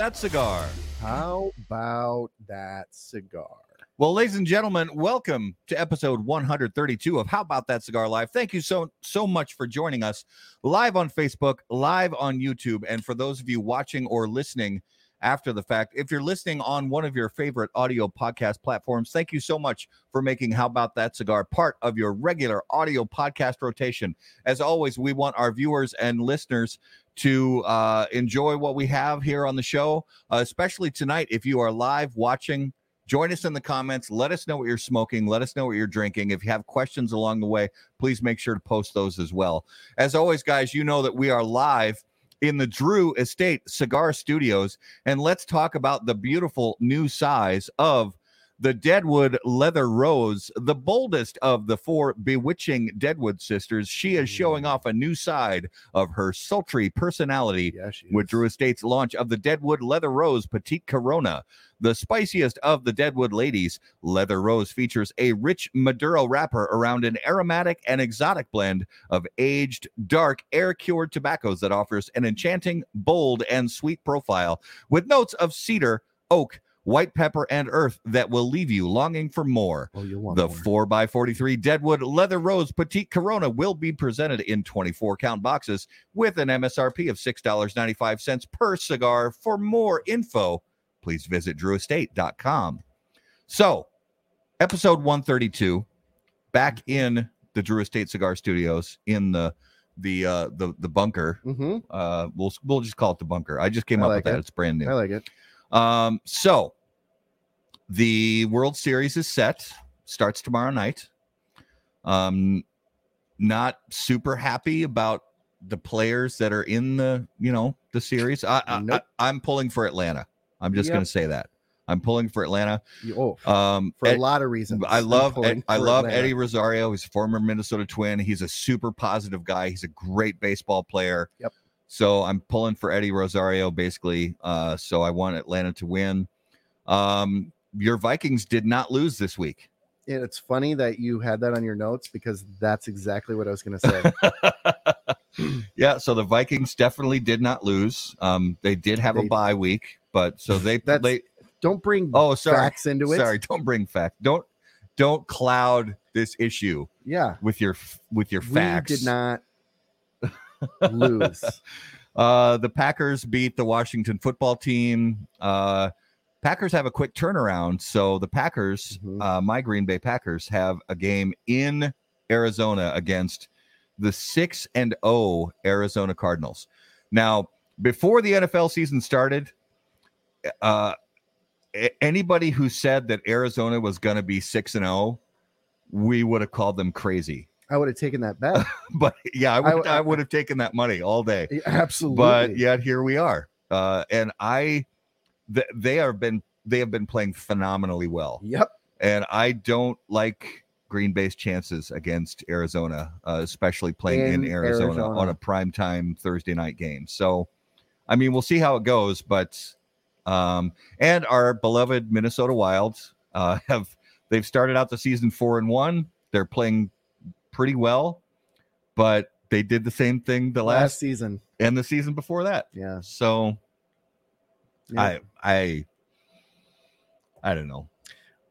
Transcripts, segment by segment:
that cigar? How about that cigar? Well, ladies and gentlemen, welcome to episode 132 of How About That Cigar Live. Thank you so so much for joining us live on Facebook, live on YouTube, and for those of you watching or listening after the fact, if you're listening on one of your favorite audio podcast platforms, thank you so much for making How About That Cigar part of your regular audio podcast rotation. As always, we want our viewers and listeners to uh, enjoy what we have here on the show, uh, especially tonight. If you are live watching, join us in the comments. Let us know what you're smoking. Let us know what you're drinking. If you have questions along the way, please make sure to post those as well. As always, guys, you know that we are live in the Drew Estate Cigar Studios. And let's talk about the beautiful new size of the Deadwood Leather Rose, the boldest of the four bewitching Deadwood sisters. She is showing mm. off a new side of her sultry personality Yeah, with. Drew Estate's launch of the Deadwood Leather Rose Petite Corona. The spiciest of the Deadwood ladies, Leather Rose features a rich Maduro wrapper around an aromatic and exotic blend of aged, dark, air cured tobaccos that offers an enchanting, bold, and sweet profile with notes of cedar, oak, white pepper, and earth that will leave you longing for more. Oh, you'll want The more. 4x43 Deadwood Leather Rose Petite Corona will be presented in 24 count boxes with an MSRP of $6.95 per cigar. For more info, please visit drewestate.com. So, episode 132, back in the Drew Estate Cigar Studios in the the uh the the bunker. Mhm. Uh we'll we'll just call it the bunker. I just came I up like with that. it. It's brand new. I like it. Um, so the World Series is set, starts tomorrow night. Um, not super happy about the players that are in the you know the series. I, Nope. I am pulling for Atlanta. I'm just Yep. gonna say that. I'm pulling for Atlanta. Oh, Um, for Ed- a lot of reasons. I love pulling I love Atlanta. Eddie Rosario. He's a former Minnesota Twin. He's a super positive guy. He's a great baseball player. Yep. So I'm pulling for Eddie Rosario basically. Uh, so I want Atlanta to win. Um, your Vikings did not lose this week. And it's funny that you had that on your notes because that's exactly what I was going to say. yeah, so the Vikings definitely did not lose. Um, they did have a bye week, but so they That's they Don't bring oh sorry facts into it. sorry don't bring fact don't don't cloud this issue Yeah, with your with your facts. we did not lose. Uh, the Packers beat the Washington football team. Uh, Packers have a quick turnaround. So the Packers, Mhm. uh, my Green Bay Packers, have a game in Arizona against the six and O Arizona Cardinals. Now, before the NFL season started, uh, anybody who said that Arizona was going to be six and O, we would have called them crazy. I would have taken that bet. But yeah, I I would, w- I would have taken that money all day Absolutely. but yet here we are uh and i th- they have been they have been playing phenomenally well Yep. and i don't like green bay's chances against arizona uh, especially playing in, In arizona, Arizona. on a prime time thursday night game so i mean we'll see how it goes but um and our beloved minnesota wilds uh have they've started out the season four and one they're playing pretty well but they did the same thing the Last last season. and the season before that. Yeah. So yeah. I I I don't know.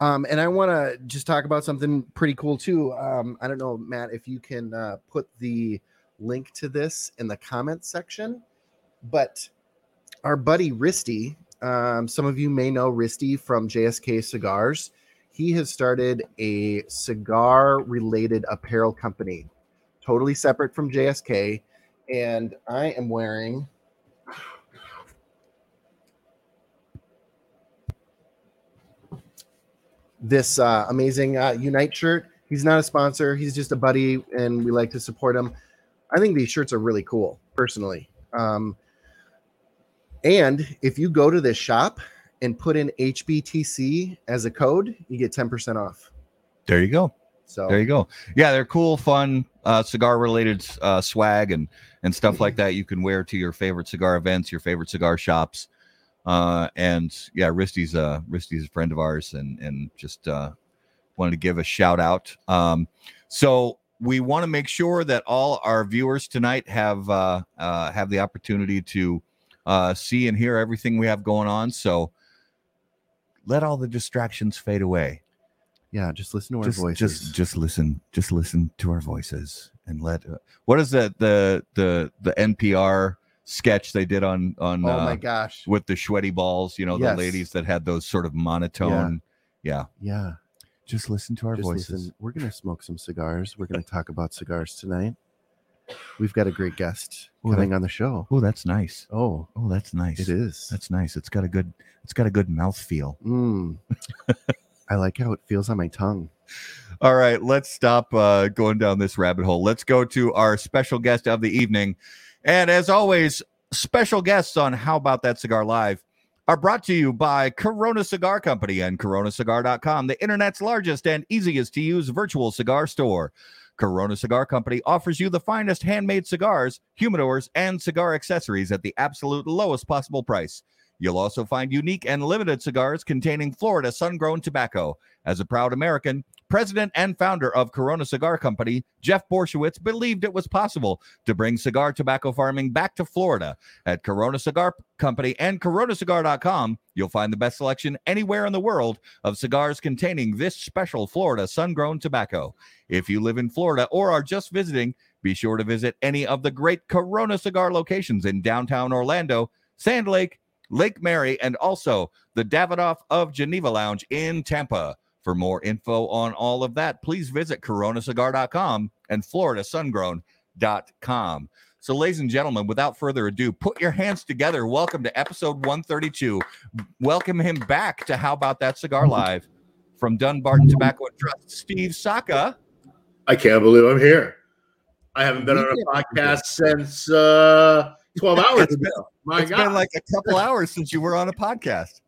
Um, and I want to just talk about something pretty cool too. Um, I don't know, Matt, if you can uh, put the link to this in the comments section, but our buddy Risty, um, some of you may know Risty from JSK Cigars. He has started a cigar related apparel company, totally separate from JSK. And I am wearing this uh, amazing uh, Unite shirt. He's not a sponsor. He's just a buddy, and we like to support him. I think these shirts are really cool, personally. Um, and if you go to this shop and put in HBTC as a code, you get 10% off. There you go. So There you go. Yeah, they're cool, fun uh, cigar related uh, swag and and stuff like that. You can wear to your favorite cigar events, your favorite cigar shops. Uh, and yeah, Risty's uh Risty's a friend of ours, and and just uh, wanted to give a shout out. Um, so we want to make sure that all our viewers tonight have uh, uh, have the opportunity to uh, see and hear everything we have going on. So let all the distractions fade away. Yeah, just listen to our Just, voices. just, just listen. Just listen to our voices and let. Uh, what is that? The the the NPR sketch they did on on oh uh, my gosh. with the sweaty balls. You know, Yes. the ladies that had those sort of monotone. Yeah. Yeah. Just listen to our Just voices. listen. We're gonna smoke some cigars. We're gonna talk about cigars tonight. We've got a great guest Ooh, coming on the show. Oh, that's nice. Oh, Oh, that's nice. it is. That's nice. It's got a good. It's got a good mouth feel. Mm. I like how it feels on my tongue. All right, let's stop uh, going down this rabbit hole. Let's go to our special guest of the evening, and as always, special guests on How About That Cigar Live are brought to you by Corona Cigar Company and coronacigar.com, the internet's largest and easiest to use virtual cigar store. Corona Cigar Company offers you the finest handmade cigars, humidors, and cigar accessories at the absolute lowest possible price. You'll also find unique and limited cigars containing Florida sun grown tobacco. As a proud American, president and founder of Corona Cigar Company, Jeff Borshowitz believed it was possible to bring cigar tobacco farming back to Florida. At Corona Cigar Company and coronacigar.com, you'll find the best selection anywhere in the world of cigars containing this special Florida sun grown tobacco. If you live in Florida or are just visiting, be sure to visit any of the great Corona cigar locations in downtown Orlando, Sand Lake, Lake Mary, and also the Davidoff of Geneva Lounge in Tampa. For more info on all of that, please visit coronacigar.com and floridasungrown.com. So, ladies and gentlemen, without further ado, put your hands together. Welcome to episode 132. Welcome him back to How About That Cigar Live from Dunbarton Tobacco and Trust, Steve Saka. I can't believe I'm here. I haven't been on a podcast since uh, 12 hours It's been- ago. My it's God. been like a couple hours since you were on a podcast.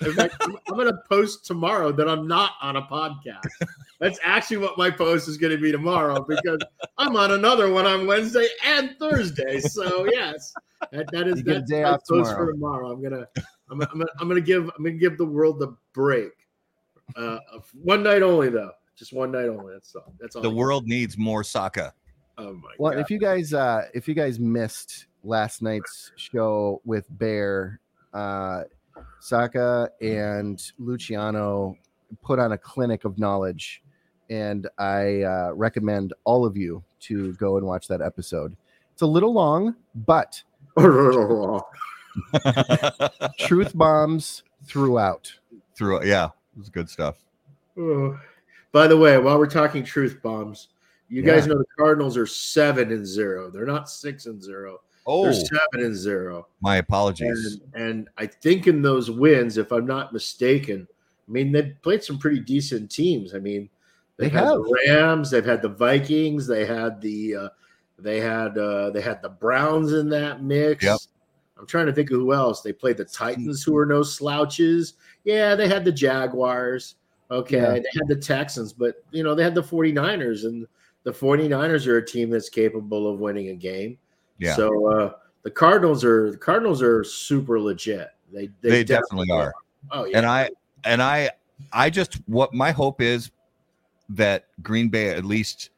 In fact, I'm, I'm going to post tomorrow that I'm not on a podcast. That's actually what my post is going to be tomorrow because I'm on another one on Wednesday and Thursday. So yes, that, that is You get a that's day my off post tomorrow. for tomorrow. I'm gonna I'm, I'm, gonna- I'm gonna give I'm gonna give the world the break. Uh, one night only though, just one night only. That's all. That's all. The I- world needs more Saka. Oh my Well, God. if you guys uh if you guys missed last night's show with Bear, uh Saka and Luciano put on a clinic of knowledge and I uh, recommend all of you to go and watch that episode. It's a little long, but truth bombs throughout. Through yeah, it was good stuff. Oh. By the way, while we're talking truth bombs, you guys know the Cardinals are seven and zero. They're not six and zero. Oh, They're seven and zero. my apologies. And, and I think in those wins, if I'm not mistaken, I mean they played some pretty decent teams. I mean, They had have. the Rams, they've had the Vikings, they had the uh, they had uh, they had the Browns in that mix. Yep. I'm trying to think of who else. They played the Titans, who are no slouches. Yeah, they had the Jaguars. Okay, Yeah. they had the Texans, but you know, they had the 49ers, and the 49ers are a team that's capable of winning a game. Yeah. So uh the Cardinals are the Cardinals are super legit. They they, They definitely are. Oh yeah. and I and I I just what my hope is that Green Bay at least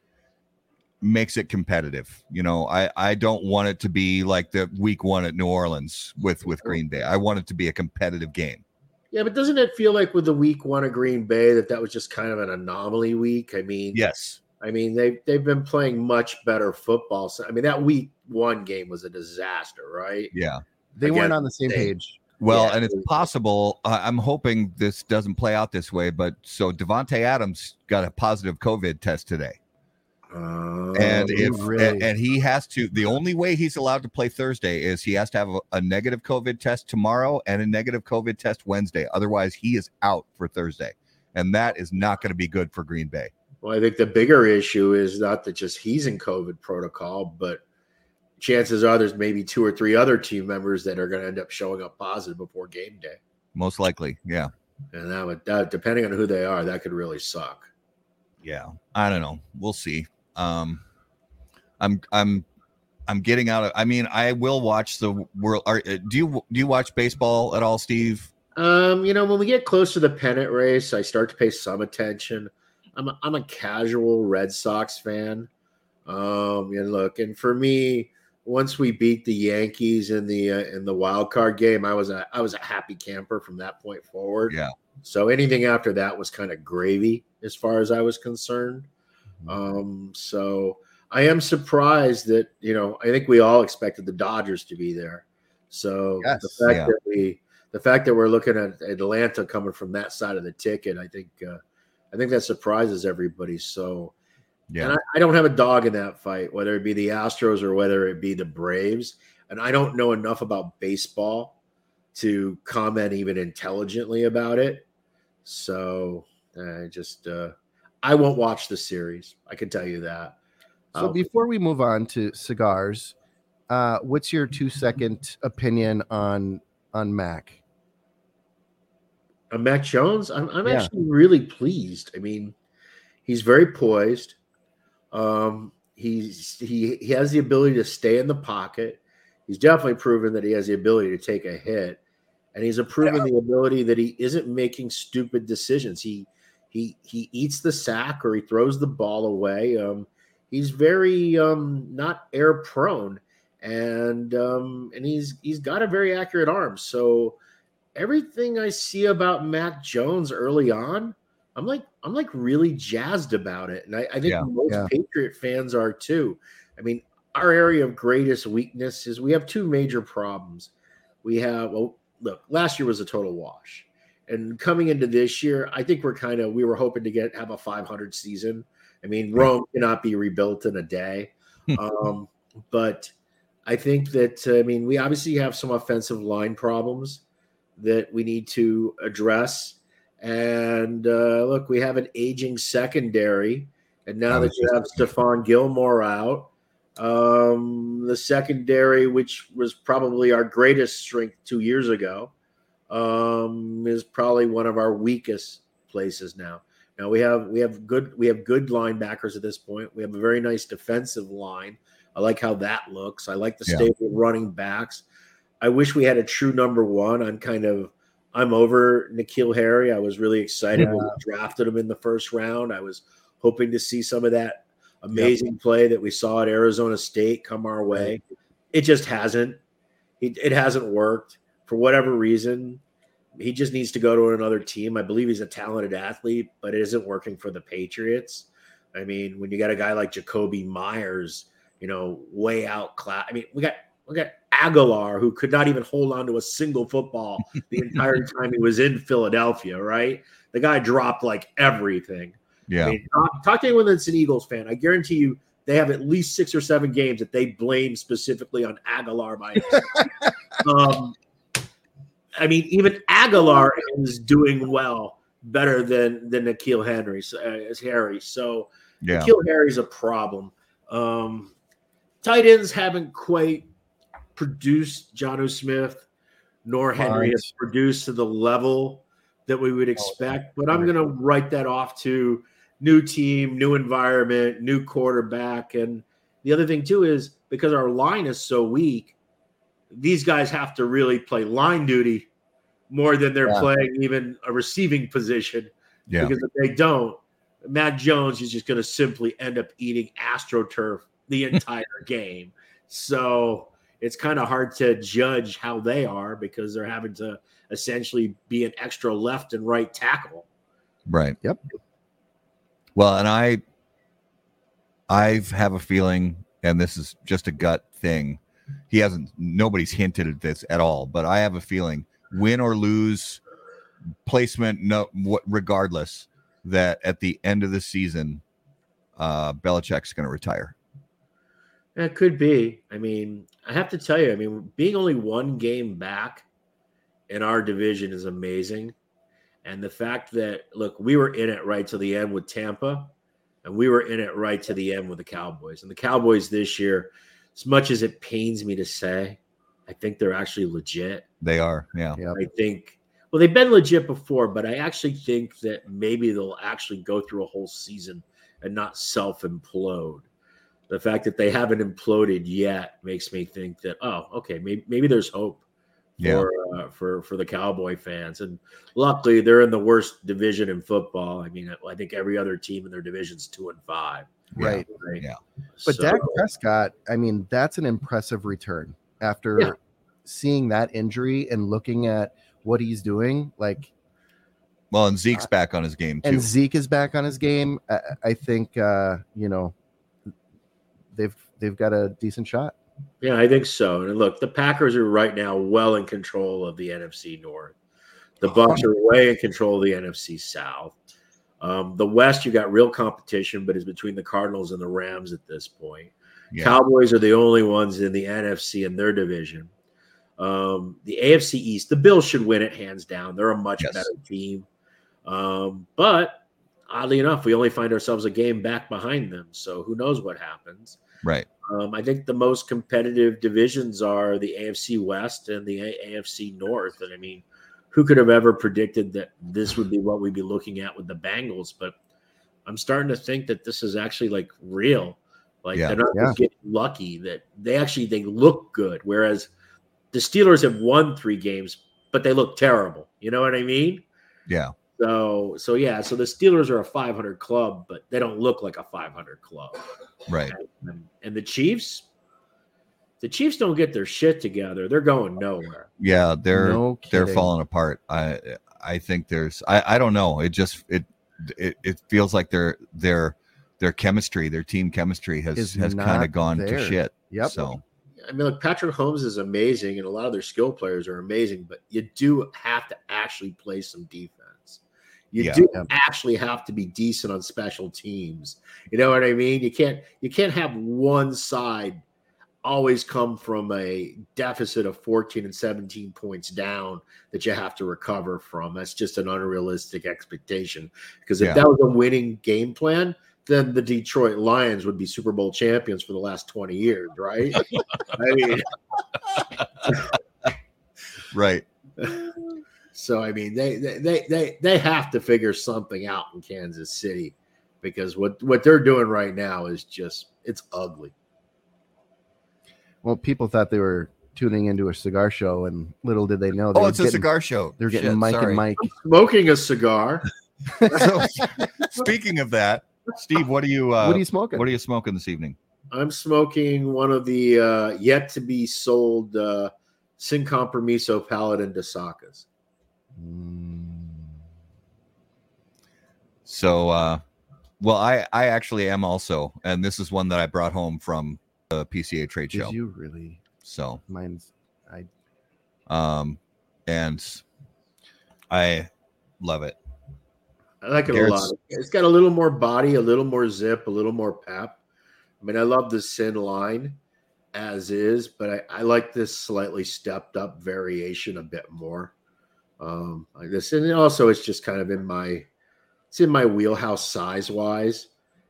makes it competitive. You know, I I don't want it to be like the week 1 at New Orleans with with Green Bay. I want it to be a competitive game. yeah, but doesn't it feel like with the week one of Green Bay that that was just kind of an anomaly week? I mean, Yes. I mean they they've been playing much better football. So I mean that week one game was a disaster, right? Yeah. They Again, weren't on the same they- page. Well, Yeah. and it's possible. Uh, I'm hoping this doesn't play out this way, but so Davante Adams got a positive COVID test today. Uh, and Oh, if really? and, and he has to the only way he's allowed to play thursday is he has to have a, a negative covid test tomorrow and a negative covid test wednesday otherwise he is out for thursday and that is not going to be good for green bay well, I think the bigger issue is not that just he's in COVID protocol, but chances are there's maybe two or three other team members that are going to end up showing up positive before game day. most likely yeah And that would, that, depending on who they are, that could really suck. yeah i don't know we'll see um i'm i'm i'm getting out of i mean i will watch the world are, uh, do you do you watch baseball at all steve Um, you know, when we get close to the pennant race, I start to pay some attention. I'm a, I'm a casual Red Sox fan. Um, and look, and for me, once we beat the Yankees in the uh, in the wild card game, I was a I was a happy camper from that point forward. Yeah. So anything after that was kind of gravy as far as I was concerned. Um, so I am surprised that you know I think we all expected the Dodgers to be there. So Yes. the fact Yeah. that we the fact that we're looking at Atlanta coming from that side of the ticket, I think uh, I think that surprises everybody. So Yeah. and I, I don't have a dog in that fight, whether it be the Astros or whether it be the Braves. And I don't know enough about baseball to comment even intelligently about it. So I just uh, I won't watch the series. I can tell you that. So Um, before we move on to cigars, uh, what's your two second opinion on on Mac? Uh, Mac Jones, I'm, I'm Yeah. actually really pleased. I mean, he's very poised. Um, he's he he has the ability to stay in the pocket. He's definitely proven that he has the ability to take a hit, and he's proven the ability that he isn't making stupid decisions. He he he eats the sack or he throws the ball away. Um, he's very um, not air prone, and um, and he's he's got a very accurate arm. So everything I see about Mac Jones early on, I'm like I'm like really jazzed about it, and I, I think Yeah. most Yeah. Patriot fans are too. I mean, our area of greatest weakness is we have two major problems. We have well, look, last year was a total wash, and coming into this year, I think we're kind of we were hoping to get have a 500 season. I mean, Rome cannot be rebuilt in a day, um, but I think that I mean we obviously have some offensive line problems that we need to address. And uh, look, we have an aging secondary, and now that you have Stephon Gilmore out, um, the secondary, which was probably our greatest strength two years ago, um, is probably one of our weakest places now. Now we have we have good we have good linebackers at this point. We have a very nice defensive line. I like how that looks. I like the Yeah. stable running backs. I wish we had a true number one. I'm kind of I'm over N'Keal Harry. I was really excited when we drafted him in the first round. I was hoping to see some of that amazing play that we saw at Arizona State come our way. It just hasn't. It, it hasn't worked for whatever reason. He just needs to go to another team. I believe he's a talented athlete, but it isn't working for the Patriots. I mean, when you got a guy like Jakobi Meyers, you know, way out class. I mean, we got we got Agholor who could not even hold on to a single football the entire time he was in Philadelphia, right? The guy dropped like everything. Yeah. I mean, talk, talk to anyone that's an Eagles fan. I guarantee you they have at least six or seven games that they blame specifically on Agholor by um, I mean, even Agholor is doing well, better than than N'Keal Henry. Uh, as Harry, so Yeah. N'Keal Harry's a problem. Um, tight ends haven't quite produced Jonnu Smith, nor Henry Right. has produced to the level that we would oh, expect. But I'm going to write that off to new team, new environment, new quarterback, and the other thing too is because our line is so weak, these guys have to really play line duty more than they're Yeah. playing even a receiving position. Yeah. Because if they don't, Mac Jones is just going to simply end up eating AstroTurf the entire game. So it's kind of hard to judge how they are because they're having to essentially be an extra left and right tackle. Right. Yep. Well, and I I have a feeling, and this is just a gut thing. He hasn't nobody's hinted at this at all, but I have a feeling, win or lose placement, no what regardless, that at the end of the season, uh Belichick's gonna retire. It could be. I mean, I have to tell you, I mean, being only one game back in our division is amazing. And the fact that, look, we were in it right to the end with Tampa, and we were in it right to the end with the Cowboys. And the Cowboys this year, as much as it pains me to say, I think they're actually legit. They are, yeah. Yep. I think, well, they've been legit before, but I actually think that maybe they'll actually go through a whole season and not self implode. The fact that they haven't imploded yet makes me think that, oh, okay, maybe, maybe there's hope Yeah. for, uh, for for the Cowboy fans. And luckily, they're in the worst division in football. I mean, I think every other team in their division's two and five. Right. Right. Yeah. But So- Dak Prescott, I mean, that's an impressive return after Yeah. seeing that injury and looking at what he's doing. Like, Well, and Zeke's back on his game too. and Zeke is back on his game. I, I think, uh, you know, they've they've got a decent shot. Yeah, I think so. And look, the Packers are right now well in control of the NFC North. The Bucs are way in control of the NFC South. Um, the West, you got real competition, but it's between the Cardinals and the Rams at this point. yeah. Cowboys are the only ones in the NFC in their division. Um, the AFC East, the Bills should win it hands down. They're a much Yes. better team. Um, but oddly enough, we only find ourselves a game back behind them. So who knows what happens? Right. Um, I think the most competitive divisions are the AFC West and the A- AFC North. And I mean, who could have ever predicted that this would be what we'd be looking at with the Bengals? But I'm starting to think that this is actually like real. Like Yeah. they're not Yeah. just getting lucky that they actually they look good. Whereas the Steelers have won three games, but they look terrible. You know what I mean? Yeah. So so yeah, so the Steelers are a 500 club, but they don't look like a 500 club. Right. And, and the Chiefs, the Chiefs don't get their shit together. They're going nowhere. Yeah. They're no they're falling apart. I I think there's I I don't know. It just it it, it feels like their their their chemistry, their team chemistry has Is has kind of gone to shit. Yep. So I mean, like Patrick Mahomes is amazing, and a lot of their skill players are amazing, but you do have to actually play some defense. You Yeah. do actually have to be decent on special teams. You know what I mean? You can't you can't have one side always come from a deficit of 14 and 17 points down that you have to recover from. That's just an unrealistic expectation. Because if Yeah. that was a winning game plan, then the Detroit Lions would be Super Bowl champions for the last 20 years, right? I mean, right. so I mean, they they they they they have to figure something out in Kansas City because what what they're doing right now is just it's ugly. Well, people thought they were tuning into a cigar show, and little did they know. Oh, they were it's a cigar show. They're getting Shit, Mike sorry. and Mike. Smoking a cigar. so, speaking of that, Steve, what are you uh, what are you smoking? what are you smoking this evening? I'm smoking one of the uh, yet to be sold uh, Sin Compromiso Paladin de Sacas. So, uh, well, I I actually am also, and this is one that I brought home from the PCA trade did show. you really? So, Mine's. I um, and I love it. I like it Garrett's- a lot. It's got a little more body, a little more zip, a little more pep. I mean, I love the Sin line as is, but I, I like this slightly stepped up variation a bit more. Um, like this, and also it's just kind of in my it's in my wheelhouse size wise.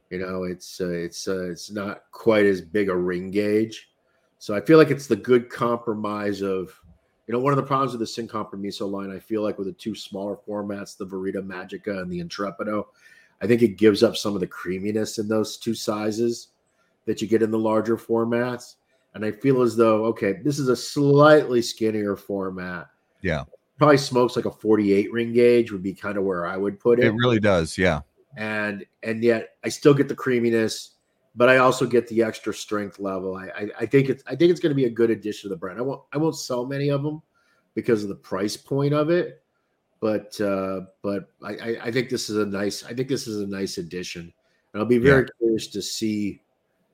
You know, it's uh, it's uh, it's not quite as big a ring gauge, so I feel like it's the good compromise of you know, one of the problems with the Sin Compromiso line, I feel like with the two smaller formats, the Verita Magica and the Intrepido, I think it gives up some of the creaminess in those two sizes that you get in the larger formats. And I feel as though, okay, this is a slightly skinnier format. Yeah, Probably smokes like a 48 ring gauge would be kind of where I would put it. it really does. Yeah, and and yet I still get the creaminess, but I also get the extra strength level. I I, I think it's I think it's going to be a good addition to the brand. I won't I won't sell many of them because of the price point of it, but uh, but I, I I think this is a nice I think this is a nice addition, and I'll be very curious to see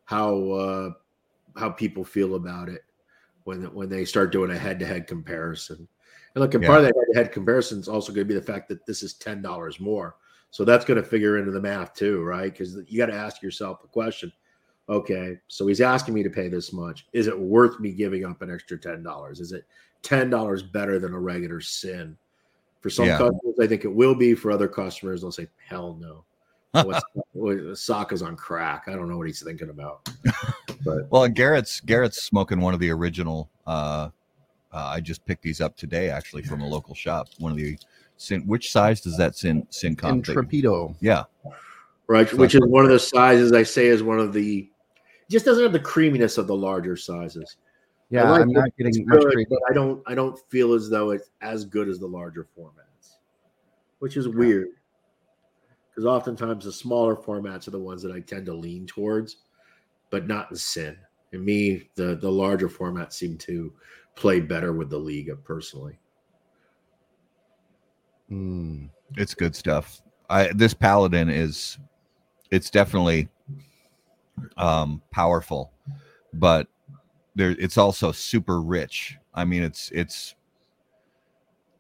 how uh, how people feel about it when when they start doing a head to head comparison. And look, and part of that head to head comparison is also going to be the fact that this is ten dollars more. So that's going to figure into the math too, right? Because you got to ask yourself the question: Okay, so he's asking me to pay this much. Is it worth me giving up an extra ten dollars? Is it ten dollars better than a regular sin? For some Yeah. customers, I think it will be. For other customers, they'll say, "Hell no." What's, what, Saka's on crack. I don't know what he's thinking about. But Well, Garrett's Garrett's smoking one of the original. Uh, uh, I just picked these up today, actually, from a local shop. One of the sin. Which size does that sin sin and comp? take? Yeah, right, So which is one of the sizes I say is one of the. Just doesn't have the creaminess of the larger sizes. Yeah, I like I'm it. not It's getting much good, cream. but I don't I don't feel as though it's as good as the larger formats, which is weird. because oftentimes the smaller formats are the ones that I tend to lean towards, but not in sin. And me, the the larger formats seem to play better with the league personally. Mm. It's good stuff. I this paladin is it's definitely um powerful, but there it's also super rich. I mean it's it's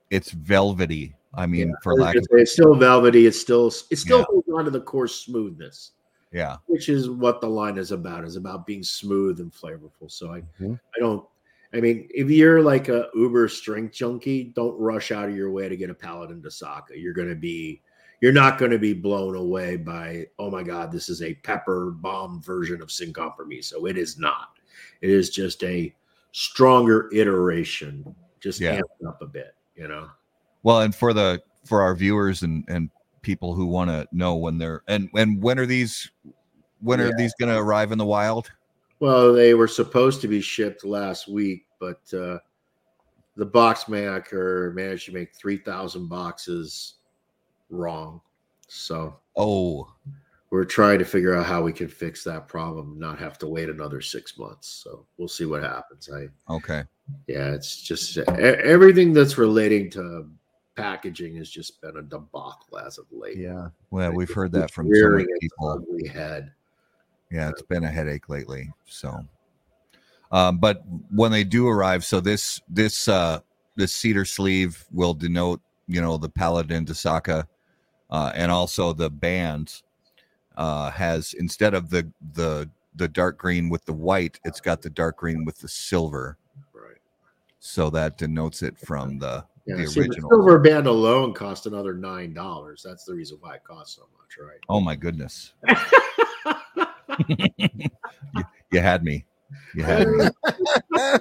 it's velvety. I mean, for I lack of say, it's still velvety. It's still it still Yeah. holds on to the core smoothness, yeah. which is what the line is about. Is about being smooth and flavorful. So I Mhm. I don't. I mean, if you're like a Uber strength junkie, don't rush out of your way to get a Paladin de Saka. You're going to be, you're not going to be blown away by, oh my God, this is a pepper bomb version of Sin Compromiso. It is not. It is just a stronger iteration, just Yeah. up a bit, you know? Well, and for the for our viewers and and people who want to know when they're and and when are these when are these going to arrive in the wild? Well, they were supposed to be shipped last week, but uh, the box maker managed to make 3,000 boxes wrong. So Oh, we're trying to figure out how we can fix that problem, not have to wait another six months. So we'll see what happens. I, okay. yeah, it's just everything that's relating to packaging has just been a debacle as of late. Yeah. Well, we've heard that from so many people. head. Yeah, it's been a headache lately. So, um, but when they do arrive, so this this uh this cedar sleeve will denote, you know, the Paladin de Saka, uh, and also the band uh, has instead of the the the dark green with the white, it's got the dark green with the silver. Right. So that denotes it from the Yeah, the see, the original. silver band alone cost another nine dollars. That's the reason why it costs so much, right? Oh my goodness, you had me. You had me.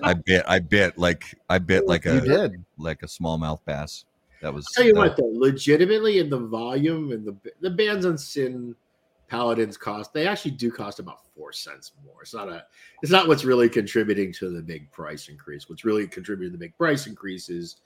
I bit. I bit like I bit like you a did. like a smallmouth bass. That was. Tell you that- what, though, legitimately in the volume and the the bands on Sin Paladins cost, they actually do cost about four cents more. It's not a, it's not what's really contributing to the big price increase. What's really contributing to the big price increase is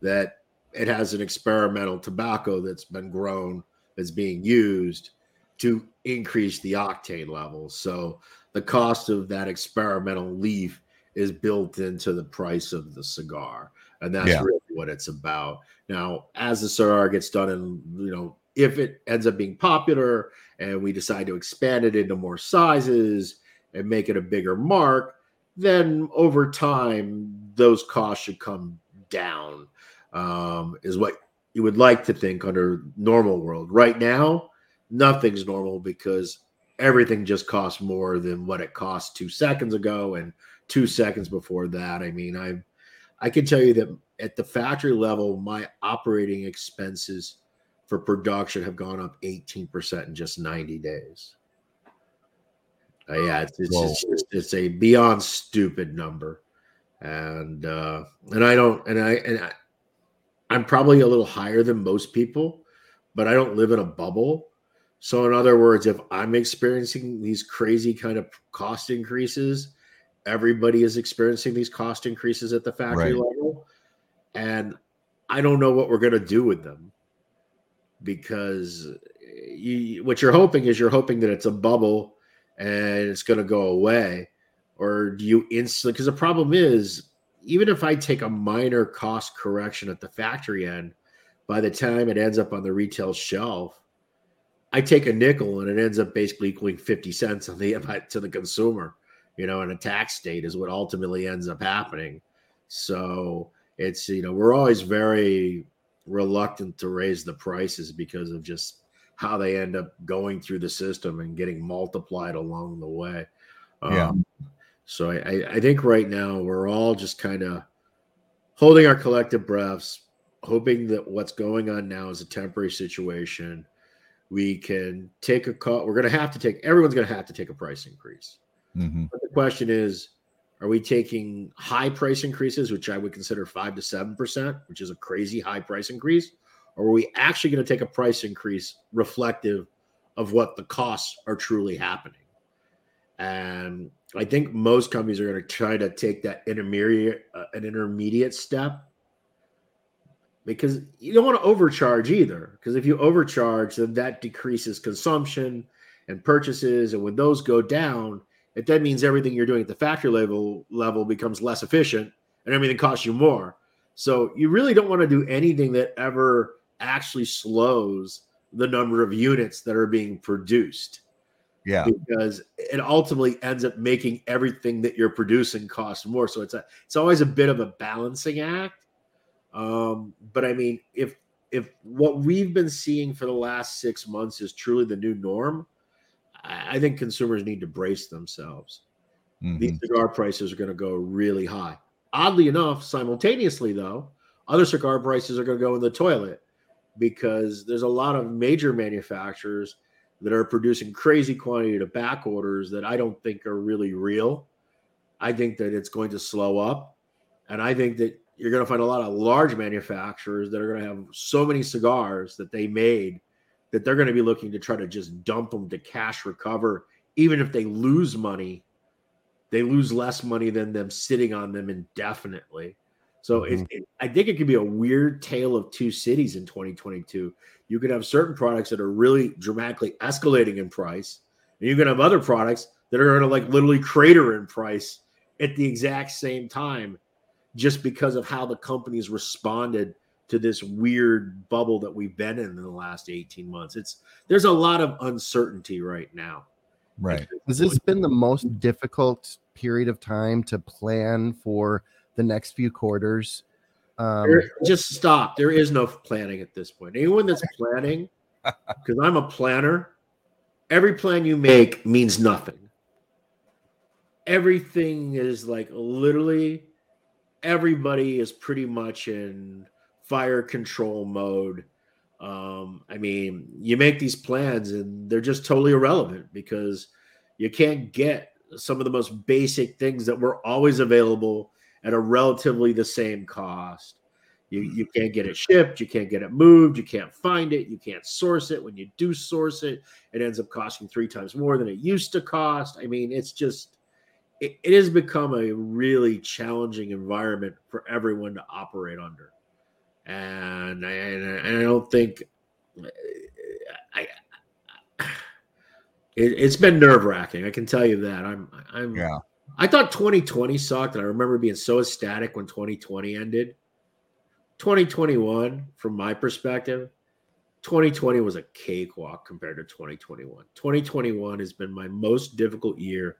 that it has an experimental tobacco that's been grown that's being used to increase the octane level. So the cost of that experimental leaf is built into the price of the cigar, and that's Yeah. really what it's about. Now, as the cigar gets done, and you know, if it ends up being popular, and we decide to expand it into more sizes and make it a bigger mark, then over time those costs should come down. Um, is what you would like to think under normal world. Right now, nothing's normal because everything just costs more than what it cost two seconds ago and two seconds before that. I mean, I I can tell you that at the factory level, my operating expenses for production have gone up 18% in just 90 days. Uh, yeah, it's it's, it's just it's a beyond stupid number. And uh and I don't and I and I, I'm probably a little higher than most people, but I don't live in a bubble. So in other words, if I'm experiencing these crazy kind of cost increases, everybody is experiencing these cost increases at the factory Right. level. And I don't know what we're going to do with them because you, what you're hoping is you're hoping that it's a bubble and it's going to go away. Or do you instantly? Because the problem is, even if I take a minor cost correction at the factory end, by the time it ends up on the retail shelf, I take a nickel and it ends up basically equaling 50 cents on the to the consumer, you know, in a tax state is what ultimately ends up happening. So it's, you know, we're always very reluctant to raise the prices because of just how they end up going through the system and getting multiplied along the way. Yeah. Um, so I, I, I think right now we're all just kind of holding our collective breaths, hoping that what's going on now is a temporary situation. We can take a cut. We're going to have to take, everyone's going to have to take a price increase. Mhm. But the question is, are we taking high price increases, which I would consider five to seven percent, which is a crazy high price increase, or are we actually going to take a price increase reflective of what the costs are truly happening? And I think most companies are going to try to take that intermediate, uh, an intermediate step. Because you don't want to overcharge either. Because if you overcharge, then that decreases consumption and purchases, and when those go down, it then means everything you're doing at the factory level level becomes less efficient, and everything costs you more. So you really don't want to do anything that ever actually slows the number of units that are being produced. Yeah. Because it ultimately ends up making everything that you're producing cost more. So it's a it's always a bit of a balancing act. Um, but I mean, if if what we've been seeing for the last six months is truly the new norm, I, I think consumers need to brace themselves. Mhm. These cigar prices are going to go really high. Oddly enough, simultaneously though, other cigar prices are going to go in the toilet because there's a lot of major manufacturers that are producing crazy quantity of back orders that I don't think are really real. I think that it's going to slow up. And I think that you're going to find a lot of large manufacturers that are going to have so many cigars that they made that they're going to be looking to try to just dump them to cash recover. Even if they lose money, they lose less money than them sitting on them indefinitely. So it, mm-hmm. it, I think it could be a weird tale of two cities in 2022. You could have certain products that are really dramatically escalating in price, and you can have other products that are going to like literally crater in price at the exact same time, just because of how the companies responded to this weird bubble that we've been in in the last 18 months. It's there's a lot of uncertainty right now. Right. Has this been the most difficult period of time to plan for the next few quarters? Um, There- just stop. There is no planning at this point. Anyone that's planning, because I'm a planner, every plan you make means nothing. Everything is like literally everybody is pretty much in fire control mode. Um, I mean, you make these plans and they're just totally irrelevant because you can't get some of the most basic things that were always available at a relatively the same cost. You, you can't get it shipped, you can't get it moved, you can't find it, you can't source it. When you do source it, it ends up costing three times more than it used to cost. I mean, it's just it, it has become a really challenging environment for everyone to operate under. And I, and I don't think I, it, it's been nerve wracking. I can tell you that. I'm I'm Yeah. I thought 2020 sucked, and I remember being so ecstatic when 2020 ended. 2021, from my perspective, 2020 was a cakewalk compared to 2021. 2021 has been my most difficult year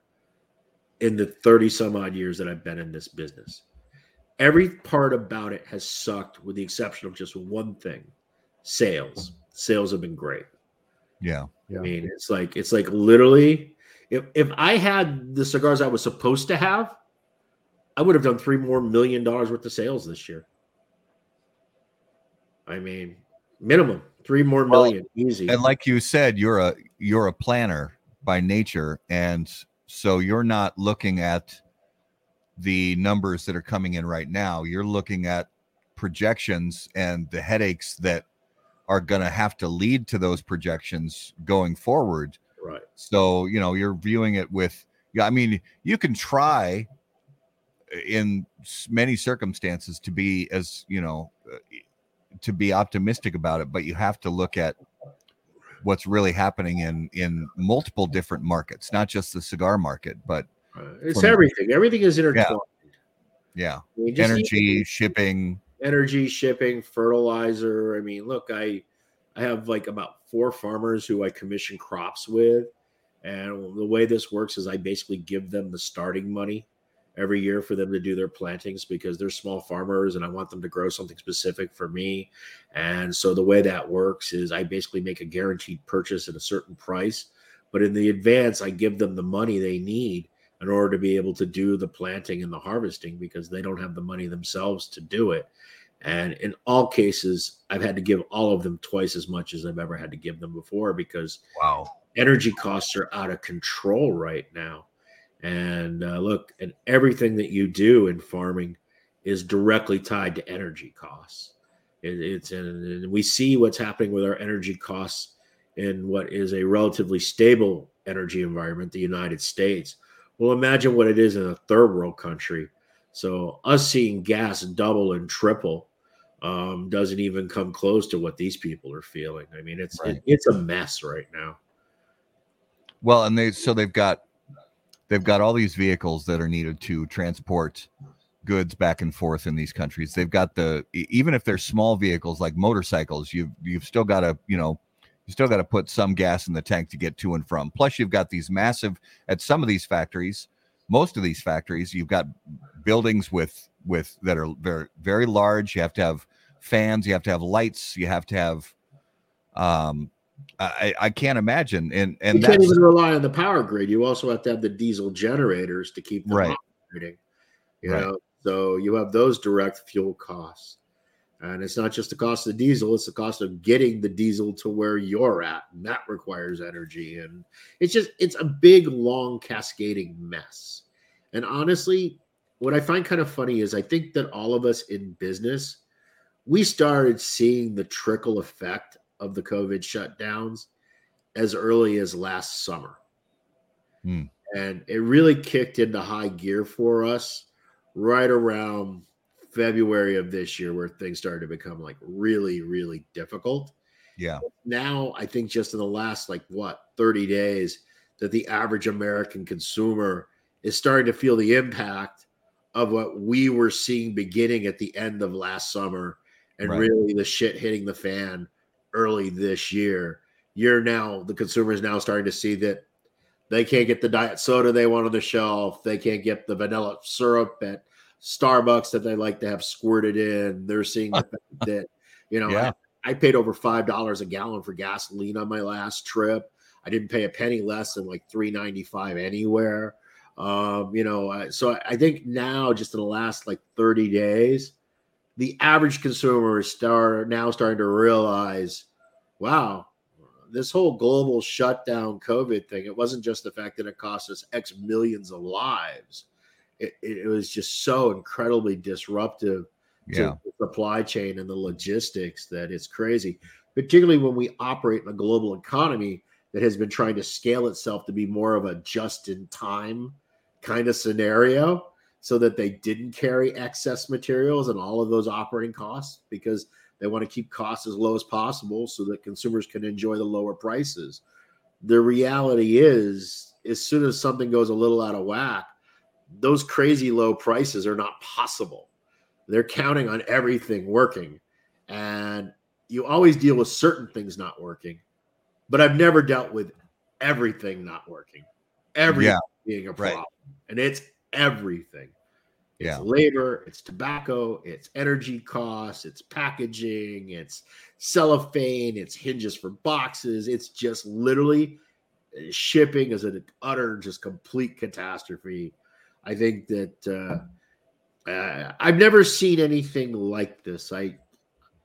in the 30 some odd years that I've been in this business. Every part about it has sucked, with the exception of just one thing sales. Sales have been great. Yeah. Yeah. I mean, it's like it's like literally if if I had the cigars I was supposed to have, I would have done three more million dollars worth of sales this year. I mean, minimum three more Well, million easy. And like you said, you're a you're a planner by nature, and so you're not looking at the numbers that are coming in right now. You're looking at projections and the headaches that are going to have to lead to those projections going forward. right. So, you know, you're viewing it with, yeah, I mean, you can try in many circumstances to be as, you know, uh, to be optimistic about it, but you have to look at what's really happening in in multiple different markets, not just the cigar market, but right. It's everything. Everything is intertwined. yeah, mean, energy, shipping, energy shipping fertilizer i mean look i i have like about four farmers who i commission crops with and the way this works is i basically give them the starting money every year for them to do their plantings because they're small farmers and i want them to grow something specific for me and so the way that works is i basically make a guaranteed purchase at a certain price but in the advance i give them the money they need in order to be able to do the planting and the harvesting because they don't have the money themselves to do it. And in all cases, I've had to give all of them twice as much as I've ever had to give them before because wow, energy costs are out of control right now. And uh, look, and everything that you do in farming is directly tied to energy costs. It, it's and we see what's happening with our energy costs in what is a relatively stable energy environment, the United States. Well, imagine what it is in a third world country. So us seeing gas double and triple um, doesn't even come close to what these people are feeling. I mean, it's Right. it, it's a mess right now. Well, and they so they've got they've got all these vehicles that are needed to transport goods back and forth in these countries. They've got the even if they're small vehicles like motorcycles, you've you've still got to you know you still got to put some gas in the tank to get to and from. Plus, you've got these massive at some of these factories. Most of these factories, you've got buildings with with that are very very large. You have to have fans. You have to have lights. You have to have. Um, I I can't imagine and and you can't even rely on the power grid. You also have to have the diesel generators to keep them Right. operating. You Right. know, so you have those direct fuel costs. And it's not just the cost of diesel, it's the cost of getting the diesel to where you're at. And that requires energy. And it's just, it's a big, long, cascading mess. And honestly, what I find kind of funny is I think that all of us in business, we started seeing the trickle effect of the COVID shutdowns as early as last summer. Hmm. And it really kicked into high gear for us right around February of this year, where things started to become like really, really difficult. yeah Now, I think just in the last like what 30 days, that the average American consumer is starting to feel the impact of what we were seeing beginning at the end of last summer and Right. really the shit hitting the fan early this year. You're now the consumer is now starting to see that they can't get the diet soda they want on the shelf. They can't get the vanilla syrup at Starbucks that they like to have squirted in. They're seeing the that, you know, Yeah. I, I paid over five dollars a gallon for gasoline on my last trip. I didn't pay a penny less than like three ninety five anywhere. Um, you know, so I- think now, just in the last like thirty days, the average consumer is start now starting to realize, wow, this whole global shutdown COVID thing, it wasn't just the fact that it cost us X millions of lives. It, it, was just so incredibly disruptive to the supply chain and the logistics that it's crazy, particularly when we operate in a global economy that has been trying to scale itself to be more of a just in time kind of scenario so that they didn't carry excess materials and all of those operating costs because they want to keep costs as low as possible so that consumers can enjoy the lower prices. The reality is, as soon as something goes a little out of whack, those crazy low prices are not possible. They're counting on everything working. And you always deal with certain things not working, but I've never dealt with everything not working, everything Yeah. being a Right. problem. And it's everything. It's Yeah. labor, it's tobacco, it's energy costs, it's packaging, it's cellophane, it's hinges for boxes. It's just literally uh, shipping is an utter, just complete catastrophe. I think that uh, uh, I've never seen anything like this. I,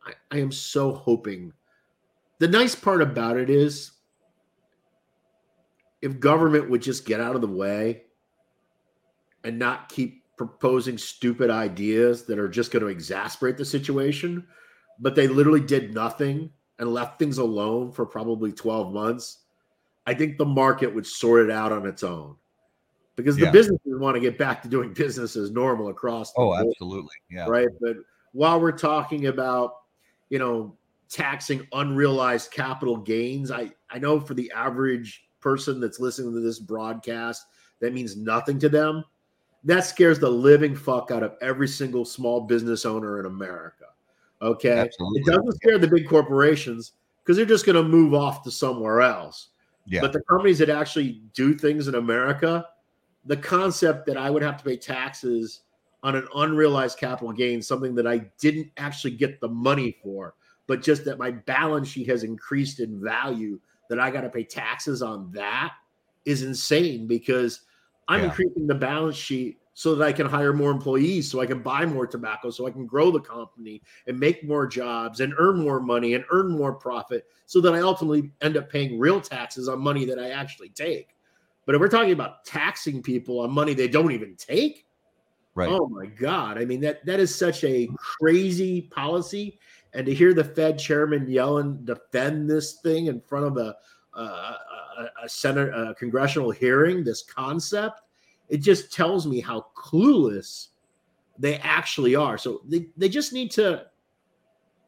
I, I am so hoping. The nice part about it is, if government would just get out of the way and not keep proposing stupid ideas that are just going to exasperate the situation, but they literally did nothing and left things alone for probably 12 months, I think the market would sort it out on its own because the Yeah. businesses want to get back to doing business as normal across the oh absolutely yeah right? But while we're talking about, you know, taxing unrealized capital gains, I I know for the average person that's listening to this broadcast, that means nothing to them. That scares the living fuck out of every single small business owner in America. Okay, Absolutely. it doesn't scare the big corporations because they're just going to move off to somewhere else. yeah But the companies that actually do things in America, the concept that I would have to pay taxes on an unrealized capital gain, something that I didn't actually get the money for, but just that my balance sheet has increased in value, that I got to pay taxes on that is insane because I'm Yeah. increasing the balance sheet so that I can hire more employees, so I can buy more tobacco, so I can grow the company and make more jobs and earn more money and earn more profit, so that I ultimately end up paying real taxes on money that I actually take. But if we're talking about taxing people on money they don't even take, right oh my god! I mean that that is such a crazy policy. And to hear the Fed chairman yell and defend this thing in front of a a, a, a Senate a congressional hearing, this concept, it just tells me how clueless they actually are. So they, they just need to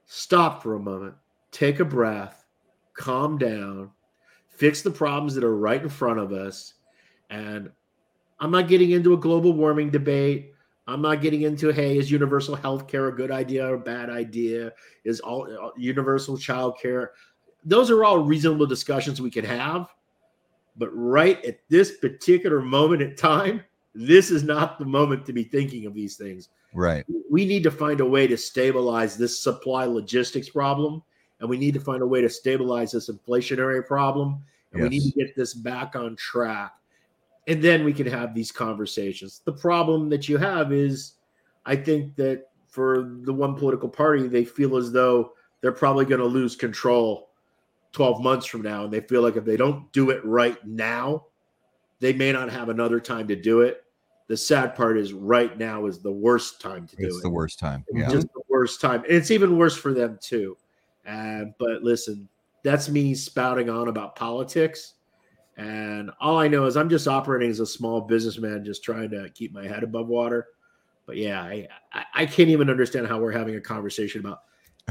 stop for a moment, take a breath, calm down, fix the problems that are right in front of us. And I'm not getting into a global warming debate. I'm not getting into hey, is universal health care a good idea or a bad idea? Is all uh, universal child care? Those are all reasonable discussions we could have. But right at this particular moment in time, this is not the moment to be thinking of these things. Right. We need to find a way to stabilize this supply logistics problem, and we need to find a way to stabilize this inflationary problem, and we need to get this back on track. And then we can have these conversations. The problem that you have is, I think that for the one political party, they feel as though they're probably going to lose control 12 months from now. And they feel like if they don't do it right now, they may not have another time to do it. The sad part is right now is the worst time to do It's it. the worst time. It's Yeah. just the worst time. And it's even worse for them too. Uh, but listen, that's me spouting on about politics. And all I know is I'm just operating as a small businessman, just trying to keep my head above water. But yeah, I, I, I can't even understand how we're having a conversation about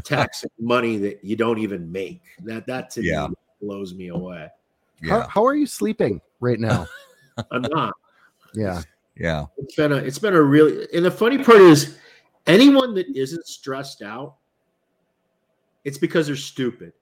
taxing money that you don't even make. That that to Yeah. me blows me away. How, Yeah. how are you sleeping right now? I'm not. yeah. Yeah. It's been a it's been a really and the funny part is anyone that isn't stressed out, it's because they're stupid.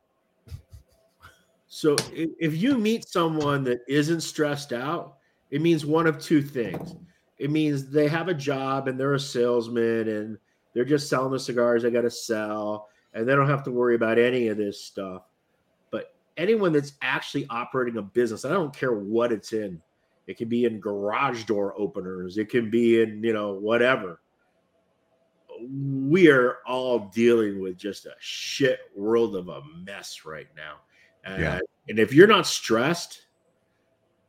So if, if you meet someone that isn't stressed out, it means one of two things. It means they have a job and they're a salesman and they're just selling the cigars they got to sell and they don't have to worry about any of this stuff. But anyone that's actually operating a business, I don't care what it's in, it can be in garage door openers. It can be in, you know, whatever. We are all dealing with just a shit world of a mess right now. Uh, Yeah. And if you're not stressed,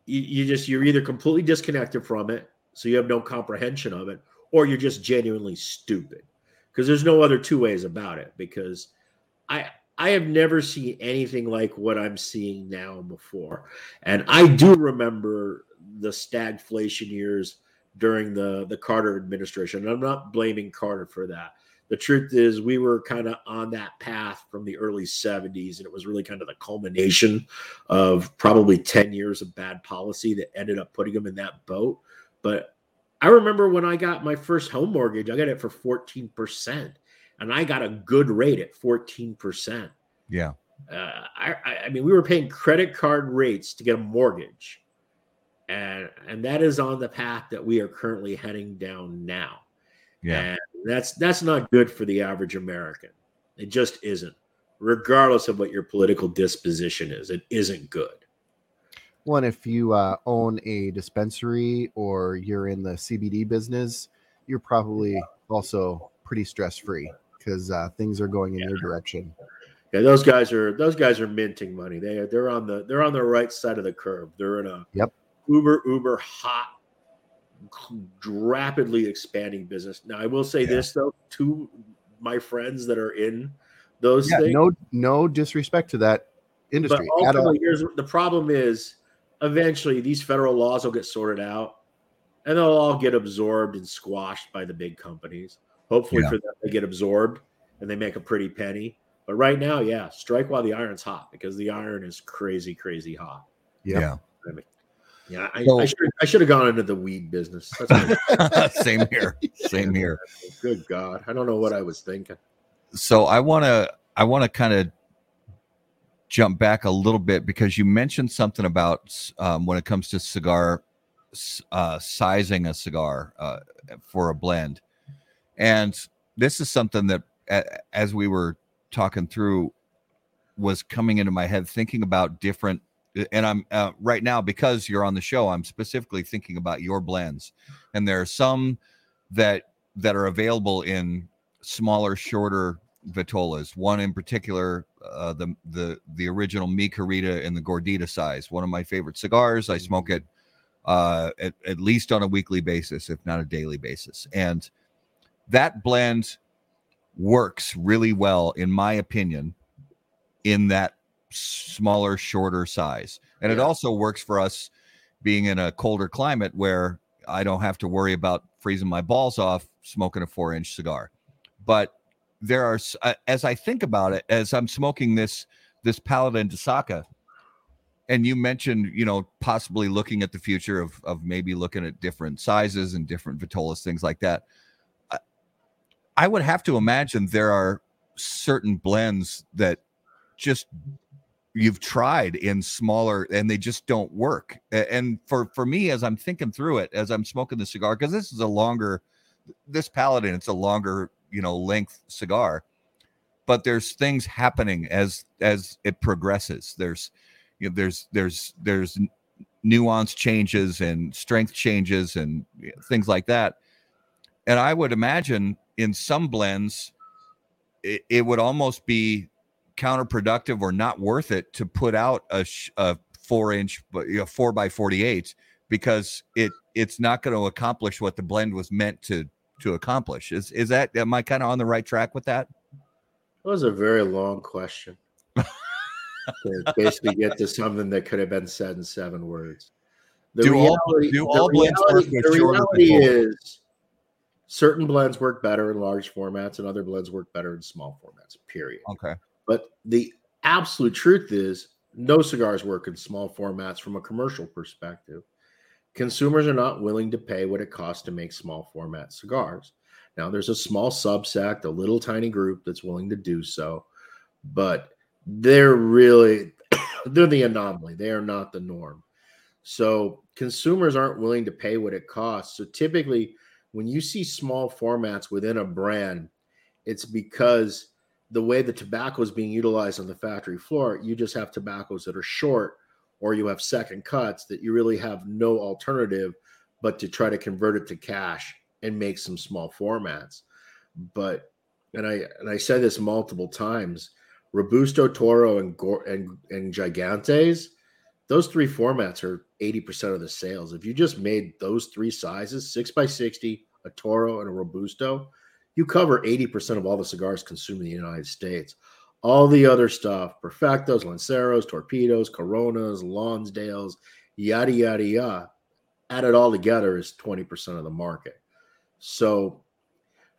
you, you just, you're either completely disconnected from it. So you have no comprehension of it, or you're just genuinely stupid. Because there's no other two ways about it. Because I, I have never seen anything like what I'm seeing now before. And I do remember the stagflation years during the the Carter administration. I'm not blaming Carter for that. The truth is we were kind of on that path from the early 70s and it was really kind of the culmination of probably 10 years of bad policy that ended up putting them in that boat. But I remember when I got my first home mortgage, I got it for 14% and I got a good rate at 14% Yeah. uh, I, I- I mean, we were paying credit card rates to get a mortgage, and and that is on the path that we are currently heading down now. Yeah. And that's that's not good for the average American. It just isn't, regardless of what your political disposition is. It isn't good. One, if you uh, own a dispensary or you're in the CBD business, you're probably also pretty stress free because uh, things are going in your direction. Yeah, those guys are those guys are minting money. They are they're on the they're on the right side of the curve. They're in a Yep. uber uber hot, rapidly expanding business. Now I will say Yeah. this though to my friends that are in those Yeah, things. no, no disrespect to that industry all. ultimately, here's the problem: is eventually these federal laws will get sorted out, and they'll all get absorbed and squashed by the big companies. Hopefully Yeah. for them, they get absorbed and they make a pretty penny. But right now, yeah, strike while the iron's hot because the iron is crazy, crazy hot. Yep. Yeah. Yeah, I, So- I should I should have gone into the weed business. That's Same here. Same here. good God, I don't know what I was thinking. so i want to i want to kind of jump back a little bit because you mentioned something about um, when it comes to cigar uh, sizing a cigar uh, for a blend. And this is something that as we were talking through was coming into my head thinking about different and i'm uh, right now because you're on the show i'm specifically thinking about your blends. And there are some that that are available in smaller, shorter vitolas. One in particular, uh, the the the original Mi Querida in the Gordita size. One of my favorite cigars. I smoke it uh, at, at least on a weekly basis, if not a daily basis. And that blend works really well, in my opinion, in that smaller, shorter size. And it also works for us being in a colder climate where I don't have to worry about freezing my balls off smoking a four inch cigar. But there are uh, as I think about it, as I'm smoking this this Paladin de Saka, and you mentioned, you know, possibly looking at the future of of maybe looking at different sizes and different Vitolas, things like that. I, I would have to imagine there are certain blends that just you've tried in smaller and they just don't work. And for for me, as I'm thinking through it, as I'm smoking the cigar, because this is a longer, this Paladin, it's a longer, you know, length cigar, but there's things happening as as it progresses. There's, you know, there's there's there's nuance changes and strength changes and things like that. And I would imagine in some blends, it, it would almost be counterproductive or not worth it to put out a, a four inch but you know, four by 48 because it it's not going to accomplish what the blend was meant to to accomplish is is that am i kind of on the right track with that That was a very long question. to basically get to something that could have been said in seven words. The Do all- reality, do the all blends work reality- with the reality is certain blends work better in large formats and other blends work better in small formats, period. okay But the absolute truth is no cigars work in small formats from a commercial perspective. Consumers are not willing to pay what it costs to make small format cigars. Now, there's a small subsect, a little tiny group that's willing to do so, but they're really they're the anomaly. They are not the norm. So consumers aren't willing to pay what it costs. So typically, when you see small formats within a brand, it's because the way the tobacco is being utilized on the factory floor, you just have tobaccos that are short, or you have second cuts that you really have no alternative but to try to convert it to cash and make some small formats. But and I and I said this multiple times, Robusto, Toro, and and and Gigantes, those three formats are 80% of the sales. If you just made those three sizes, six by 60, a Toro, and a Robusto, you cover 80% of all the cigars consumed in the United States. All the other stuff, Perfectos, Lanceros, Torpedoes, Coronas, Lonsdales, yada, yada, yada, added all together is 20% of the market. So,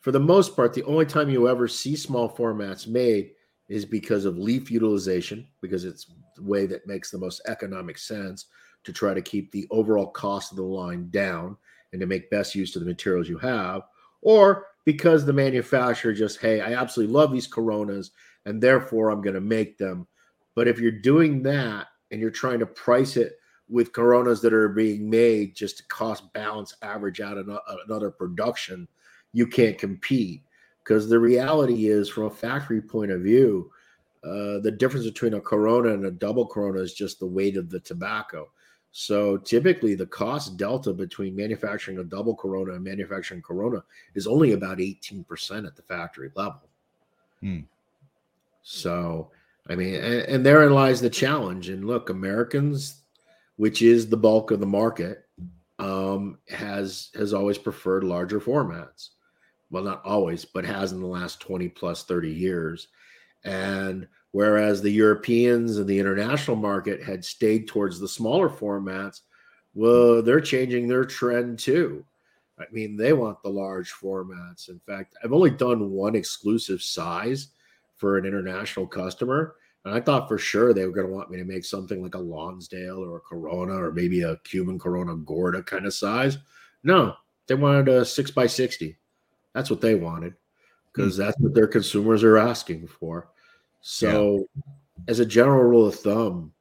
for the most part, the only time you ever see small formats made is because of leaf utilization, because it's the way that makes the most economic sense to try to keep the overall cost of the line down and to make best use of the materials you have, or because the manufacturer just, hey, I absolutely love these Coronas and therefore I'm going to make them. But if you're doing that and you're trying to price it with Coronas that are being made just to cost balance average out another production, you can't compete. Because the reality is, from a factory point of view, uh, the difference between a Corona and a double Corona is just the weight of the tobacco. So typically, the cost delta between manufacturing a double Corona and manufacturing Corona is only about 18% at the factory level. Hmm. So, I mean, and, and therein lies the challenge. And look, Americans, which is the bulk of the market, um, has has always preferred larger formats. Well, not always, but has in the last 20 plus 30 years. And whereas the Europeans and the international market had stayed towards the smaller formats, well, they're changing their trend too. I mean, they want the large formats. In fact, I've only done one exclusive size for an international customer. And I thought for sure they were going to want me to make something like a Lonsdale or a Corona or maybe a Cuban Corona Gorda kind of size. No, they wanted a six by 60. That's what they wanted because that's what their consumers are asking for. So, as a general rule of thumb,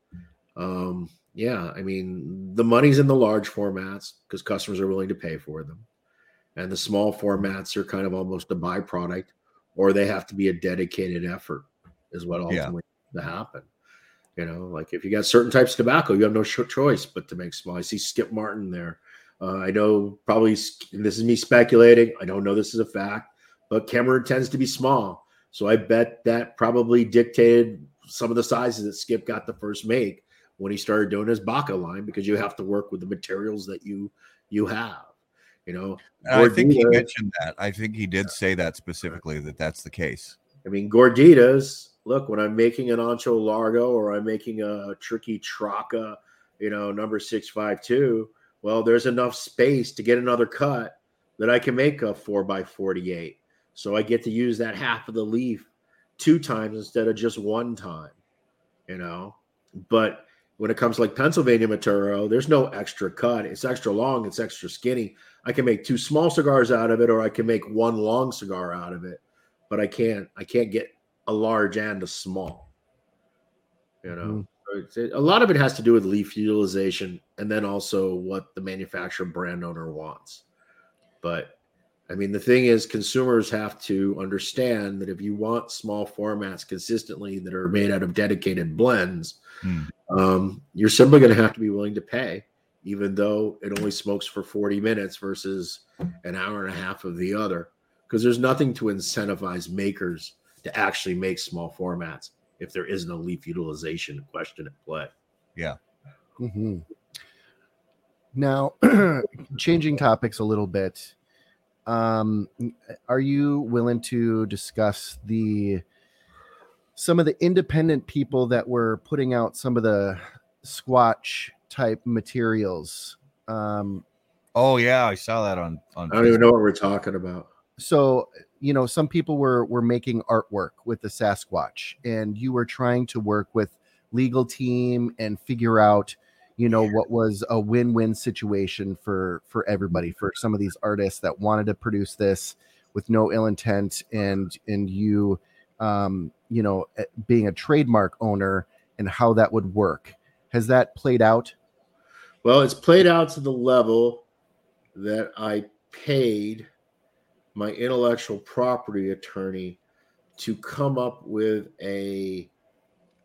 um, yeah, I mean, the money's in the large formats because customers are willing to pay for them. And the small formats are kind of almost a byproduct, or they have to be a dedicated effort, is what Yeah. ultimately to happen. You know, like if you got certain types of tobacco, you have no sh- choice but to make small. I see Skip Martin there. Uh, I know probably and this is me speculating. I don't know this is a fact, but Cameroon tends to be small. So I bet that probably dictated some of the sizes that Skip got the first make when he started doing his Baca line because you have to work with the materials that you you have. You know, And I think he mentioned that. I think he did say that specifically that that's the case. I mean, gorditas. Look, when I'm making an ancho largo or I'm making a Triqui Traca, you know, number six five two. Well, there's enough space to get another cut that I can make a four by forty eight. So I get to use that half of the leaf two times instead of just one time, you know. But when it comes like Pennsylvania Maduro, there's no extra cut. It's extra long, it's extra skinny. I can make two small cigars out of it, or I can make one long cigar out of it, but I can't I can't get a large and a small. You know, it- a lot of it has to do with leaf utilization and then also what the manufacturer brand owner wants. But I mean, the thing is, consumers have to understand that if you want small formats consistently that are made out of dedicated blends, Hmm. um, you're simply going to have to be willing to pay, even though it only smokes for 40 minutes versus an hour and a half of the other. Because there's nothing to incentivize makers to actually make small formats if there isn't a leaf utilization question at play. Yeah. Mm-hmm. Now, changing topics a little bit, um, are you willing to discuss the some of the independent people that were putting out some of the Squatch type materials? Um, Oh yeah, I saw that on on. I don't even know what we're talking about. so you know some people were were making artwork with the sasquatch and you were trying to work with legal team and figure out you know what was a win-win situation for for everybody for some of these artists that wanted to produce this with no ill intent and and you um you know eh, being a trademark owner and how that would work has that played out Well, it's played out to the level that I paid my intellectual property attorney to come up with a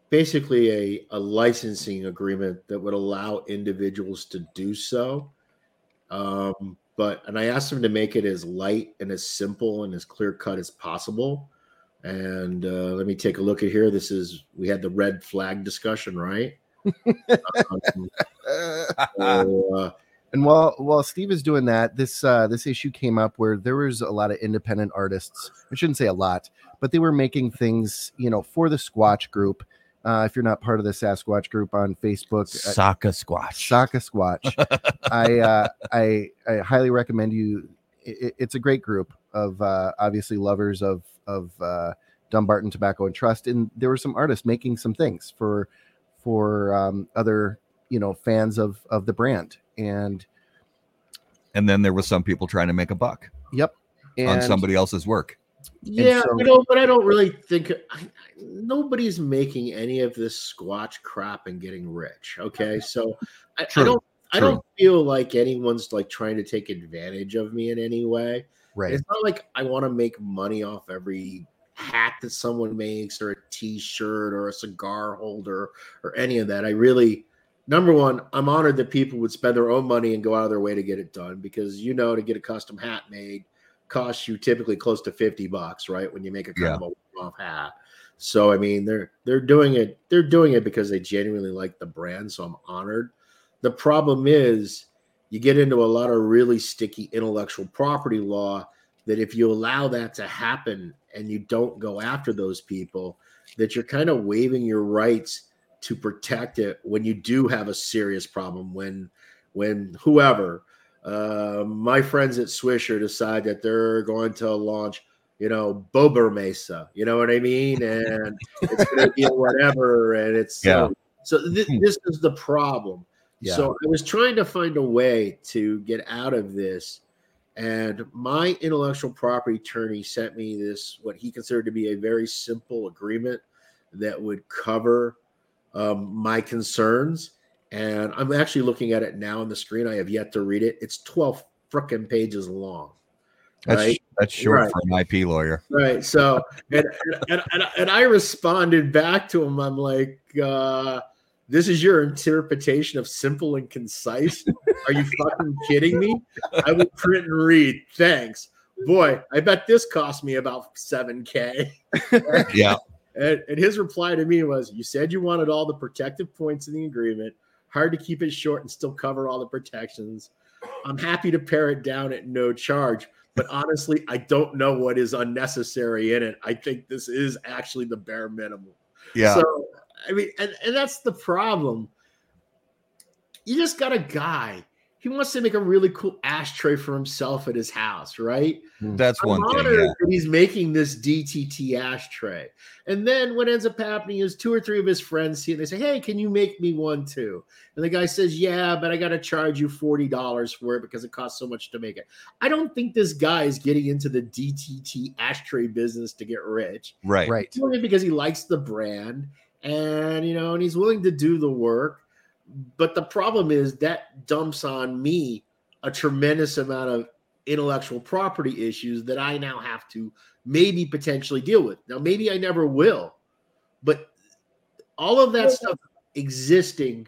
basically a, a licensing agreement that would allow individuals to do so. Um, but and I asked him to make it as light and as simple and as clear cut as possible. And uh, let me take a look at here. This is we had the red flag discussion, right? Uh, And while while Steve is doing that, this uh, this issue came up where there was a lot of independent artists. I shouldn't say a lot, but they were making things, you know, for the Squatch group. Uh, if you're not part of the Sasquatch group on Facebook, uh, Saka Squatch. Saka Squatch, I, uh, I I highly recommend you. It, it's a great group of uh, obviously lovers of of uh, Dunbarton Tobacco and Trust, and there were some artists making some things for for um, other you know fans of of the brand and and then there was some people trying to make a buck Yep. on somebody else's work. Yeah, so- I know, but I don't really think I, I- nobody's making any of this squatch crap and getting rich. Okay, so I, I don't, I don't feel like anyone's like trying to take advantage of me in any way. right. It's not like I want to make money off every hat that someone makes or a T-shirt or a cigar holder or any of that. I really, number one, I'm honored that people would spend their own money and go out of their way to get it done because you know to get a custom hat made costs you typically close to 50 bucks, right? When you make a kind Yeah. of a off hat. So I mean they're they're doing it, they're doing it because they genuinely like the brand. So I'm honored. The problem is you get into a lot of really sticky intellectual property law that if you allow that to happen and you don't go after those people, that you're kind of waiving your rights to protect it when you do have a serious problem. When when whoever, uh, my friends at Swisher decide that they're going to launch, you know, Bober Mesa, you know what I mean, and it's going to be whatever, and it's Yeah. So th- Hmm. this is the problem. Yeah. So I was trying to find a way to get out of this. And my intellectual property attorney sent me this, what he considered to be a very simple agreement that would cover um, my concerns. And I'm actually looking at it now on the screen. I have yet to read it. It's 12 frickin' pages long. That's Right. that's short Right. for an IP lawyer. Right. So, and, and, and, and I responded back to him. I'm like, uh, this is your interpretation of simple and concise. Are you fucking kidding me? I will print and read. Thanks. Boy, I bet this cost me about 7K. Yeah. And, and his reply to me was, You said you wanted all the protective points in the agreement. Hard to keep it short and still cover all the protections. I'm happy to pare it down at no charge. But honestly, I don't know what is unnecessary in it. I think this is actually the bare minimum. Yeah. So, I mean, and, and that's the problem. You just got a guy he wants to make a really cool ashtray for himself at his house, right? Hmm. That's I'm one thing. Yeah. that he's making this DTT ashtray. And then what ends up happening is two or three of his friends see it. They say, Hey, can you make me one too? And the guy says, Yeah, but I got to charge you $40 for it because it costs so much to make it. I don't think this guy is getting into the DTT ashtray business to get rich. Right. Right. Doing it because he likes the brand and, you know, and he's willing to do the work. But the problem is that dumps on me a tremendous amount of intellectual property issues that I now have to maybe potentially deal with. Now, maybe I never will, but all of that stuff existing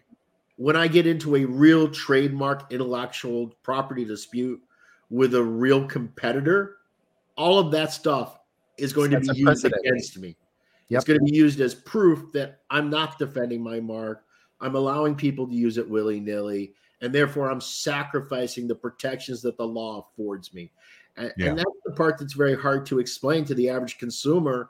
when I get into a real trademark intellectual property dispute with a real competitor, all of that stuff is going to be used precedent. against me. Yep. It's going to be used as proof that I'm not defending my mark. I'm allowing people to use it willy nilly, and therefore I'm sacrificing the protections that the law affords me. And, Yeah. and that's the part that's very hard to explain to the average consumer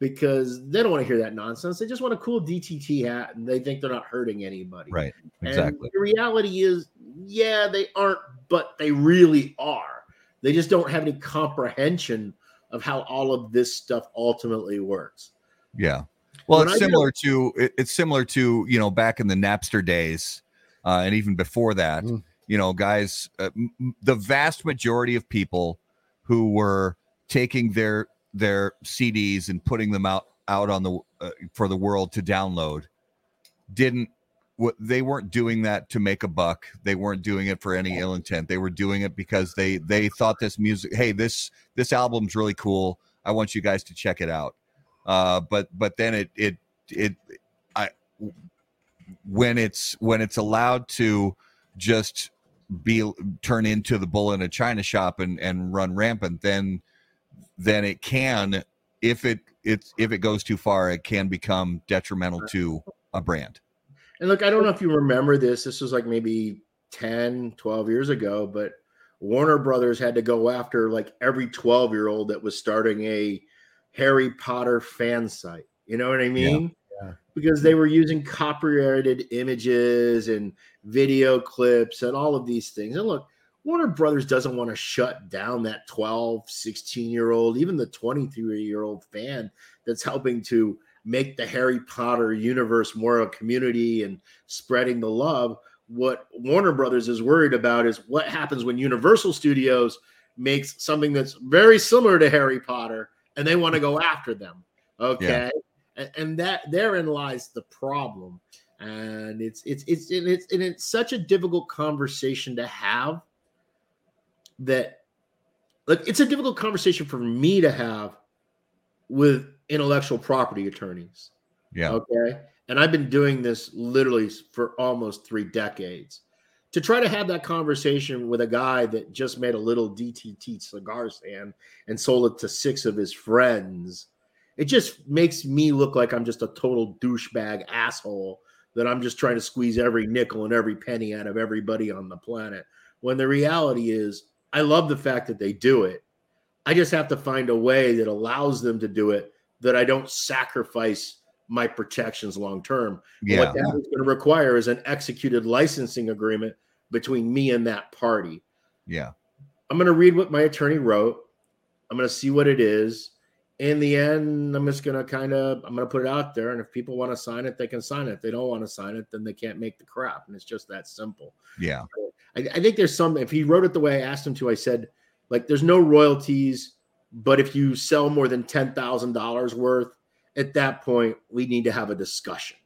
because they don't want to hear that nonsense. They just want a cool DTT hat and they think they're not hurting anybody. Right. And Exactly. the reality is, yeah, they aren't, but they really are. They just don't have any comprehension of how all of this stuff ultimately works. Yeah. Well, When it's I did a- similar to it- it's similar to you know back in the Napster days, uh, and even before that. Mm. You know, guys, uh, m- the vast majority of people who were taking their their CDs and putting them out out on the uh, for the world to download didn't what they weren't doing that to make a buck they weren't doing it for any ill intent they were doing it because they they thought this music hey this this album's really cool i want you guys to check it out uh but but then it it it i when it's when it's allowed to just be turn into the bull in a china shop and and run rampant then then it can if it it's if it goes too far it can become detrimental to a brand And look, I don't know if you remember this. This was like maybe 10, 12 years ago, but Warner Brothers had to go after like every 12 year old that was starting a Harry Potter fan site. You know what I mean? Yeah. Because they were using copyrighted images and video clips and all of these things. And look, Warner Brothers doesn't want to shut down that 12, 16 year old, even the 23 year old fan that's helping to make the Harry Potter universe more of a community and spreading the love. What Warner Brothers is worried about is what happens when Universal Studios makes something that's very similar to Harry Potter and they want to go after them. Okay. And, and that therein lies the problem. And it's it's it's and it's and it's such a difficult conversation to have that like it's a difficult conversation for me to have with intellectual property attorneys. yeah Okay. And I've been doing this literally for almost three decades. To try to have that conversation with a guy that just made a little DTT cigar stand and sold it to six of his friends, it just makes me look like I'm just a total douchebag asshole that I'm just trying to squeeze every nickel and every penny out of everybody on the planet. When the reality is, I love the fact that they do it. I just have to find a way that allows them to do it that I don't sacrifice my protections long term. yeah What that is going to require is an executed licensing agreement between me and that party. yeah I'm going to read what my attorney wrote. I'm going to see what it is. In the end, I'm just going to kind of I'm going to put it out there, and if people want to sign it, they can sign it. If they don't want to sign it, then they can't make the crap, and it's just that simple. yeah I, I think there's some. If he wrote it the way I asked him to, I said like there's no royalties, but if you sell more than ten thousand dollars worth, at that point we need to have a discussion.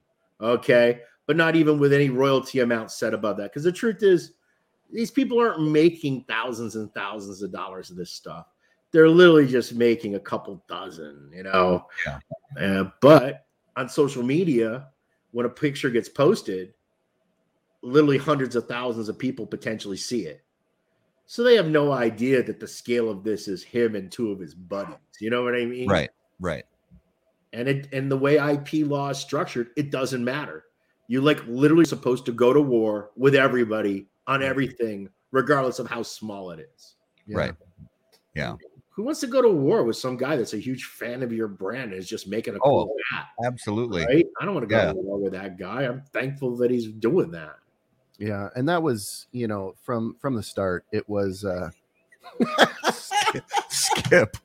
Okay, but not even with any royalty amount set above that, because the truth is, these people aren't making thousands and thousands of dollars of this stuff. They're literally just making a couple dozen, you know. Yeah. Uh, but on social media, when a picture gets posted, literally hundreds of thousands of people potentially see it. So they have no idea that the scale of this is him and two of his buddies. You know what I mean? right right And it and the way IP law is structured, it doesn't matter. You're like literally supposed to go to war with everybody on everything, regardless of how small it is. Yeah. right yeah Who wants to go to war with some guy that's a huge fan of your brand and is just making a Oh, cool hat? absolutely Right? I don't want to go Yeah. to war with that guy. I'm thankful that he's doing that. Yeah, and that was you know from from the start. It was uh Skip.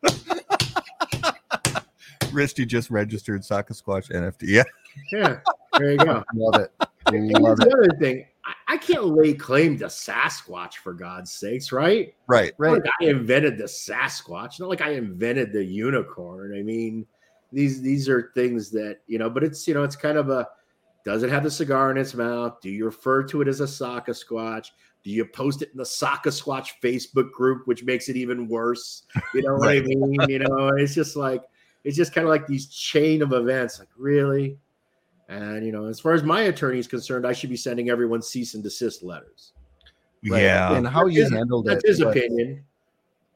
Risty just registered Saka Squatch NFT. Yeah. Yeah, there you go. love it, love the other thing. I, can't lay claim to Sasquatch for God's sakes, right? Right. Right, like I invented the Sasquatch. Not like I invented the unicorn. I mean, these these are things that you know. But it's you know, it's kind of a. Does it have the cigar in its mouth? Do you refer to it as a Saka Squatch? Do you post it in the Saka Squatch Facebook group, which makes it even worse? You know what I mean? You know, it's just like it's just kind of like these chain of events. Like really, and you know, as far as my attorney is concerned, I should be sending everyone cease and desist letters. right. Yeah. and how you That's his- handled it. That's his was- opinion.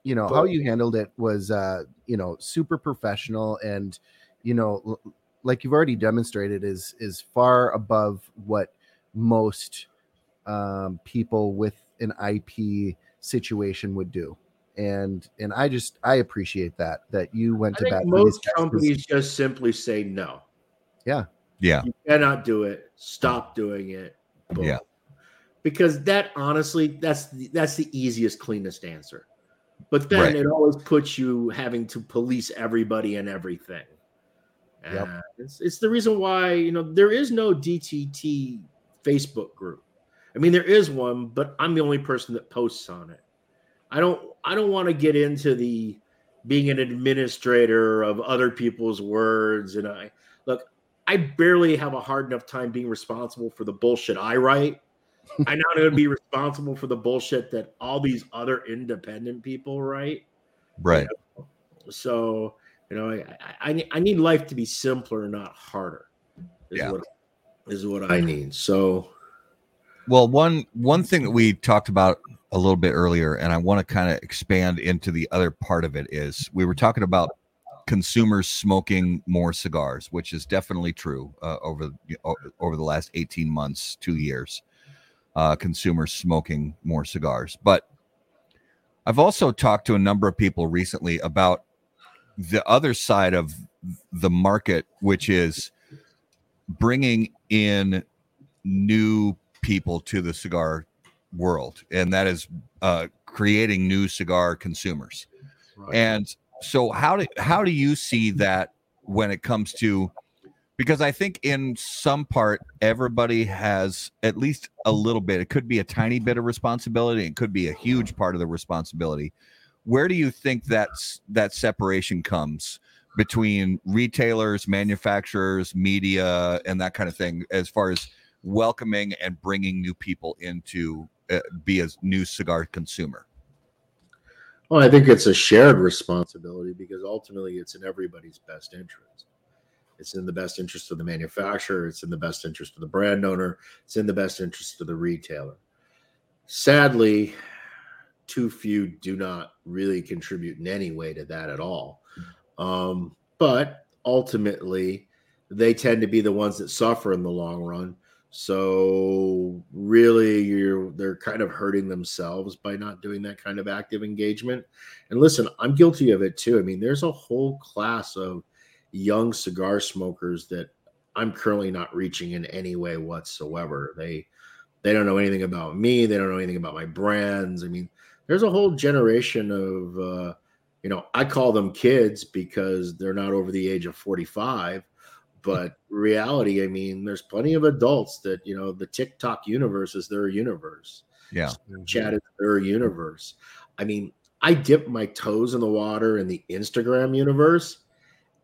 you know how you handled it was uh you know super professional and you know like you've already demonstrated is is far above what most um people with an ip situation would do and and i just i appreciate that that you went I to think bat for most guys 'cause- companies just simply say no. Yeah. Yeah. You cannot do it. Stop doing it. Boom. Yeah. Because that honestly, that's the, that's the easiest, cleanest answer. But then Right. it always puts you having to police everybody and everything. Yep. And It's, it's the reason why you know there is no DTT Facebook group. I mean, there is one, but I'm the only person that posts on it. I don't I don't want to get into the being an administrator of other people's words and I look I barely have a hard enough time being responsible for the bullshit I write. I'm not going to be responsible for the bullshit that all these other independent people write. Right. So, you know, I, I, I need- I need life to be simpler, not harder. Is Yeah. what is what I need. So, Well, one one thing that we talked about a little bit earlier, and I want to kind of expand into the other part of it is we were talking about consumers smoking more cigars, which is definitely true uh, over over the last eighteen months, two years. Uh, consumers smoking more cigars, but I've also talked to a number of people recently about the other side of the market, which is bringing in new people to the cigar world, and that is uh, creating new cigar consumers. And so, how do how do you see that when it comes to? Because I think in some part, everybody has at least a little bit. It could be a tiny bit of responsibility. It could be a huge part of the responsibility. Where do you think that's that separation comes between retailers, manufacturers, media, and that kind of thing, as far as welcoming and bringing new people into uh, be a new cigar consumer? well, I think it's a shared responsibility because ultimately it's in everybody's best interest. It's in the best interest of the manufacturer, it's in the best interest of the brand owner, it's in the best interest of the retailer. Sadly, too few do not really contribute in any way to that at all. Um, but ultimately, they tend to be the ones that suffer in the long run. So really, you're they're kind of hurting themselves by not doing that kind of active engagement. And listen, I'm guilty of it too. I mean, there's a whole class of young cigar smokers that I'm currently not reaching in any way whatsoever. They they don't know anything about me. They don't know anything about my brands. I mean, there's a whole generation of uh, you know, I call them kids because they're not over the age of 45. But reality, I mean, there's plenty of adults that, you know, the TikTok universe is their universe. Yeah. Chat is their universe. I mean, I dip my toes in the water in the Instagram universe,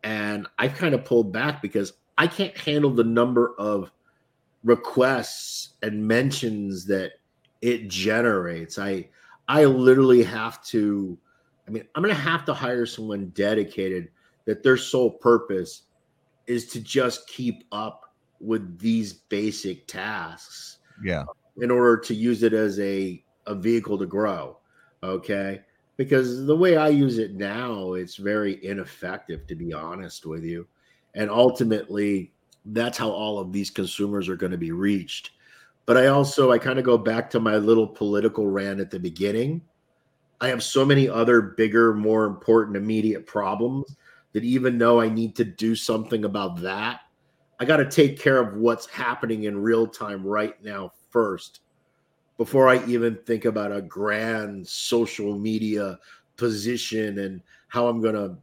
and I've kind of pulled back because I can't handle the number of requests and mentions that it generates. I I literally have to I mean, I'm going to have to hire someone dedicated that their sole purpose is to just keep up with these basic tasks Yeah. in order to use it as a a vehicle to grow. Okay? Because the way I use it now, it's very ineffective to be honest with you. And ultimately, that's how all of these consumers are going to be reached. But I also I kind of go back to my little political rant at the beginning. I have so many other bigger, more important, immediate problems that even though I need to do something about that, I got to take care of what's happening in real time right now first before I even think about a grand social media position and how I'm going to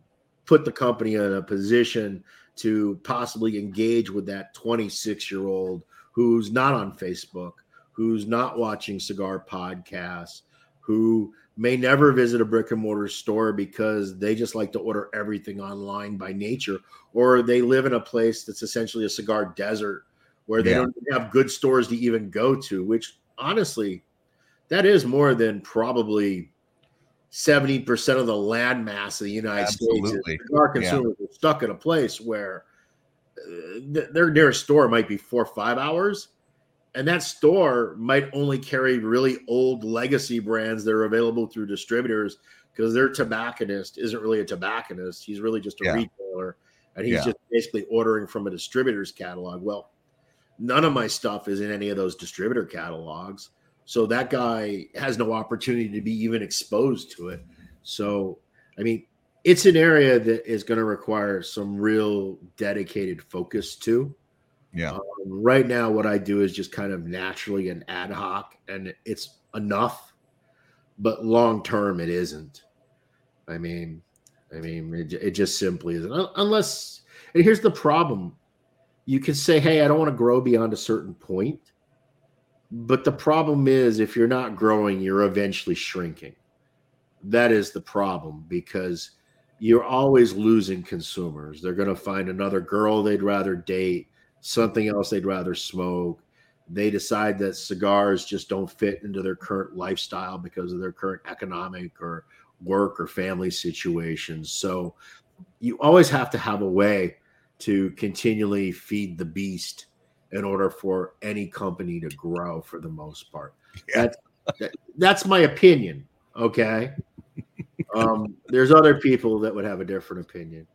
put the company in a position to possibly engage with that 26 year old who's not on Facebook, who's not watching cigar podcasts, who may never visit a brick and mortar store because they just like to order everything online by nature, or they live in a place that's essentially a cigar desert where they Yeah. don't have good stores to even go to, which honestly, that is more than probably 70% of the land mass of the United Absolutely. States. Cigar Yeah. consumers are stuck in a place where uh, th- their nearest store might be four or five hours and that store might only carry really old legacy brands that are available through distributors because their tobacconist isn't really a tobacconist he's really just a Yeah. retailer and he's Yeah. just basically ordering from a distributor's catalog well none of my stuff is in any of those distributor catalogs so that guy has no opportunity to be even exposed to it so i mean it's an area that is going to require some real dedicated focus to Yeah. um, right now, what I do is just kind of naturally and ad hoc, and it's enough. But long term, it isn't. I mean, I mean, it, it just simply isn't. Unless, and here's the problem: you can say, "Hey, I don't want to grow beyond a certain point," but the problem is, if you're not growing, you're eventually shrinking. That is the problem because you're always losing consumers. They're going to find another girl they'd rather date something else they'd rather smoke. They decide that cigars just don't fit into their current lifestyle because of their current economic or work or family situations. So you always have to have a way to continually feed the beast in order for any company to grow for the most part. Yeah. That's, that, that's my opinion. Okay. um, there's other people that would have a different opinion.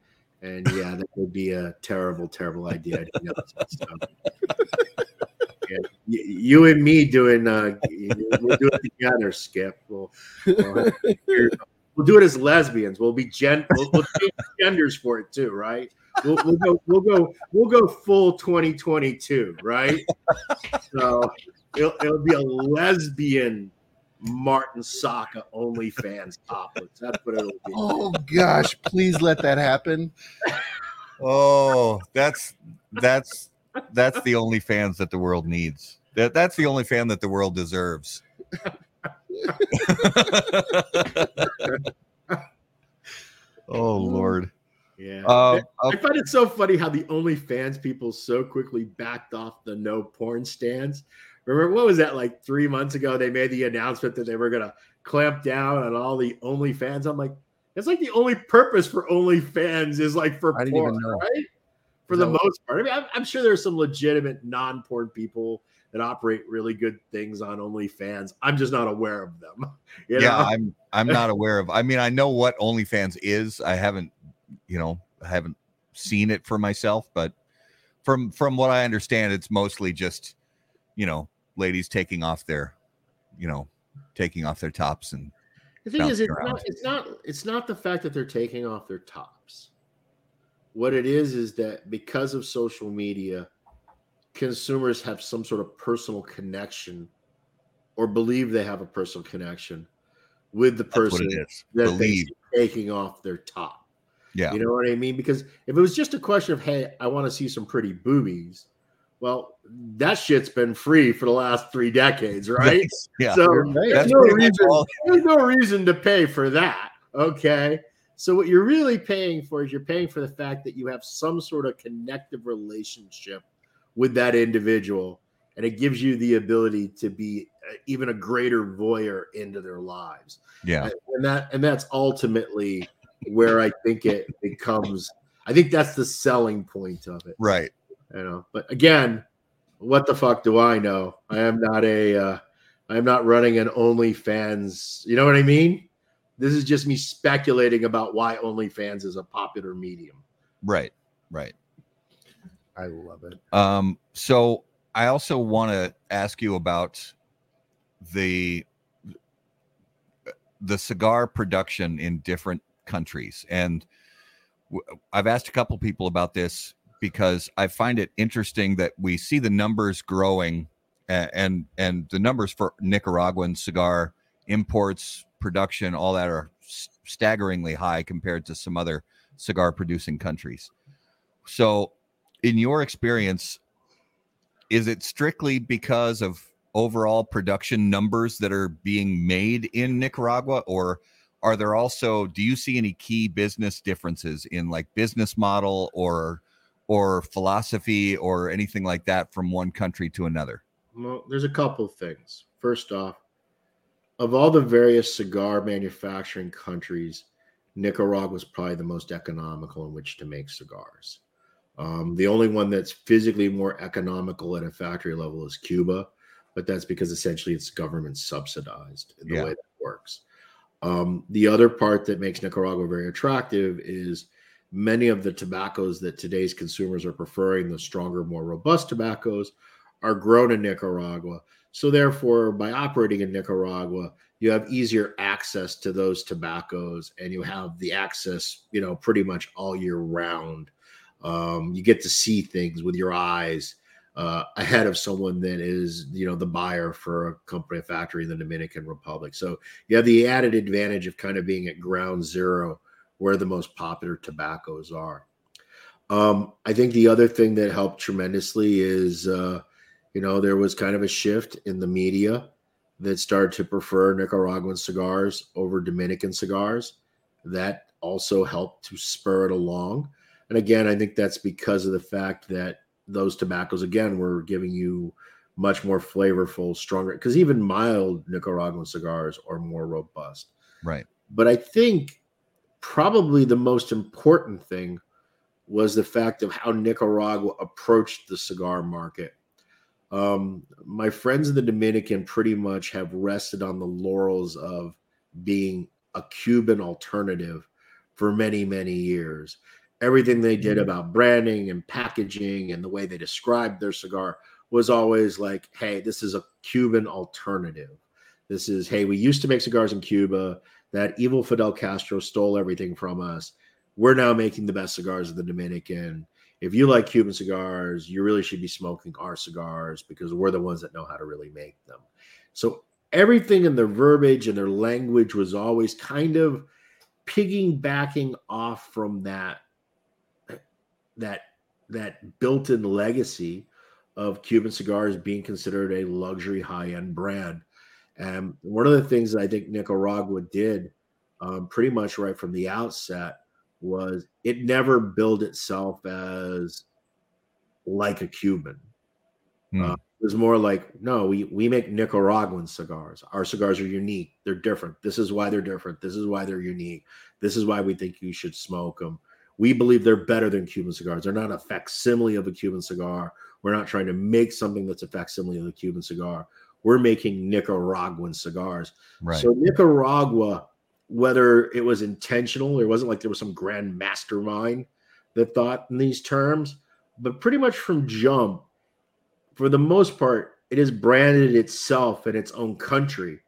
And yeah, that would be a terrible, terrible idea. That. Yeah, you and me doing, uh, we'll do it together, Skip. We'll, we'll, we'll do it as lesbians. We'll be gen, we'll, we'll change genders for it too, right? We'll, we'll go, we'll go, we'll go full 2022, right? So it'll, it'll be a lesbian Martin Saka OnlyFans toplets. That's what it'll be. Oh gosh, please let that happen. Oh, that's that's that's the only fans that the world needs. That that's the only fan that the world deserves. oh Lord. Yeah. Uh, I find it so funny how the OnlyFans people so quickly backed off the no porn stands. Remember what was that like three months ago? They made the announcement that they were gonna clamp down on all the OnlyFans. I'm like, it's like the only purpose for OnlyFans is like for I porn, right? For Is the most part. I mean, I'm, I'm sure there's some legitimate non-porn people that operate really good things on OnlyFans. I'm just not aware of them. You yeah. I'm I'm not aware of. I mean, I know what OnlyFans is. I haven't, you know, I haven't seen it for myself, but from from what I understand, it's mostly just, you know, ladies taking off their, you know, taking off their tops and The thing is, it's around. not, it's not it's not the fact that they're taking off their tops. What it is is that because of social media, consumers have some sort of personal connection or believe they have a personal connection with the person that they're taking off their top. Yeah. You know what I mean? Because if it was just a question of, hey, I want to see some pretty boobies, well, that shit's been free for the last three decades, right? Yeah. So there's no reason there's no reason to pay for that. Okay. So what you're really paying for is you're paying for the fact that you have some sort of connective relationship with that individual, and it gives you the ability to be uh, even a greater voyeur into their lives. yeah. And that and that's ultimately where I think it becomes. I think that's the selling point of it Right. You know but again what the fuck do i know i am not a uh i am not running an onlyfans you know what i mean this is just me speculating about why onlyfans is a popular medium Right. Right. I love it. Um, so I also want to ask you about the the cigar production in different countries, and I've asked a couple people about this because I find it interesting that we see the numbers growing and and the numbers for Nicaraguan cigar imports, production, all that are staggeringly high compared to some other cigar producing countries. So, in your experience, is it strictly because of overall production numbers that are being made in Nicaragua, or are there also? Do you see any key business differences in like business model or or philosophy or anything like that from one country to another? Well, there's a couple of things. First off, of all the various cigar manufacturing countries, Nicaragua is probably the most economical in which to make cigars. Um, the only one that's physically more economical at a factory level is Cuba, but that's because essentially it's government subsidized in the Yeah. way that works. Um, the other part that makes Nicaragua very attractive is many of the tobaccos that today's consumers are preferring, the stronger, more robust tobaccos, are grown in Nicaragua. So therefore, by operating in Nicaragua, you have easier access to those tobaccos, and you have the access, you know, pretty much all year round. Um, you get to see things with your eyes uh, ahead of someone that is, you know, the buyer for a company, a factory in the Dominican Republic. So you have the added advantage of kind of being at ground zero where the most popular tobaccos are. Um, I think the other thing that helped tremendously is, uh, you know, there was kind of a shift in the media that started to prefer Nicaraguan cigars over Dominican cigars. That also helped to spur it along. And again, I think that's because of the fact that those tobaccos, again, were giving you much more flavorful, stronger, because even mild Nicaraguan cigars are more robust. Right. But I think probably the most important thing was the fact of how Nicaragua approached the cigar market. Um, my friends in the Dominican pretty much have rested on the laurels of being a Cuban alternative for many, many years. Everything they did about branding and packaging and the way they described their cigar was always like, hey, this is a Cuban alternative. This is, hey, we used to make cigars in Cuba. That evil Fidel Castro stole everything from us. We're now making the best cigars in the Dominican. If you like Cuban cigars, you really should be smoking our cigars because we're the ones that know how to really make them. So everything in their verbiage and their language was always kind of piggybacking off from that that that built-in legacy of Cuban cigars being considered a luxury high-end brand. And one of the things that I think Nicaragua did um, pretty much right from the outset was it never billed itself as like a Cuban. Hmm. Uh, it was more like, no, we we make Nicaraguan cigars. Our cigars are unique. They're different. This is why they're different. This is why they're unique. This is why we think you should smoke them. We believe they're better than Cuban cigars. They're not a facsimile of a Cuban cigar. We're not trying to make something that's a facsimile of a Cuban cigar. We're making Nicaraguan cigars. Right. So Nicaragua, whether it was intentional, it wasn't like there was some grand mastermind that thought in these terms, but pretty much from jump, for the most part, it has branded itself in its own country.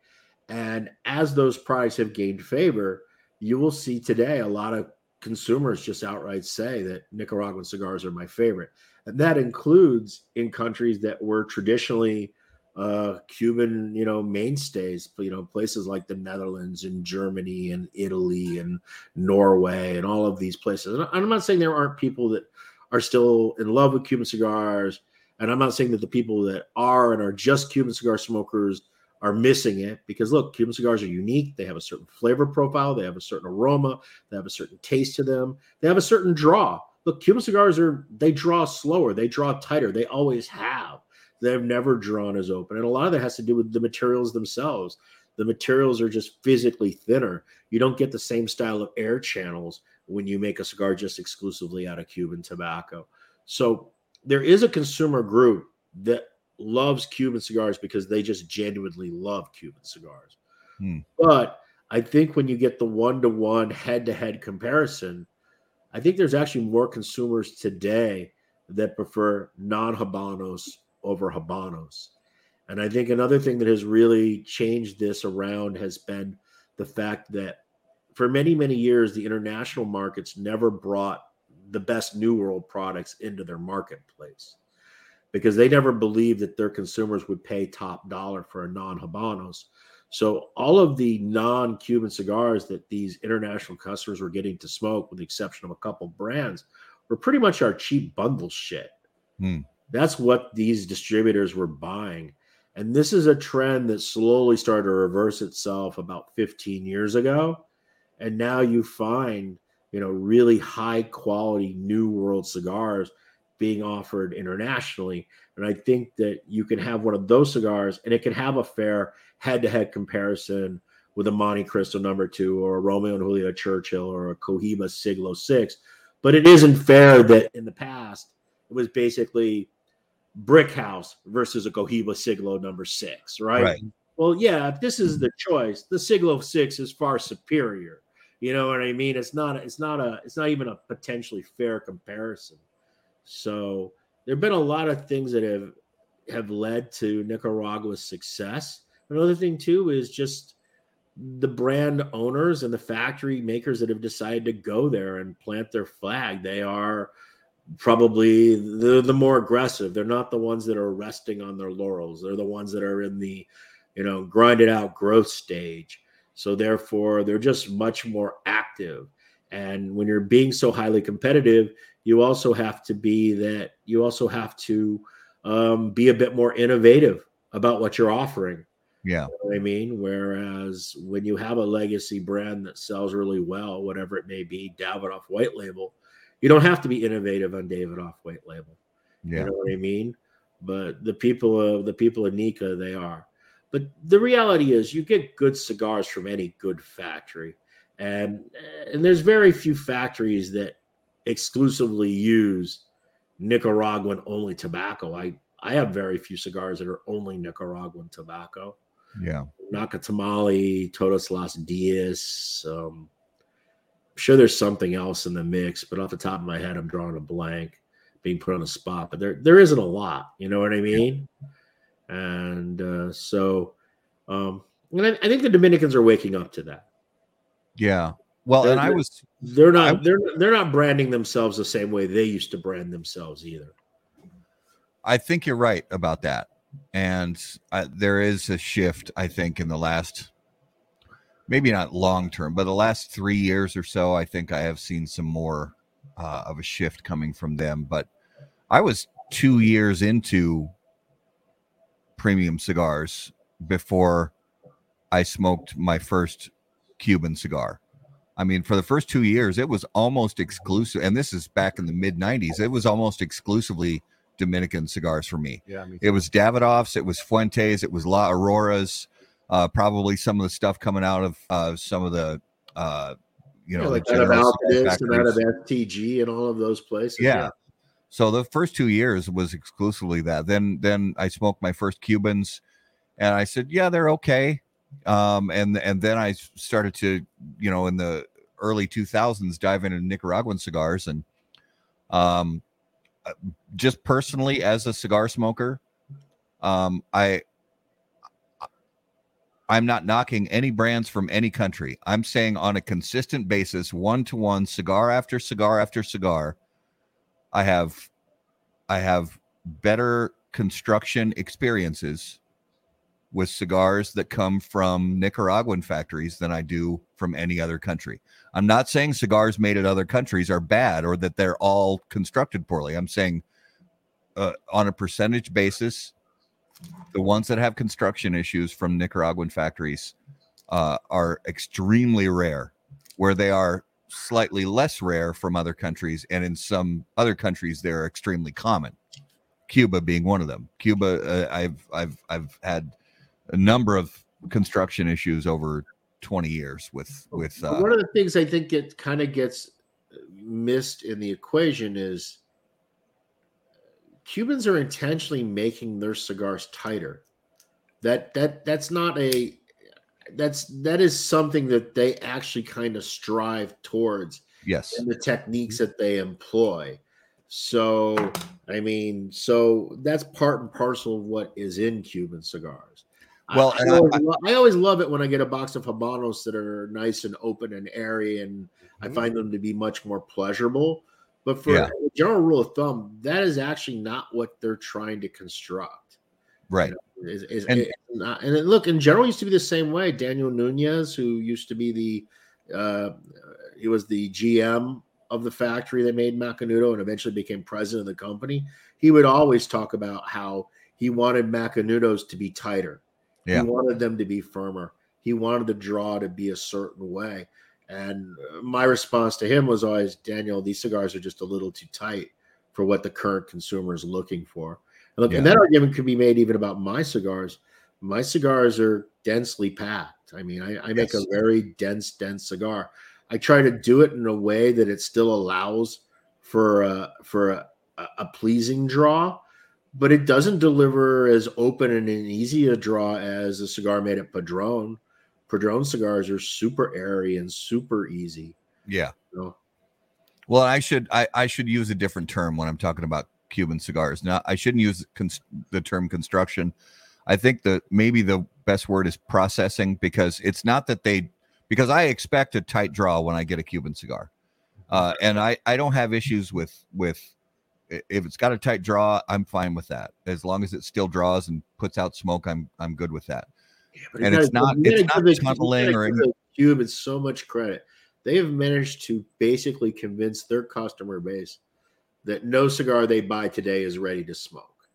And as those products have gained favor, you will see today a lot of consumers just outright say that Nicaraguan cigars are my favorite. And that includes in countries that were traditionally uh, Cuban, you know, mainstays, you know, places like the Netherlands and Germany and Italy and Norway and all of these places. And I'm not saying there aren't people that are still in love with Cuban cigars. And I'm not saying that the people that are and are just Cuban cigar smokers are missing it because look, Cuban cigars are unique. They have a certain flavor profile, they have a certain aroma, they have a certain taste to them, they have a certain draw. Look, Cuban cigars are they draw slower, they draw tighter, they always have. They've never drawn as open. And a lot of that has to do with the materials themselves. The materials are just physically thinner. You don't get the same style of air channels when you make a cigar just exclusively out of Cuban tobacco. So there is a consumer group that loves Cuban cigars because they just genuinely love Cuban cigars. Hmm. But I think when you get the one to one head to head comparison, I think there's actually more consumers today that prefer non Habanos over Habanos. And I think another thing that has really changed this around has been the fact that for many, many years, the international markets never brought the best New World products into their marketplace. because they never believed that their consumers would pay top dollar for a non Habanos. So all of the non-Cuban cigars that these international customers were getting to smoke, with the exception of a couple brands, were pretty much our cheap bundle shit. Hmm. That's what these distributors were buying. And this is a trend that slowly started to reverse itself about 15 years ago. And now you find, you know, really high quality new world cigars being offered internationally. And I think that you can have one of those cigars and it can have a fair head to head comparison with a Montecristo number two or a Romeo and Juliet Churchill or a Cohiba Siglo six. But it isn't fair that in the past it was basically brick house versus a Cohiba Siglo number six, right? Right. Well, yeah, if this is the choice, the Siglo six is far superior. You know what I mean? It's not. It's not a. It's not even a potentially fair comparison. So there have been a lot of things that have have led to Nicaragua's success. Another thing too is just the brand owners and the factory makers that have decided to go there and plant their flag. They are probably the the more aggressive. They're not the ones that are resting on their laurels. They're the ones that are in the, you know, grinded out growth stage. So therefore, they're just much more active. And when you're being so highly competitive, you also have to be that. You also have to um, be a bit more innovative about what you're offering. Yeah. You know what I mean? Whereas when you have a legacy brand that sells really well, whatever it may be, Davidoff White Label, you don't have to be innovative on Davidoff White Label. Yeah. You know what I mean? But the people of the people of Nika, they are. But the reality is, you get good cigars from any good factory, and and there's very few factories that exclusively use Nicaraguan only tobacco. I I have very few cigars that are only Nicaraguan tobacco. Yeah. Nacatamale, Todos Los Dias. Um, sure there's something else in the mix, but off the top of my head, I'm drawing a blank, being put on the spot. But there there isn't a lot. You know what I mean? And uh, so, um, and I, I think the Dominicans are waking up to that. Yeah. Well, and I was They're not I- they're they're not branding themselves the same way they used to brand themselves either. I think you're right about that. And uh, there is a shift, I think, in the last, maybe not long term, but the last three years or so, I think I have seen some more uh, of a shift coming from them. But I was two years into premium cigars before I smoked my first Cuban cigar. I mean, for the first two years, it was almost exclusive. And this is back in the mid 90s. It was almost exclusively Dominican cigars for me. Yeah, me It was Davidoff's, it was Fuentes, it was La Auroras, uh, probably some of the stuff coming out of uh, some of the, uh, you know, Yeah, like the out of and out of. FTG and all of those places. Yeah. So the first two years was exclusively that. Then, then I smoked my first Cubans, and I said, yeah, they're okay. Um, and and then I started to, you know, in the early 2000s, dive into Nicaraguan cigars, and um, uh, just personally as a cigar smoker, um, I I'm not knocking any brands from any country. I'm saying on a consistent basis, one to one, cigar after cigar after cigar, I have I have better construction experiences with cigars that come from Nicaraguan factories than I do from any other country. I'm not saying cigars made at other countries are bad or that they're all constructed poorly. I'm saying uh, on a percentage basis, the ones that have construction issues from Nicaraguan factories uh, are extremely rare, where they are slightly less rare from other countries, and in some other countries they're extremely common. Cuba being one of them. Cuba, uh, I've I've I've had a number of construction issues over 20 years with with uh, one of the things I think it kind of gets missed in the equation is Cubans are intentionally making their cigars tighter. That that that's not a that's that is something that they actually kind of strive towards yes and the techniques that they employ. So, I mean, so that's part and parcel of what is in Cuban cigars. Well, I, I- always, lo- I always love it when I get a box of Habanos that are nice and open and airy, and I Mhm. find them to be much more pleasurable. But for Yeah. a general rule of thumb, that is actually not what they're trying to construct. Right. Is, is, And- not, and look, in general, it used to be the same way. Daniel Nunez, who used to be the, uh, he was the GM of the factory that made Macanudo and eventually became president of the company. He would always talk about how he wanted Macanudos to be tighter. Yeah. He wanted them to be firmer. He wanted the draw to be a certain way. And my response to him was always, Daniel, these cigars are just a little too tight for what the current consumer is looking for. And look, and that argument could be made even about my cigars. My cigars are densely packed. I mean, I, I make Yes. a very dense, dense cigar. I try to do it in a way that it still allows for a, for a, a- a pleasing draw, but it doesn't deliver as open and an easy a draw as a cigar made at Padron. Padron cigars are super airy and super easy. Yeah. You know? Well, I should I, I should use a different term when I'm talking about Cuban cigars. Now, I shouldn't use cons- the term construction. I think that maybe the best word is processing because it's not that they because I expect a tight draw when I get a Cuban cigar, uh, and I I don't have issues with with if it's got a tight draw, I'm fine with that as long as it still draws and puts out smoke. I'm I'm good with that. You And it's not- it's not give tunneling or the Cuban so much credit. They have managed to basically convince their customer base that no cigar they buy today is ready to smoke.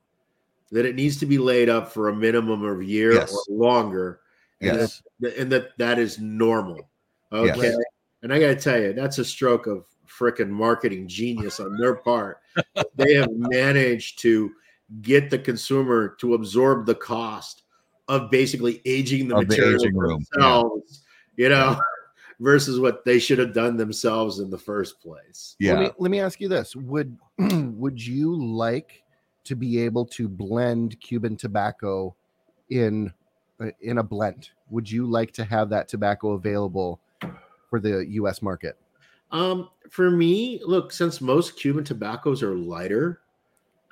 That it needs to be laid up for a minimum of a year Yes. or longer, and Yes. that, and that that is normal. Okay, Yes. and I got to tell you, that's a stroke of freaking marketing genius on their part. they have managed to get the consumer to absorb the cost of basically aging the Of the material aging room, yeah. themselves, you know, versus what they should have done themselves in the first place. Yeah. Let me, let me ask you this: Would would you like to be able to blend Cuban tobacco in uh, in a blend? Would you like to have that tobacco available for the U.S. market? Um, for me, look, since most Cuban tobaccos are lighter,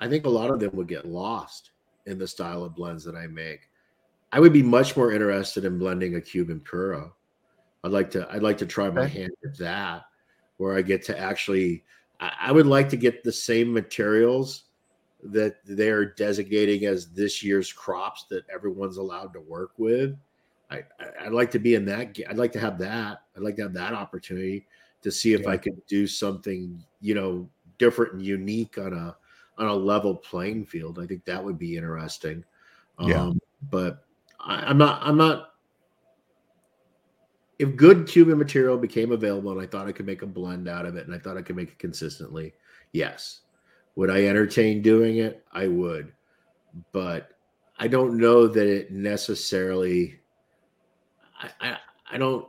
I think a lot of them would get lost in the style of blends that I make. I would be much more interested in blending a Cuban puro. I'd like to I'd like to try my hand at that, where I get to actually I, I would like to get the same materials that they're designating as this year's crops that everyone's allowed to work with. I, I'd like to be in that. I'd like to have that. I'd like to have that opportunity to see if I could do something, you know, different and unique on a on a level playing field. I think that would be interesting. Yeah. Um, but I, I'm not. I'm not. If good Cuban material became available and I thought I could make a blend out of it and I thought I could make it consistently, yes. Would I entertain doing it? I would. But I don't know that it necessarily I, I I don't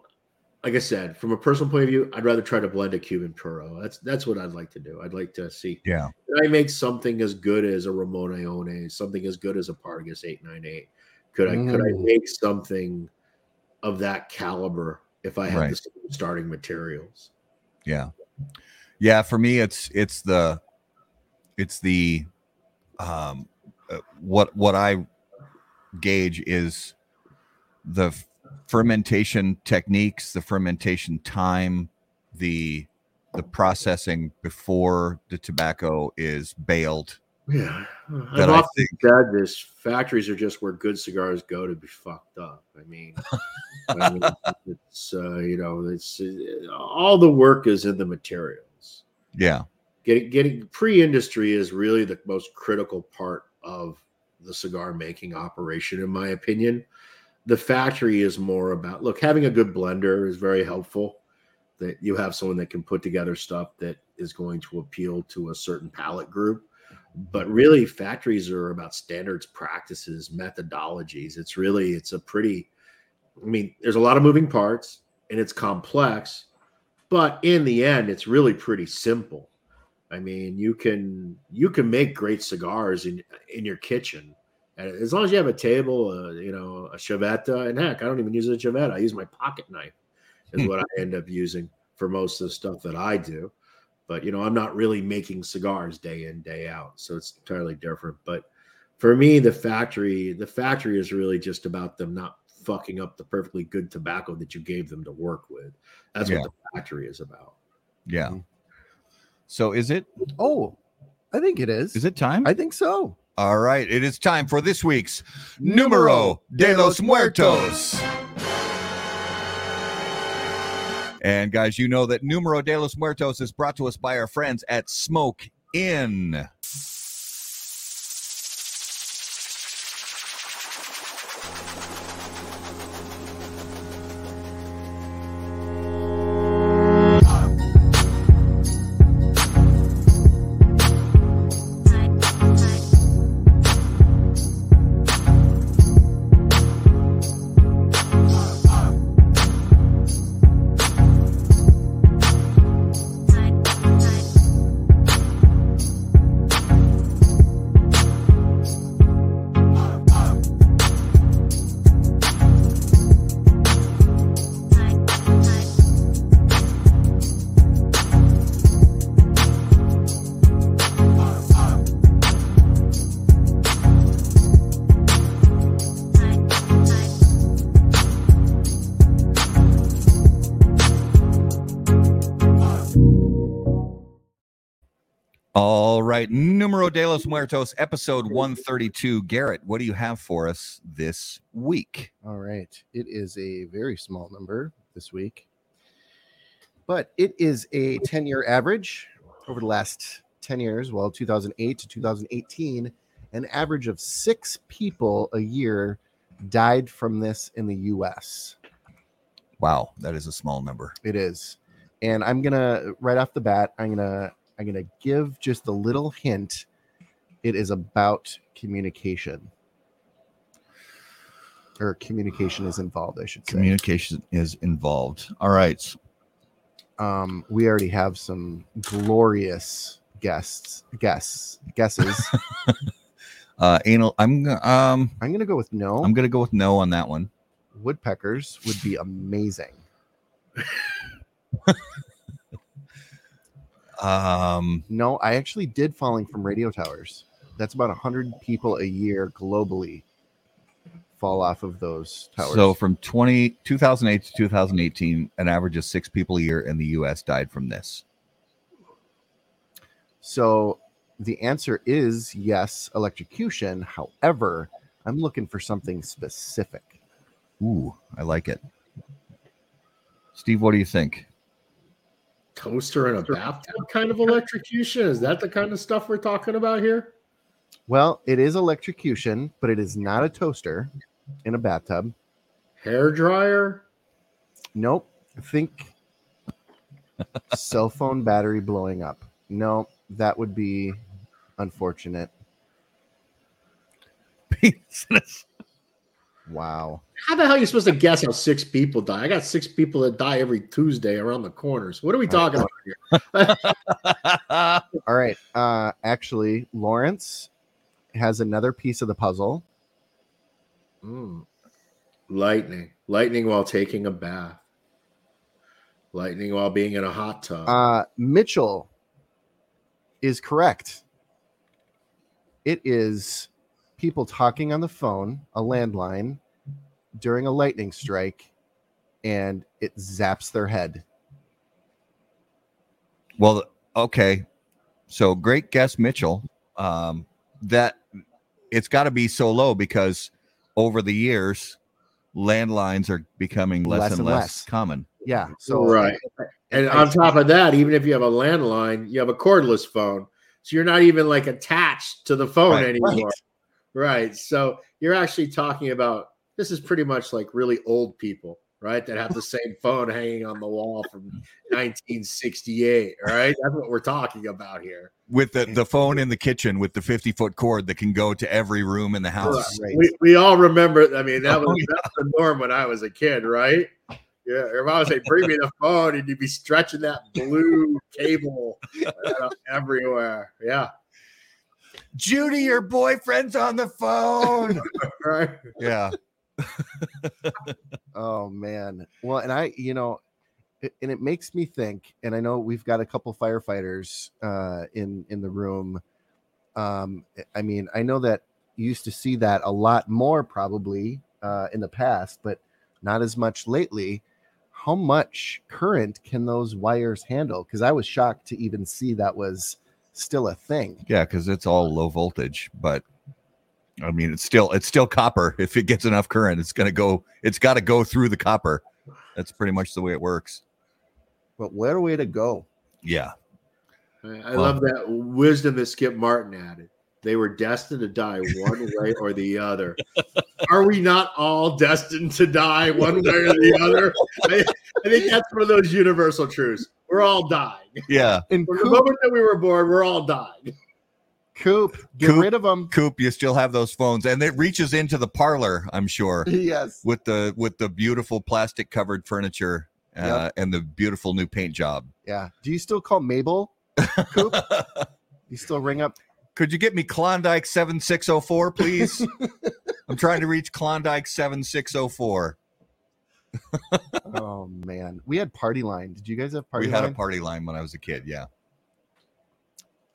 like I said, from a personal point of view, I'd rather try to blend a Cuban puro. That's that's what I'd like to do. I'd like to see Yeah. I make something as good as a Ramon Allones, something as good as a Partagas 898? Could I could I Mm. make something of that caliber if I had Right. the same starting materials? Yeah. Yeah, for me it's it's the it's the um uh, what what I gauge is the fermentation techniques, the fermentation time, the the processing before the tobacco is baled. Yeah. I've often think- said this factories are just where good cigars go to be fucked up. I mean, I mean it's uh, you know, it's uh, all the work is in the materials. Yeah. getting getting pre-industria is really the most critical part of the cigar making operation in my opinion the factory is more about look having a good blender is very helpful that you have someone that can put together stuff that is going to appeal to a certain palate group but really factories are about standards practices methodologies. It's really it's a pretty i mean there's a lot of moving parts and it's complex but in the end it's really pretty simple. I mean you can you can make great cigars in in your kitchen. And as long as you have a table uh, you know a chaveta and heck i don't even use a chaveta. I use my pocket knife is Hmm. what i end up using for most of the stuff that i do but you know i'm not really making cigars day in day out so it's entirely different but for me the factory the factory is really just about them not fucking up the perfectly good tobacco that you gave them to work with that's Yeah. what the factory is about Yeah. Mm-hmm. So is it Oh, I think it is. is it time? I think so. All right, it is time for this week's Numero de los Muertos. And guys, you know that Numero de los Muertos is brought to us by our friends at Smoke Inn. De los Muertos, episode 132. Garrett, what do you have for us this week? All right. It is a very small number this week, but it is a 10 year average over the last 10 years. Well, 2008 to 2018, an average of six people a year died from this in the US. Wow, that is a small number. It is. And I'm going to, right off the bat, I'm going to, I'm going to give just a little hint. It is about communication. Or communication is involved, I should say. Communication is involved. All right. um, we already have some glorious guests, guests, guesses. Uh anal I'm um I'm gonna go with no. I'm going to go with no on that one. Woodpeckers would be amazing. Um No, I actually did falling from radio towers. That's about hundred people a year globally fall off of those towers. so from 20 2008 to 2018 an average of 6 people a year in the US died from this. So the answer is yes, electrocution. However, I'm looking for something specific. Ooh, I like it. Steve, what do you think? Toaster in a bathtub kind of electrocution. Is that the kind of stuff we're talking about here? Well, it is electrocution, but it is not a toaster in a bathtub. Hair dryer? Nope. I think cell phone battery blowing up. No, that would be unfortunate. Wow. How the hell are you supposed to guess how six people die? I got six people that die every Tuesday around the corners. What are we talking about here? All right. Uh actually, Lawrence has another piece of the puzzle. Mm. Lightning. Lightning while taking a bath. Lightning while being in a hot tub. Uh Mitchell is correct. It is people talking on the phone, a landline during a lightning strike and it zaps their head. Well, okay. So great guess, Mitchell. Um, that it's got to be so low because over the years, landlines are becoming less, Less and and less, less. common. Yeah. So right. And on top of that, even if you have a landline, you have a cordless phone. So you're not even like attached to the phone Right. anymore. Right. So you're actually talking about this is pretty much like really old people, right? That have the same phone hanging on the wall from 1968. Right. That's what we're talking about here. With the, the phone in the kitchen with the 50 foot cord that can go to every room in the house. Right. We, we all remember. I mean, that Oh, was yeah. that's the norm when I was a kid, right? Yeah, if I was say, "Bring me the phone," and you'd be stretching that blue cable uh, everywhere. Yeah, Judy, your boyfriend's on the phone. right. yeah. Oh man. Well, and I, you know, it, and it makes me think. And I know we've got a couple firefighters uh, in in the room. Um, I mean, I know that you used to see that a lot more probably uh, in the past, but not as much lately. how much current can those wires handle? Because I was shocked to even see that was still a thing. Yeah, because it's all low voltage, but I mean, it's still it's still copper. If it gets enough current, it's gonna go. It's got to go through the copper. That's pretty much the way it works. But what a way to go! Yeah, I, I love that wisdom that Skip Martin added. They were destined to die one way or the other. Are we not all destined to die one way or the other? I, I think that's one of those universal truths. We're all dying. yeah. And From the moment that we were born, we're all dying. Coop get Coop. rid of them. Coop, you still have those phones, and it reaches into the parlor. I'm sure yes. with the with the beautiful plastic covered furniture uh, Yep. and the beautiful new paint job. Yeah. Do you still call Mabel? Coop? you still ring up? Could you get me Klondike 7604, please? I'm trying to reach Klondike 7604. Oh man, we had party line. Did you guys have party line? we had a party line when I was a kid. Yeah.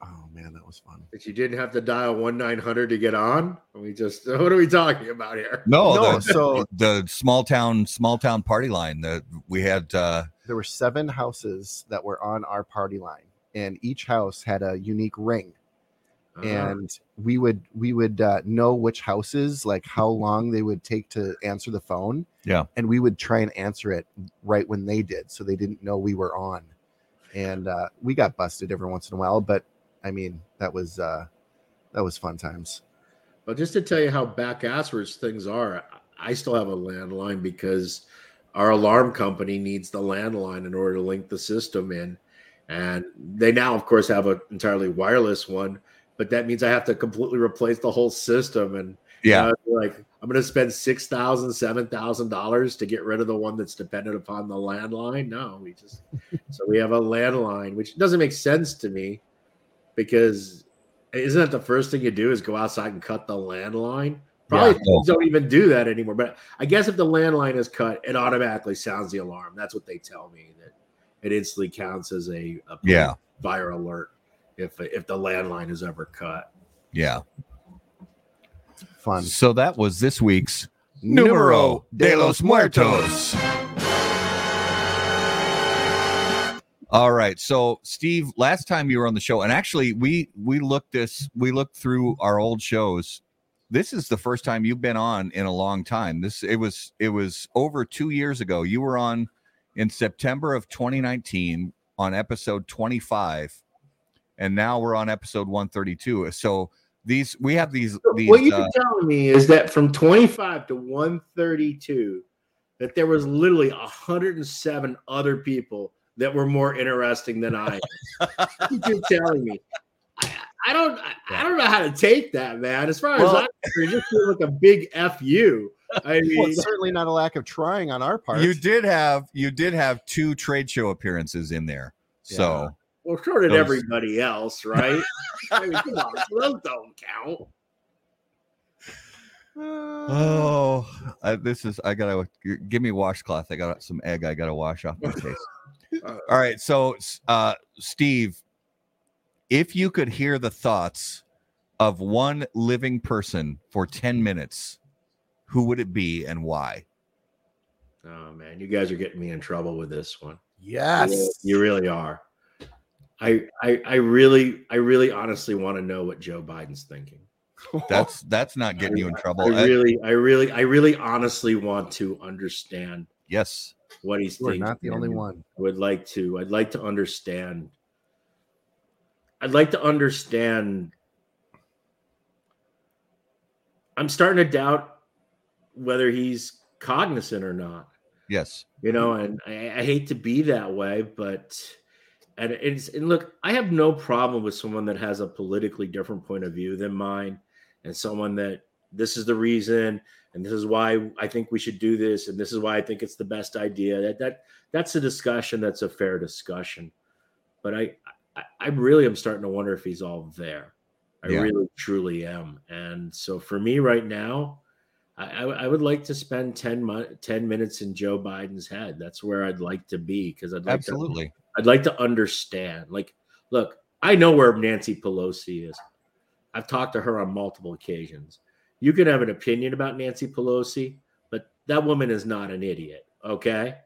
Oh man, that was fun. But you didn't have to dial one nine hundred to get on. We just what are we talking about here? No, No, the, so- the small town small town party line that we had uh There were seven houses that were on our party line, and each house had a unique ring. Uh-huh. and we would we would uh, know which houses like how long they would take to answer the phone Yeah. and we would try and answer it right when they did so they didn't know we were on and uh, we got busted every once in a while but i mean that was uh that was fun times Well, just to tell you how backasseries things are, I still have a landline because our alarm company needs the landline in order to link the system in. And they now, of course, have an entirely wireless one, but that means I have to completely replace the whole system. And yeah. you know, like I'm going to spend six thousand, seven thousand dollars to get rid of the one that's dependent upon the landline. No, we just so we have a landline, which doesn't make sense to me because isn't that the first thing you do is go outside and cut the landline? Probably Yeah. people don't even do that anymore. But I guess if the landline is cut, it automatically sounds the alarm. That's what they tell me that it instantly counts as a, a Yeah. fire alert if if the landline is ever cut. Yeah. fun So that was this week's Numero de los Muertos. All right. So Steve, last time you were on the show, and actually we we looked this we looked through our old shows. This is the first time you've been on in a long time. This it was it was over two years ago. You were on in September of 2019 on episode 25, and now we're on episode 132. So these we have these these what you're uh, telling me is that from 25 to 132, that there was literally 107 other people that were more interesting than I. am. You're telling me. I, I don't. I, I don't know how to take that, man. As far as I'm concerned, it just feels like a big fu. I well, mean, it's certainly not a lack of trying on our part You did have you did have two trade show appearances in there. So well, so did Those- everybody else, right? I mean, come on, those don't count. oh, I, this is I gotta give me a washcloth. I got some egg. I gotta wash off my face. All right, so uh, Steve, if you could hear the thoughts of one living person for ten minutes, who would it be and why? Oh man, you guys are getting me in trouble with this one. yes You really are. I, I I really I really honestly want to know what Joe Biden's thinking. That's that's not getting you in trouble. I I- really I really I really honestly want to understand yes, what he's you thinking. not the only one I would like to I'd like to understand I'd like to understand I'm starting to doubt whether he's cognizant or not. yes, you know and I, I hate to be that way but and it's and look i have no problem with someone that has a politically different point of view than mine and someone that this is the reason and this is why i think we should do this and this is why i think it's the best idea that that that's a discussion that's a fair discussion but i i, I really am starting to wonder if he's all there i Yeah. really truly am and so for me right now I, I I would like to spend 10, mo- 10 minutes in Joe Biden's head. That's where I'd like to be because I'd like absolutely. to I'd like to understand. Like, look, I know where Nancy Pelosi is. I've talked to her on multiple occasions. You can have an opinion about Nancy Pelosi, but that woman is not an idiot. Okay.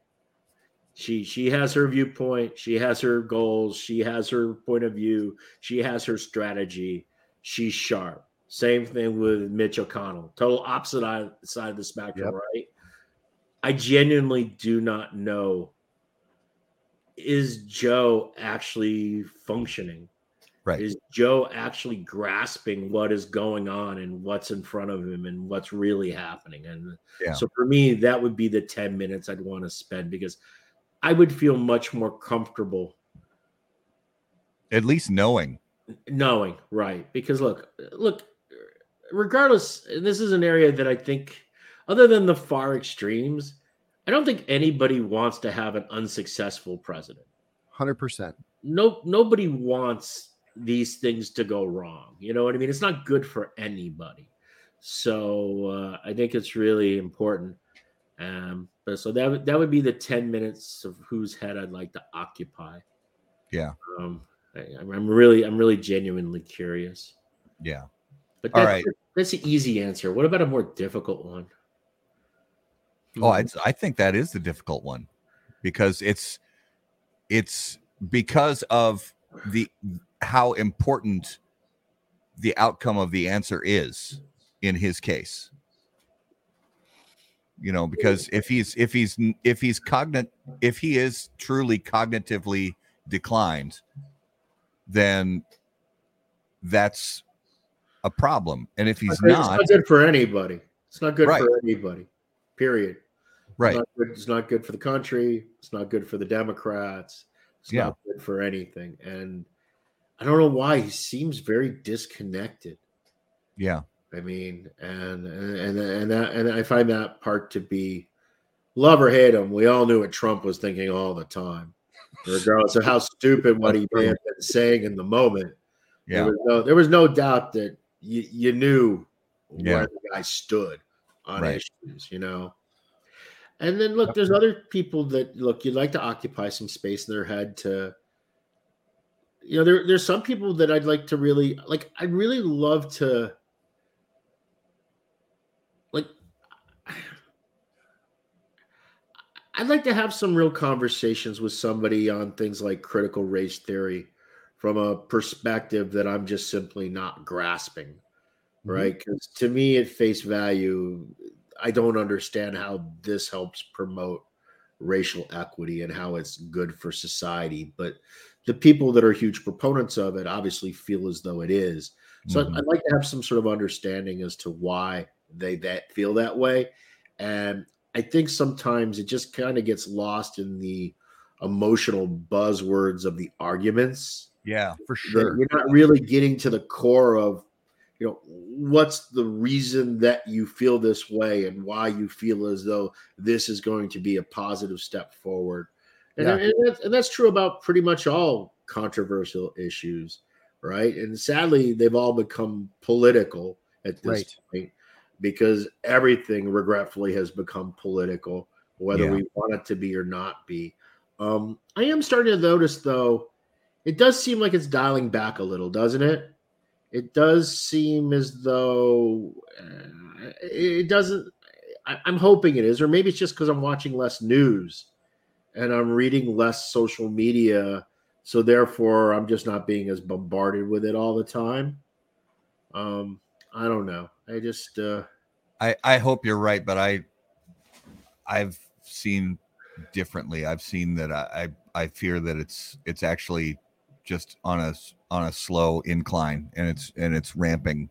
She she has her viewpoint, she has her goals, she has her point of view, she has her strategy. She's sharp. Same thing with Mitch McConnell. Total opposite side of the spectrum, yep. right? I genuinely do not know is Joe actually functioning? Right. Is Joe actually grasping what is going on and what's in front of him and what's really happening? And yeah. so for me, that would be the 10 minutes I'd want to spend because I would feel much more comfortable. At least knowing. Knowing, right. Because look, look, regardless, this is an area that I think, other than the far extremes, I don't think anybody wants to have an unsuccessful president. Hundred percent. No, nobody wants these things to go wrong. You know what I mean? It's not good for anybody. So uh, I think it's really important. Um, but so that that would be the ten minutes of whose head I'd like to occupy. Yeah. Um, I, am really, I'm really genuinely curious. Yeah. But that's, All right. that's the easy answer. What about a more difficult one? Oh, I, I think that is the difficult one because it's it's because of the how important the outcome of the answer is in his case you know because if he's if he's if he's cognit if he is truly cognitively declined then that's a problem and if he's not, it's not good for anybody it's not good right. for anybody period Right. It's not, good, it's not good for the country. It's not good for the Democrats. It's yeah. not good for anything. And I don't know why he seems very disconnected. Yeah. I mean, and and and that and I find that part to be love or hate him. We all knew what Trump was thinking all the time, regardless of how stupid what he may have been saying in the moment. Yeah, there was no, there was no doubt that you, you knew yeah. where the guy stood on right. issues. You know, and then look, there's other people that look, you'd like to occupy some space in their head to you know, there, there's some people that I'd like to really like, I'd really love to like I'd like to have some real conversations with somebody on things like critical race theory from a perspective that I'm just simply not grasping. Mm-hmm. Right. Because to me, at face value, I don't understand how this helps promote racial equity and how it's good for society. But the people that are huge proponents of it obviously feel as though it is. So mm-hmm. I'd like to have some sort of understanding as to why they that feel that way. And I think sometimes it just kind of gets lost in the emotional buzzwords of the arguments. Yeah, for sure. You're not really getting to the core of you know what's the reason that you feel this way and why you feel as though this is going to be a positive step forward and, yeah. and, that's, and that's true about pretty much all controversial issues right and sadly they've all become political at this right. point because everything regretfully has become political whether yeah. we want it to be or not be um, i am starting to notice though it does seem like it's dialing back a little doesn't it it does seem as though uh, it doesn't. I, I'm hoping it is, or maybe it's just because I'm watching less news and I'm reading less social media, so therefore I'm just not being as bombarded with it all the time. Um, I don't know. I just. Uh, I I hope you're right, but I I've seen differently. I've seen that I I, I fear that it's it's actually just on a on a slow incline and it's and it's ramping.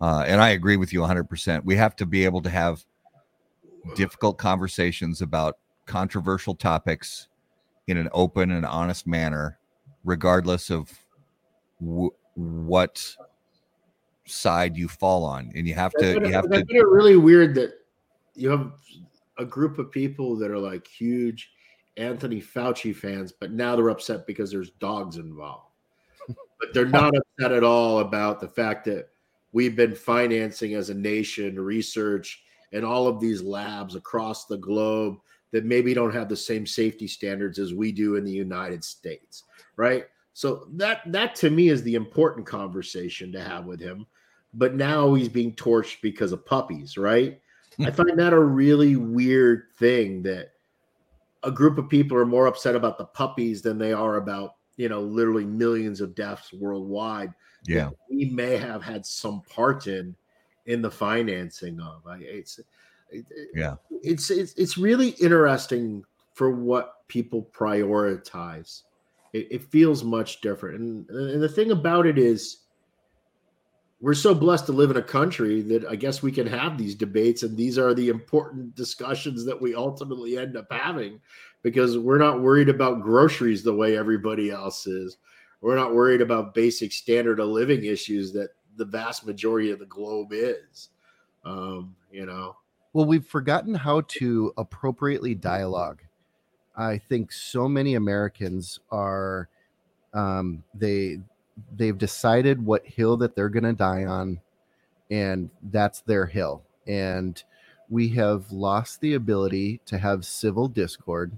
Uh, and I agree with you 100%. We have to be able to have difficult conversations about controversial topics in an open and honest manner, regardless of w- what side you fall on. And you have to, you have to. It's really weird that you have a group of people that are like huge Anthony Fauci fans, but now they're upset because there's dogs involved. but they're not upset at all about the fact that we've been financing as a nation research and all of these labs across the globe that maybe don't have the same safety standards as we do in the United States, right? So that that to me is the important conversation to have with him. But now he's being torched because of puppies, right? Hmm. I find that a really weird thing that a group of people are more upset about the puppies than they are about you know literally millions of deaths worldwide Yeah. we may have had some part in in the financing of I, it's it, Yeah. it's it's it's really interesting for what people prioritize it, it feels much different and and the thing about it is we're so blessed to live in a country that I guess we can have these debates, and these are the important discussions that we ultimately end up having because we're not worried about groceries the way everybody else is. We're not worried about basic standard of living issues that the vast majority of the globe is. Um, you know, Well, we've forgotten how to appropriately dialogue. I think so many Americans are um, they they've decided what hill that they're going to die on, and that's their hill. And we have lost the ability to have civil discord,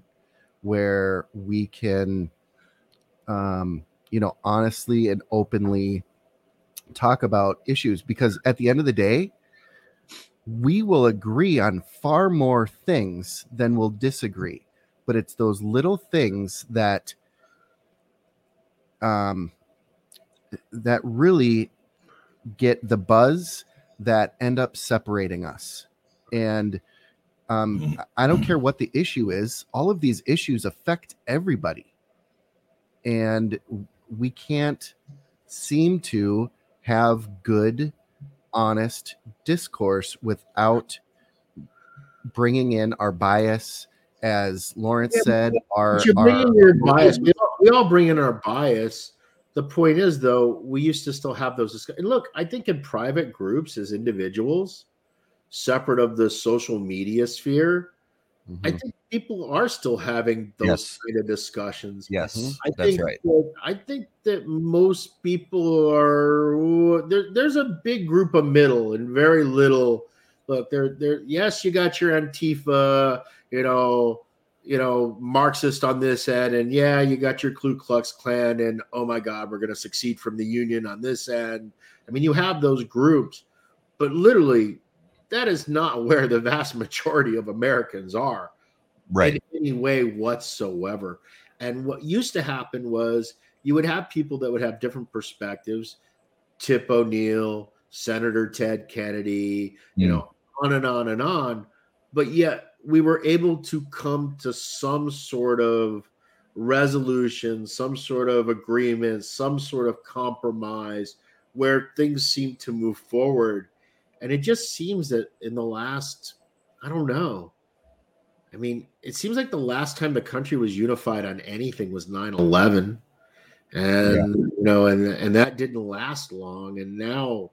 where we can, um, you know, honestly and openly talk about issues. Because at the end of the day, we will agree on far more things than we'll disagree but it's those little things that um that really get the buzz that end up separating us. And um i don't care what the issue is all of these issues affect everybody. And we can't seem to have good honest discourse without bringing in our bias as lawrence Yeah, said our, But you bring our in your bias. We all, we all bring in our bias. The point is, though, we used to still have those discussions. Look, I think in private groups as individuals, separate of the social media sphere, I Mhm. think people are still having those Yes. kind of discussions. Yes. Mhm. I That's think right. that, I think that most people are there, there's a big group of middle and very little. Look, there, there. Yes, you got your Antifa, you know, you know, Marxist on this end, and yeah, you got your Ku Klux Klan, and oh my God, we're going to succeed from the Union on this end. I mean, you have those groups, but literally, that is not where the vast majority of Americans are Right. in any way whatsoever. And what used to happen was you would have people that would have different perspectives. Tip O'Neill, Senator Ted Kennedy, you Mm. know, on and on and on. But yet we were able to come to some sort of resolution, some sort of agreement, some sort of compromise where things seem to move forward. And it just seems that in the last, I don't know, I mean, it seems like the last time the country was unified on anything was 9-11. And you know, and and that didn't last long. And now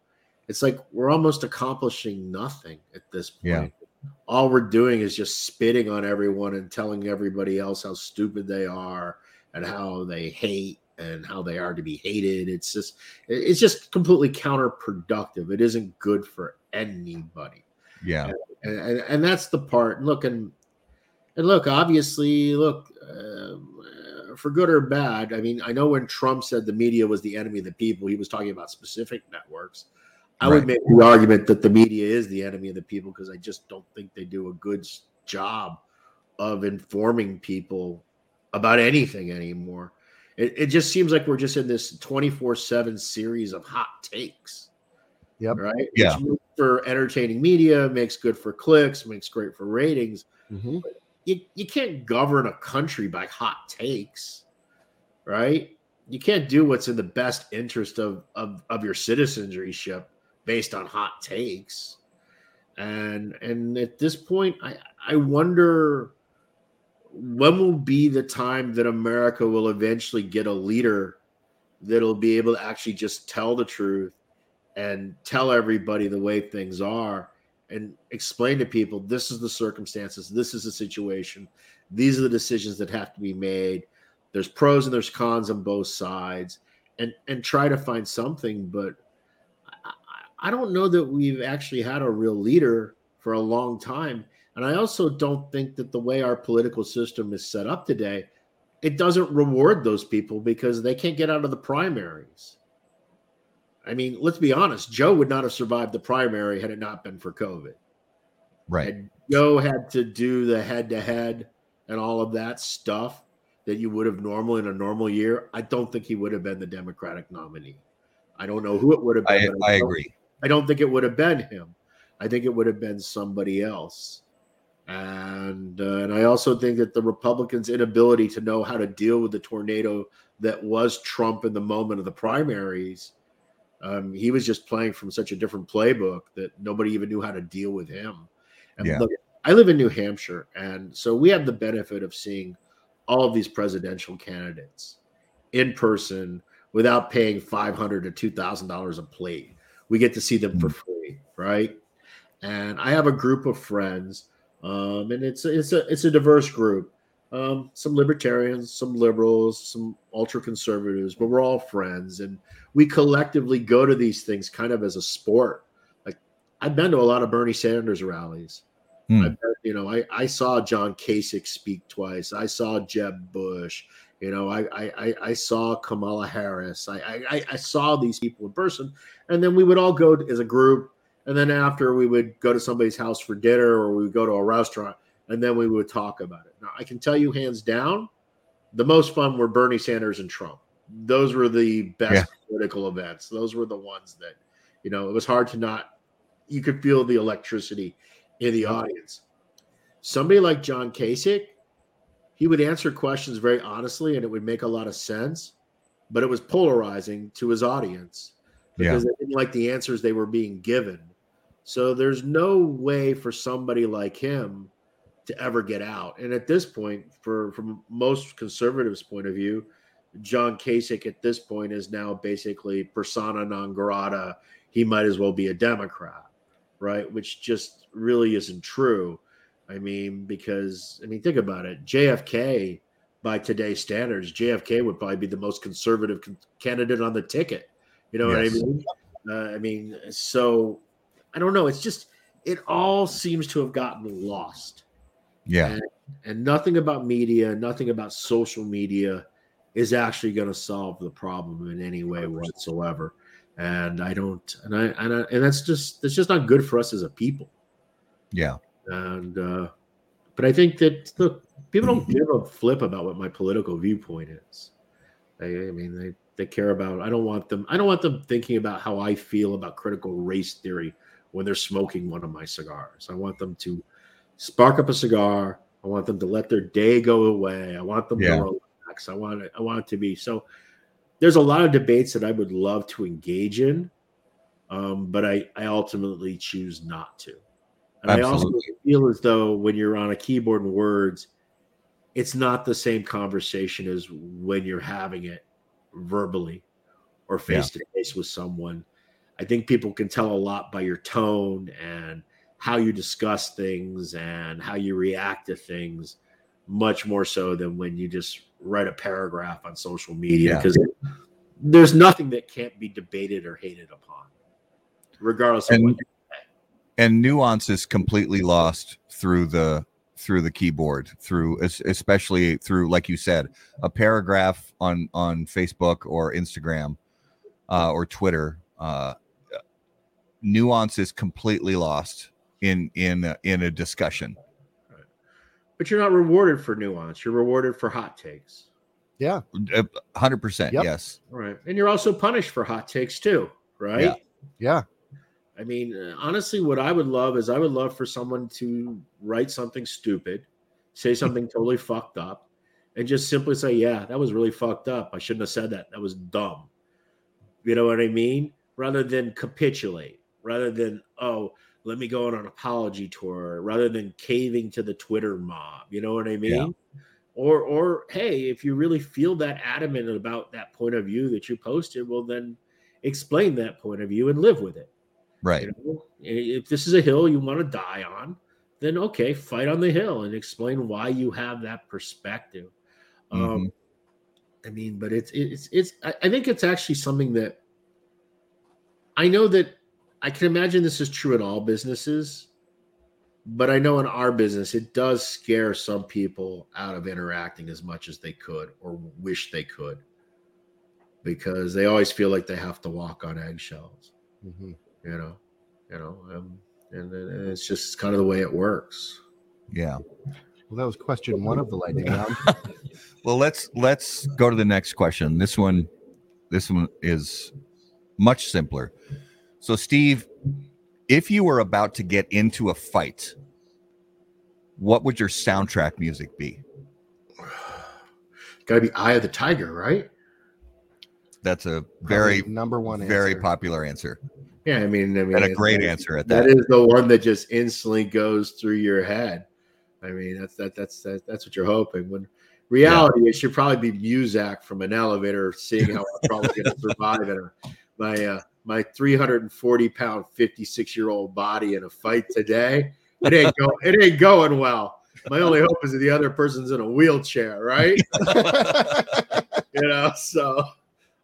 it's like we're almost accomplishing nothing at this point. Yeah. All we're doing is just spitting on everyone and telling everybody else how stupid they are and how they hate and how they are to be hated. It's just it's just completely counterproductive. It isn't good for anybody Yeah. and, and, and that's the part. Look and and look, obviously, look uh, for good or bad. I mean, I know when Trump said the media was the enemy of the people, he was talking about specific networks. I Right. would make the argument that the media is the enemy of the people because I just don't think they do a good job of informing people about anything anymore. It, it just seems like we're just in this 24 7 series of hot takes. Yep. Right? Yeah. Which makes for entertaining media, makes good for clicks, makes great for ratings. Mhm. You, you can't govern a country by hot takes, right? You can't do what's in the best interest of, of, of your citizenship based on hot takes. And and at this point, I, I wonder when will be the time that America will eventually get a leader that'll be able to actually just tell the truth and tell everybody the way things are and explain to people this is the circumstances, this is the situation, these are the decisions that have to be made. There's pros and there's cons on both sides, and and try to find something. But I, I don't know that we've actually had a real leader for a long time. And I also don't think that the way our political system is set up today, it doesn't reward those people because they can't get out of the primaries. I mean, let's be honest, Joe would not have survived the primary had it not been for COVID. Right. Had Joe had to do the head to head and all of that stuff that you would have normally in a normal year, I don't think he would have been the Democratic nominee. I don't know who it would have been. but I don't- agree. I don't think it would have been him. I think it would have been somebody else. And uh, and I also think that the Republicans' inability to know how to deal with the tornado that was Trump in the moment of the primaries, um, he was just playing from such a different playbook that nobody even knew how to deal with him. And Yeah. look, I live in New Hampshire, and so we have the benefit of seeing all of these presidential candidates in person without paying five hundred to two thousand dollars a plate. We get to see them for free, right? And I have a group of friends, um, and it's it's a it's a diverse group. Um, some libertarians, some liberals, some ultra conservatives, but we're all friends, and we collectively go to these things kind of as a sport. Like I've been to a lot of Bernie Sanders rallies. Hmm. I bet, you know, I, I saw John Kasich speak twice. I saw Jeb Bush. You know, I I, I- saw Kamala Harris. I, I I- I saw these people in person, and then we would all go as a group. And then after we would go to somebody's house for dinner, or we would go to a restaurant, and then we would talk about it. Now I can tell you, hands down, the most fun were Bernie Sanders and Trump. Those were the best Yeah. political events. Those were the ones that, you know, it was hard to not. You could feel the electricity in the audience. Somebody like John Kasich, he would answer questions very honestly and it would make a lot of sense, but it was polarizing to his audience because they didn't like the answers they were being given. So there's no way for somebody like him to ever get out. And at this point, for from most conservatives' point of view, John Kasich at this point is now basically persona non grata. He might as well be a Democrat, right? Which just really isn't true. I mean, because I mean, think about it. JFK, by today's standards, JFK would probably be the most conservative con- candidate on the ticket. You know Yes. what I mean? Uh, I mean, so I don't know. It's just it all seems to have gotten lost Yeah. and nothing about media, nothing about social media is actually going to solve the problem in any way whatsoever. And I don't, and I, and I, and that's just, that's just not good for us as a people. Yeah. And, uh, but I think that look, people don't give a flip about what my political viewpoint is. They, I mean, they, they care about, I don't want them, I don't want them thinking about how I feel about critical race theory when they're smoking one of my cigars. I want them to spark up a cigar. I want them to let their day go away. I want them Yeah. to relax. I want it, I want it to be so there's a lot of debates that I would love to engage in. Um, but I, I ultimately choose not to. And I also feel as though when you're on a keyboard and words, it's not the same conversation as when you're having it verbally or face to face with someone. I think people can tell a lot by your tone and how you discuss things and how you react to things, much more so than when you just write a paragraph on social media Yeah. because there's nothing that can't be debated or hated upon, regardless of And- what and nuance is completely lost through the through the keyboard through especially through like you said a paragraph on on facebook or instagram uh, or twitter uh, nuance is completely lost in in a- in a discussion but you're not rewarded for nuance. You're rewarded for hot takes. Yeah. Uh, 100% yes Right. And you're also punished for hot takes too, right? Yeah. Yeah. I mean, uh, honestly, what I would love is I would love for someone to write something stupid, say something totally fucked up, and just simply say, Yeah, that was really fucked up. I shouldn't have said that. That was dumb. You know what I mean? Rather than capitulate, rather than, oh, let me go on an apology tour, rather than caving to the Twitter mob. You know what I mean? Yeah. Or, or hey, if you really feel that adamant about that point of view that you posted, well, then explain that point of view and live with it. right You know, if this is a hill you want to die on, then okay, fight on the hill and explain why you have that perspective. Mm-hmm. Um, I mean, but it's it's it's. I I think it's actually something that I know that I can imagine this is true in all businesses, but I know in our business it does scare some people out of interacting as much as they could or wish they could because they always feel like they have to walk on eggshells Mhm. you know, you know, um, and, and it's just kind of the way it works. yeah Well, that was question one of the lightning round. Well, let's let's go to the next question. This one, this one is much simpler. So, Steve, if you were about to get into a fight, what would your soundtrack music be? Got to be Eye of the Tiger, right? That's a very Probably number one. very answer. popular answer Yeah, I mean, I mean, and a great answer at that. That is the one that just instantly goes through your head. I mean, that's that that's that, that's what you're hoping. When reality, it should probably be Muzak from an elevator, seeing how I'm probably going to survive in a, my uh, my 340 pound 56 year old body in a fight today. It ain't go, it ain't going well. My only hope is that the other person's in a wheelchair, right? you know, so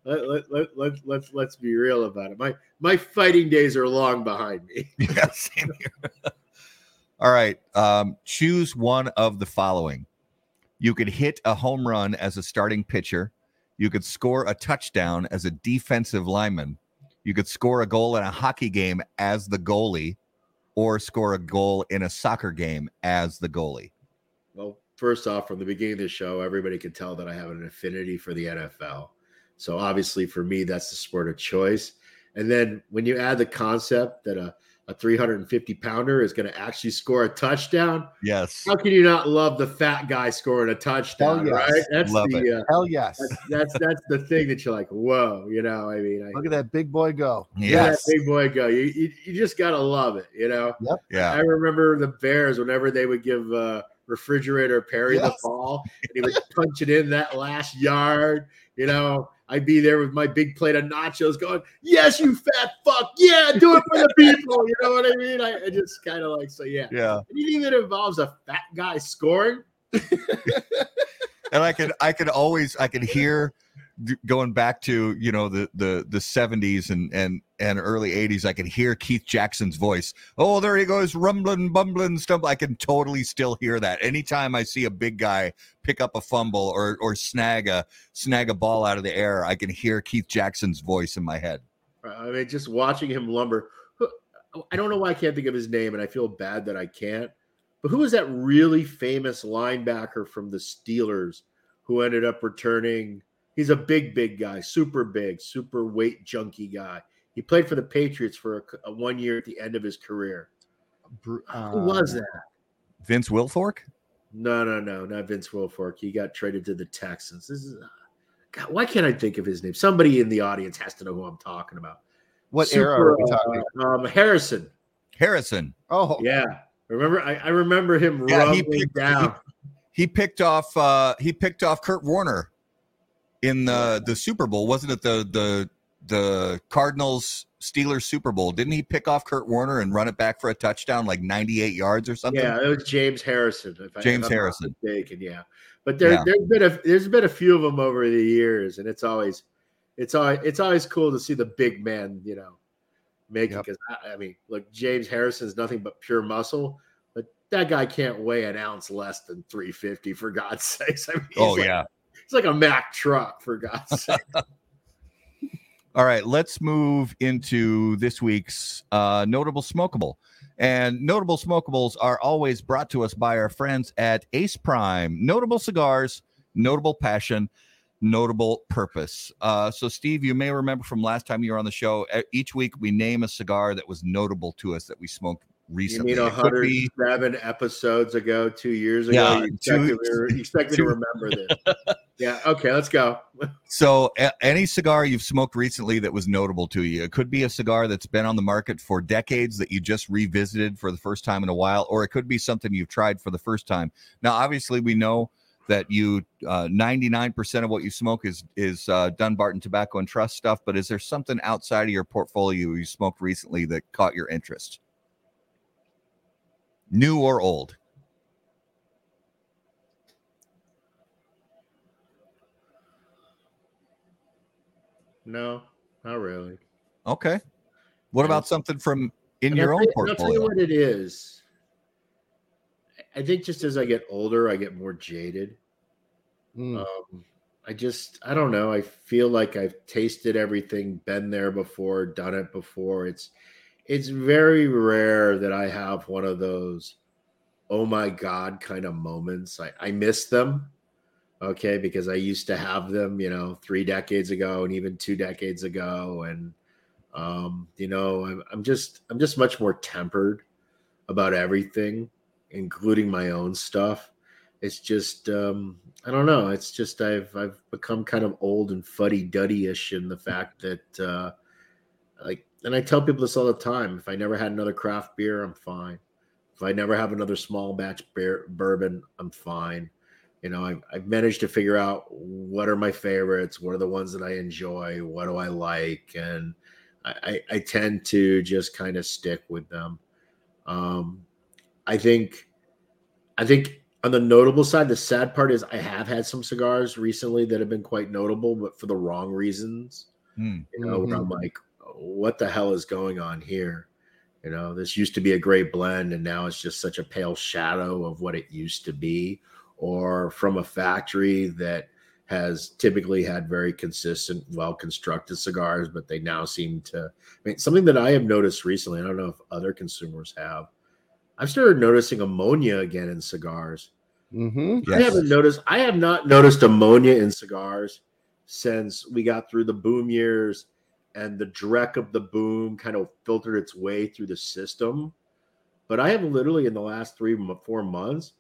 let, let, let, let, let's let's be real about it. My my fighting days are long behind me. yeah, same here. All right. Um, choose one of the following. You could hit a home run as a starting pitcher. You could score a touchdown as a defensive lineman. You could score a goal in a hockey game as the goalie, or score a goal in a soccer game as the goalie. Well, first off, from the beginning of the show, everybody could tell that I have an affinity for the NFL. So obviously, for me, that's the sport of choice. And then when you add the concept that a, a 350 pounder is going to actually score a touchdown, Yes. how can you not love the fat guy scoring a touchdown? Hell yes. Right? That's Love the uh, Hell yes. that's, that's that's the thing that you're like, whoa, you know. I mean, I, Look at that big boy go. Yes. that big boy go. You, you you just gotta love it, you know. I Yeah. I remember the Bears whenever they would give uh, refrigerator Perry the ball, and he would punch it in that last yard. You know, I'd be there with my big plate of nachos, going, "Yes, you fat fuck, yeah, do it for the people." You know what I mean? I, I just kind of like so, yeah. Yeah. Anything that involves a fat guy scoring, and I could I could always I could hear going back to you know the the the 70s and and and early 80s I could hear Keith Jackson's voice oh there he goes rumbling bumbling stuff I can totally still hear that anytime I see a big guy pick up a fumble or or snag a snag a ball out of the air I can hear Keith Jackson's voice in my head uh, I mean, just watching him lumber. Oh, I don't know why I can't think of his name, and I feel bad that I can't. But who was that really famous linebacker from the Steelers who ended up returning? He's a big, big guy, super big, super weight junkie guy. He played for the Patriots for a, a one year at the end of his career. Bru- Who was uh, that? Vince Wilfork No, no, no, not Vince Wilfork. He got traded to the Texans. This is God. Why can't I think of his name? Somebody in the audience has to know who I'm talking about. What Super, era are we talking? uh, um, Harrison. Harrison Oh, Yeah. Remember, I, I remember him Yeah, he picked- down. he picked off uh he picked off Kurt Warner in the the Super Bowl wasn't it the the the Cardinals Steelers Super Bowl didn't he pick off Kurt Warner and run it back for a touchdown like 98 yards or something Yeah, it was James Harrison. If James I'm not Harrison. mistaken. Yeah, but there, Yeah. there's been a there's been a few of them over the years, and it's always it's always it's always cool to see the big man, you know, make it. Yep. Because I, I mean, look, James Harrison is nothing but pure muscle, but that guy can't weigh an ounce less than 350 for God's sakes. I mean, oh like, yeah it's like a Mack truck for God's sake. all right let's move into this week's uh notable smokable and notable smokables are always brought to us by our friends at Ace Prime notable cigars notable passion notable purpose. Uh, so, Steve, you may remember from last time you were on the show. Each week we name a cigar that was notable to us that we smoked You mean It could be 107 episodes ago, two years ago? Yeah, you expect, two- me, to- you expect me to remember this? yeah. Okay, let's go. so. A- any cigar you've smoked recently that was notable to you. It could be a cigar that's been on the market for decades that you just revisited for the first time in a while, or it could be something you've tried for the first time. Now, obviously, we know that you uh, 99% of what you smoke is is uh, Dunbarton Tobacco and Trust stuff. But is there something outside of your portfolio you smoked recently that caught your interest? New or old? No, not really. Okay. What about something from in And your own tell you- and I'll tell you what it is. I think just as I get older, I get more jaded. mm, Um, I just, I don't know. I feel like I've tasted everything, been there before, done it before. It's, it's very rare that I have one of those oh my god kind of moments. I, I miss them. Okay, because I used to have them, you know, three decades ago and even two decades ago. And um, you know, I'm, I'm just I'm just much more tempered about everything, including my own stuff. It's just um, I don't know. It's just I've I've become kind of old and fuddy duddy ish in the fact that uh like and I tell people this all the time. If I never had another craft beer, I'm fine. If I never have another small batch beer, bourbon, I'm fine. You know, I've, I've managed to figure out what are my favorites, what are the ones that I enjoy, what do I like, and I, I, I tend to just kind of stick with them. Um, I think, I think on the notable side, the sad part is I have had some cigars recently that have been quite notable, but for the wrong reasons. Hmm. You know, where I'm like, what the hell is going on here? You know, this used to be a great blend, and now it's just such a pale shadow of what it used to be, or from a factory that has typically had very consistent, well constructed cigars, but they now seem to. I mean, something that I have noticed recently, I don't know if other consumers have, I've started noticing ammonia again in cigars. Mm-hmm. I haven't noticed, I have not noticed ammonia in cigars since we got through the boom years and the dreck of the boom kind of filtered its way through the system. But I have literally in the last three, four months,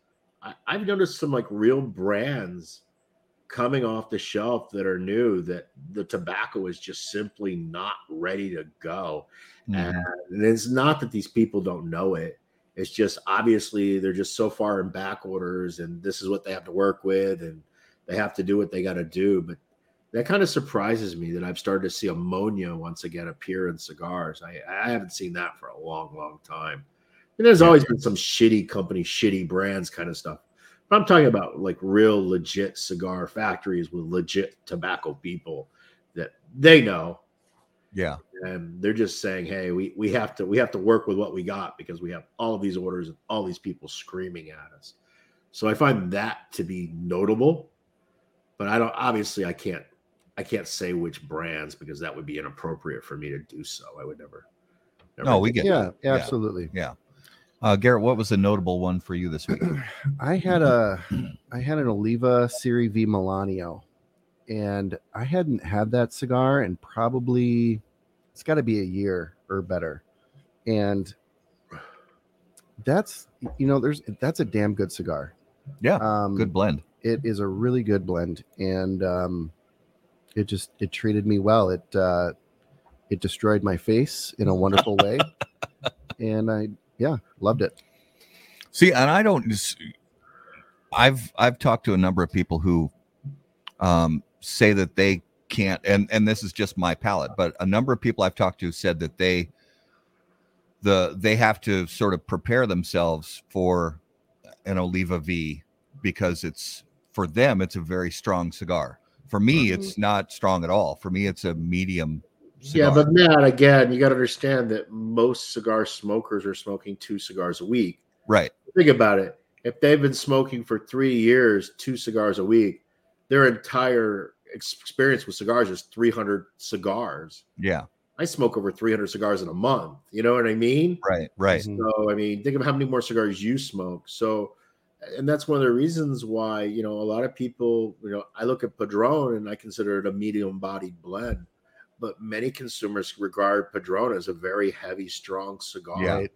I, I've noticed some like real brands coming off the shelf that are new that the tobacco is just simply not ready to go. Mhm. And it's not that these people don't know it. It's just obviously they're just so far in back orders and this is what they have to work with and they have to do what they got to do. But that kind of surprises me that I've started to see ammonia once again appear in cigars. I, I haven't seen that for a long, long time. And there's always been some shitty company, shitty brands kind of stuff. But I'm talking about like real legit cigar factories with legit tobacco people that they know Yeah. and they're just saying, "Hey, we we have to we have to work with what we got because we have all of these orders and all these people screaming at us." So I find that to be notable, but I don't obviously I can't I can't say which brands because that would be inappropriate for me to do so. I would never. never No, we get Yeah, Yeah. absolutely. Yeah. Uh, Garrett, what was the notable one for you this week? I had a I had an Oliva Serie V Melanio, and I hadn't had that cigar in probably it's got to be a year or better, and that's you know there's that's a damn good cigar. Yeah, Um, good blend. It is a really good blend, and um, it just it treated me well. It uh, it destroyed my face in a wonderful way, and I yeah loved it. See, and I don't. I've I've talked to a number of people who um, say that they can't, and and this is just my palate, but a number of people I've talked to said that they the they have to sort of prepare themselves for an Oliva V because it's for them it's a very strong cigar. For me, mm-hmm. it's not strong at all. For me, it's a medium. Yeah, but Matt, again, you got to understand that most cigar smokers are smoking two cigars a week. right. Think about it. If they've been smoking for three years, two cigars a week, their entire experience with cigars is 300 cigars. Yeah. I smoke over 300 cigars in a month. You know what I mean? Right. Right. So, I mean, think of how many more cigars you smoke. So, and that's one of the reasons why, you know, a lot of people, you know, I look at Padron and I consider it a medium bodied blend, but many consumers regard Padron as a very heavy, strong cigar. Yeah.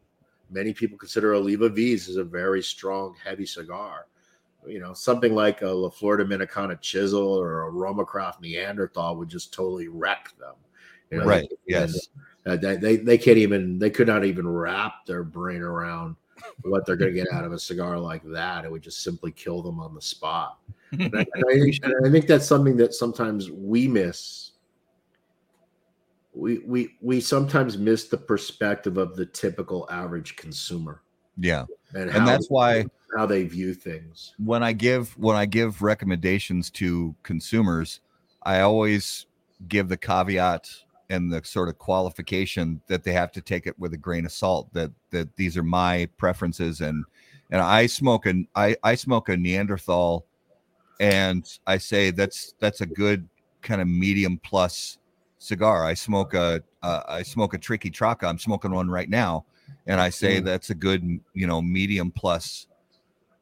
Many people consider Oliva V's as a very strong, heavy cigar. You know, something like a La florida Dominicana Chisel or a Roma Craft Neanderthal would just totally wreck them. You know, Right. they- Yes. uh, they, they they can't even they could not even wrap their brain around what they're going to get out of a cigar like that. It would just simply kill them on the spot. And I, and I think, and I think that's something that sometimes we miss. We we we sometimes miss the perspective of the typical average consumer Yeah. and, And that's why how they view things. when I give when I give recommendations to consumers, I always give the caveat and the sort of qualification that they have to take it with a grain of salt. That that these are my preferences and and I smoke an I I smoke a Neanderthal, and I say that's that's a good kind of medium plus cigar. I smoke a uh, I smoke a Triqui Traca. I'm smoking one right now, and I say Mm. that's a good you know medium plus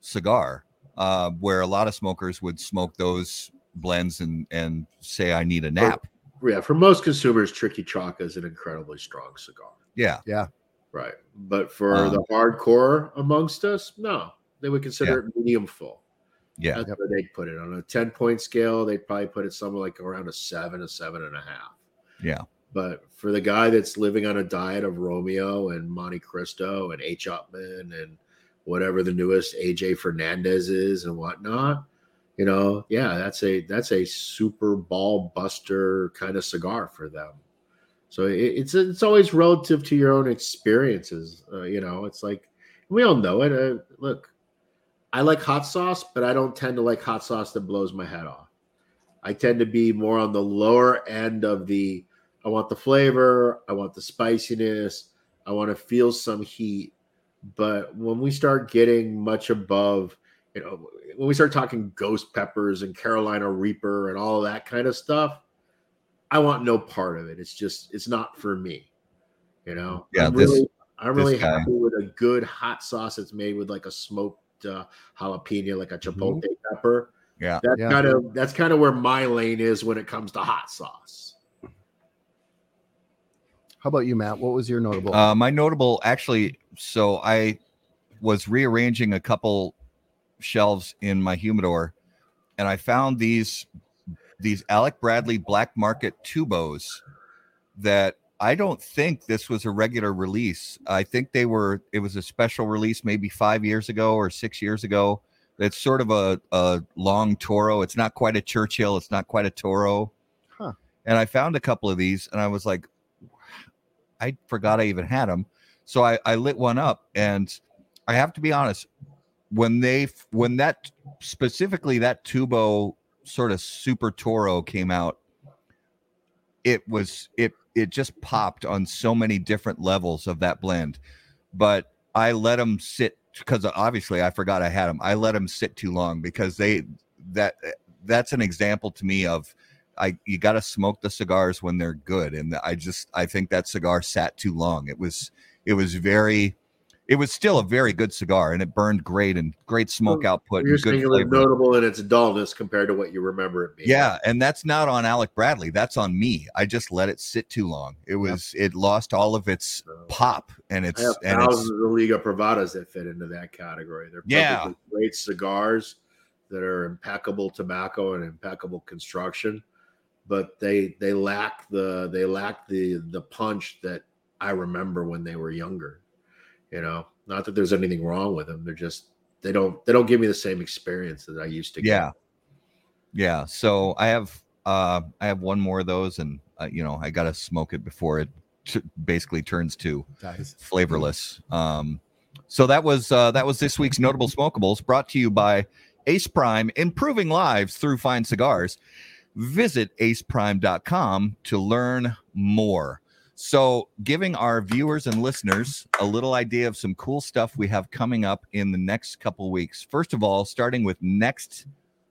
cigar, uh, where a lot of smokers would smoke those blends and and say, "I need a nap." Yeah, for most consumers, Triqui Traca is an incredibly strong cigar. Yeah, yeah, Right. But for Um, the hardcore amongst us, no, they would consider it medium full. yeah, That's where they'd put it on a 10 point scale. They'd probably put it somewhere like around a seven, a seven and a half. yeah, But for the guy that's living on a diet of Romeo and Montecristo and H. Upmann and whatever the newest AJ Fernandez is and whatnot, you know, yeah, that's a that's a super ball buster kind of cigar for them. So it, it's it's always relative to your own experiences. Uh, you know, it's like we all know it. Uh, look, I like hot sauce, but I don't tend to like hot sauce that blows my head off. I tend to be more on the lower end of the I want the flavor, I want the spiciness, I want to feel some heat. But when we start getting much above, you know, when we start talking ghost peppers and Carolina Reaper and all that kind of stuff, I want no part of it. It's just it's not for me. You know. Yeah, I'm this- really, I'm really this guy- happy with a good hot sauce that's made with like a smoked uh, jalapeno, like a chipotle pepper. yeah. That's Yeah. kind of that's kind of where my lane is when it comes to hot sauce. How about you, Matt? What was your notable? Uh, my notable, actually, so I was rearranging a couple shelves in my humidor, and I found these these Alec Bradley Black Market tubos that I don't think this was a regular release. I think they were. It was a special release, maybe five years ago or six years ago. It's sort of a, a long Toro. It's not quite a Churchill. It's not quite a Toro. Huh. And I found a couple of these, and I was like, I forgot I even had them. So I, I lit one up, and I have to be honest. When they when that specifically that Tubo sort of Super Toro came out, it was it it just popped on so many different levels of that blend. But I let them sit because obviously I forgot I had them. I let them sit too long because they that that's an example to me of I you got to smoke the cigars when they're good, and I just I think that cigar sat too long. It was it was very it was still a very good cigar, and it burned great and great smoke mm, output. You're and good saying it notable in its dullness compared to what you remember it being. Yeah, and that's not on Alec Bradley. That's on me. I just let it sit too long. It was it lost all of its So, pop, and I it's have and it's of the Liga Privadas that fit into that category. They're Yeah. great cigars that are impeccable tobacco and impeccable construction, but they they lack the they lack the the punch that I remember when they were younger. You know, not that there's anything wrong with them. They're just they don't they don't give me the same experience that I used to. yeah, yeah. So I have uh I have one more of those, and uh, you know I got to smoke it before it t- basically turns to Guys. flavorless. Um, so that was uh, that was this week's notable smokables, brought to you by Ace Prime, improving lives through fine cigars. Visit aceprime.com to learn more. So, giving our viewers and listeners a little idea of some cool stuff we have coming up in the next couple weeks. First of all, starting with next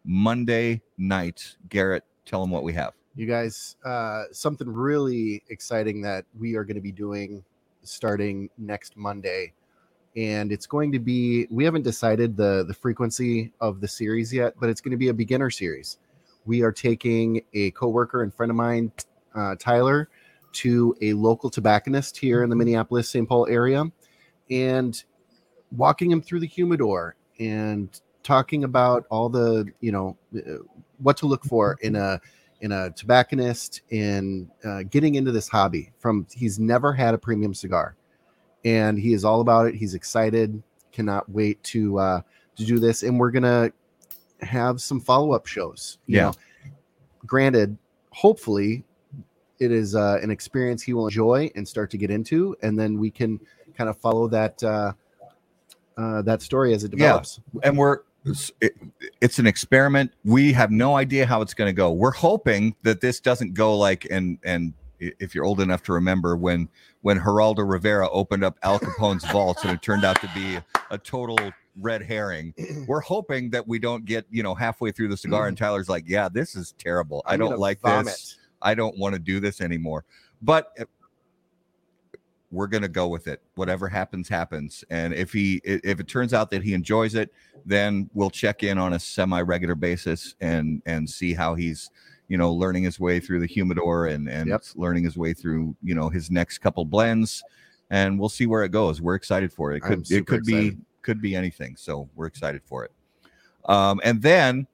Monday night, Garrett, tell them what we have. You guys, uh, something really exciting that we are going to be doing starting next Monday, and it's going to be. We haven't decided the the frequency of the series yet, but it's going to be a beginner series. We are taking a coworker and friend of mine, uh, Tyler, to a local tobacconist here in the Minneapolis St. Paul area, and walking him through the humidor and talking about all the you know uh, what to look for in a in a tobacconist in uh, getting into this hobby from he's never had a premium cigar and he is all about it he's excited cannot wait to uh to do this and we're gonna have some follow-up shows you Yeah. know. granted hopefully it is uh, an experience he will enjoy and start to get into and then we can kind of follow that uh, uh that story as it Yeah. develops and we're it's- it, it's an experiment we have no idea how it's going to go we're hoping that this doesn't go like and and if you're old enough to remember when when Geraldo Rivera opened up Al Capone's vaults and it turned out to be a total red herring. We're hoping that we don't get, you know, halfway through the cigar and Tyler's like, "Yeah, this is terrible. I I'm don't like vomit. this. I don't want to do this anymore." But uh, we're gonna go with it. Whatever happens, happens. And if he if it turns out that he enjoys it, then we'll check in on a semi-regular basis and and see how he's you know learning his way through the humidor and and Yep. learning his way through you know his next couple blends and we'll see where it goes we're excited for it it could it could be could be anything so we're excited for it um and then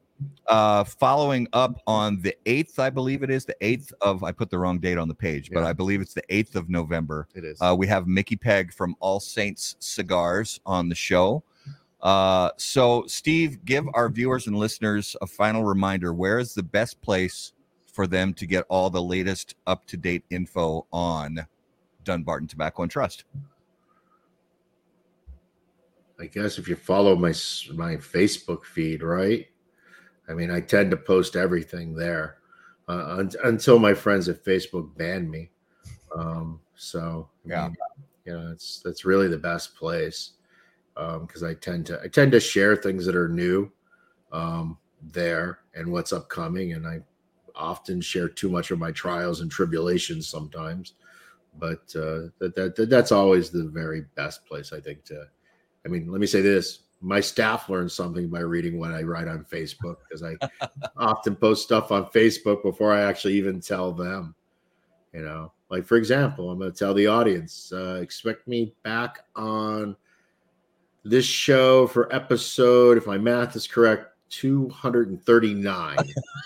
uh following up on the 8th i believe it is the 8th of i put the wrong date on the page but i believe it's the 8th of november It is. uh, we have Mickey Peg from All Saints Cigars on the show. Uh, so, Steve, give our viewers and listeners a final reminder where is the best place for them to get all the latest up to date info on Dunbarton Tobacco and Trust? I guess if you follow my my Facebook feed, right? I mean, I tend to post everything there uh, un- until my friends at Facebook ban me. Um, so I Yeah. mean, you know, it's that's really the best place because I tend to I tend to share things that are new um, there and what's upcoming, and I often share too much of my trials and tribulations sometimes. But uh, that that that's always the very best place I think to I mean, let me say this. My staff learns something by reading what I write on Facebook because I often post stuff on Facebook before I actually even tell them. You know, like for example, I'm going to tell the audience uh, expect me back on this show for episode, if my math is correct, 239.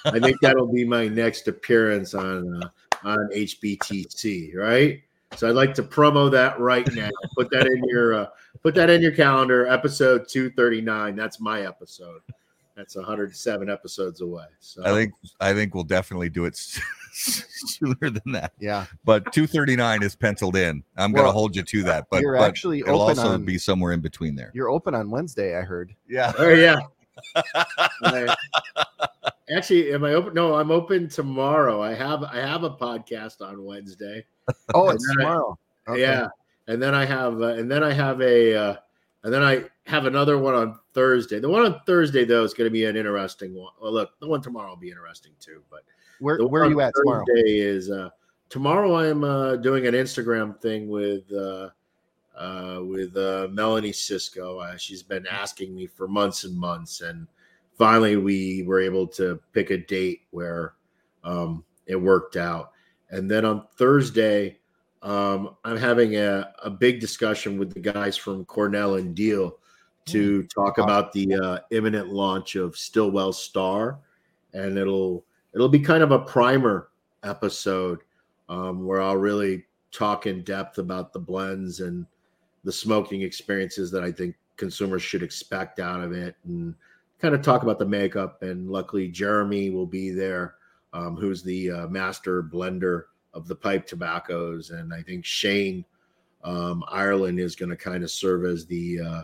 I think that'll be my next appearance on uh, on HBTC, right? So I'd like to promo that right now. Put that in your uh, put that in your calendar. Episode 239. That's my episode. That's 107 episodes away. So I think I think we'll definitely do it sooner than that. yeah. But 239 is penciled in. I'm going to hold you to that. But, you're but actually it'll open also on- be somewhere in between there. You're open on Wednesday, I heard. Yeah. Oh yeah. I- actually, am I open? No, I'm open tomorrow. I have I have a podcast on Wednesday. Oh, it's then I- tomorrow. Okay. Yeah, and then I have uh, and then I have a uh, and then I have another one on Thursday. The one on Thursday though is going to be an interesting one. Well, look, the one tomorrow will be interesting too. But Where where are you at tomorrow? Is uh, tomorrow. I'm uh, doing an Instagram thing with uh, uh, with uh, Melanie Cisco. Uh, she's been asking me for months and months, and finally we were able to pick a date where um, it worked out. And then on Thursday, um, I'm having a, a big discussion with the guys from Cornell and Diehl to talk about the uh, imminent launch of Stillwell Star, and it'll it'll be kind of a primer episode um, where I'll really talk in depth about the blends and the smoking experiences that I think consumers should expect out of it, and kind of talk about the makeup. And luckily, Jeremy will be there, um, who's the uh, master blender of the pipe tobaccos, and I think Shane um, Ireland is going to kind of serve as the uh,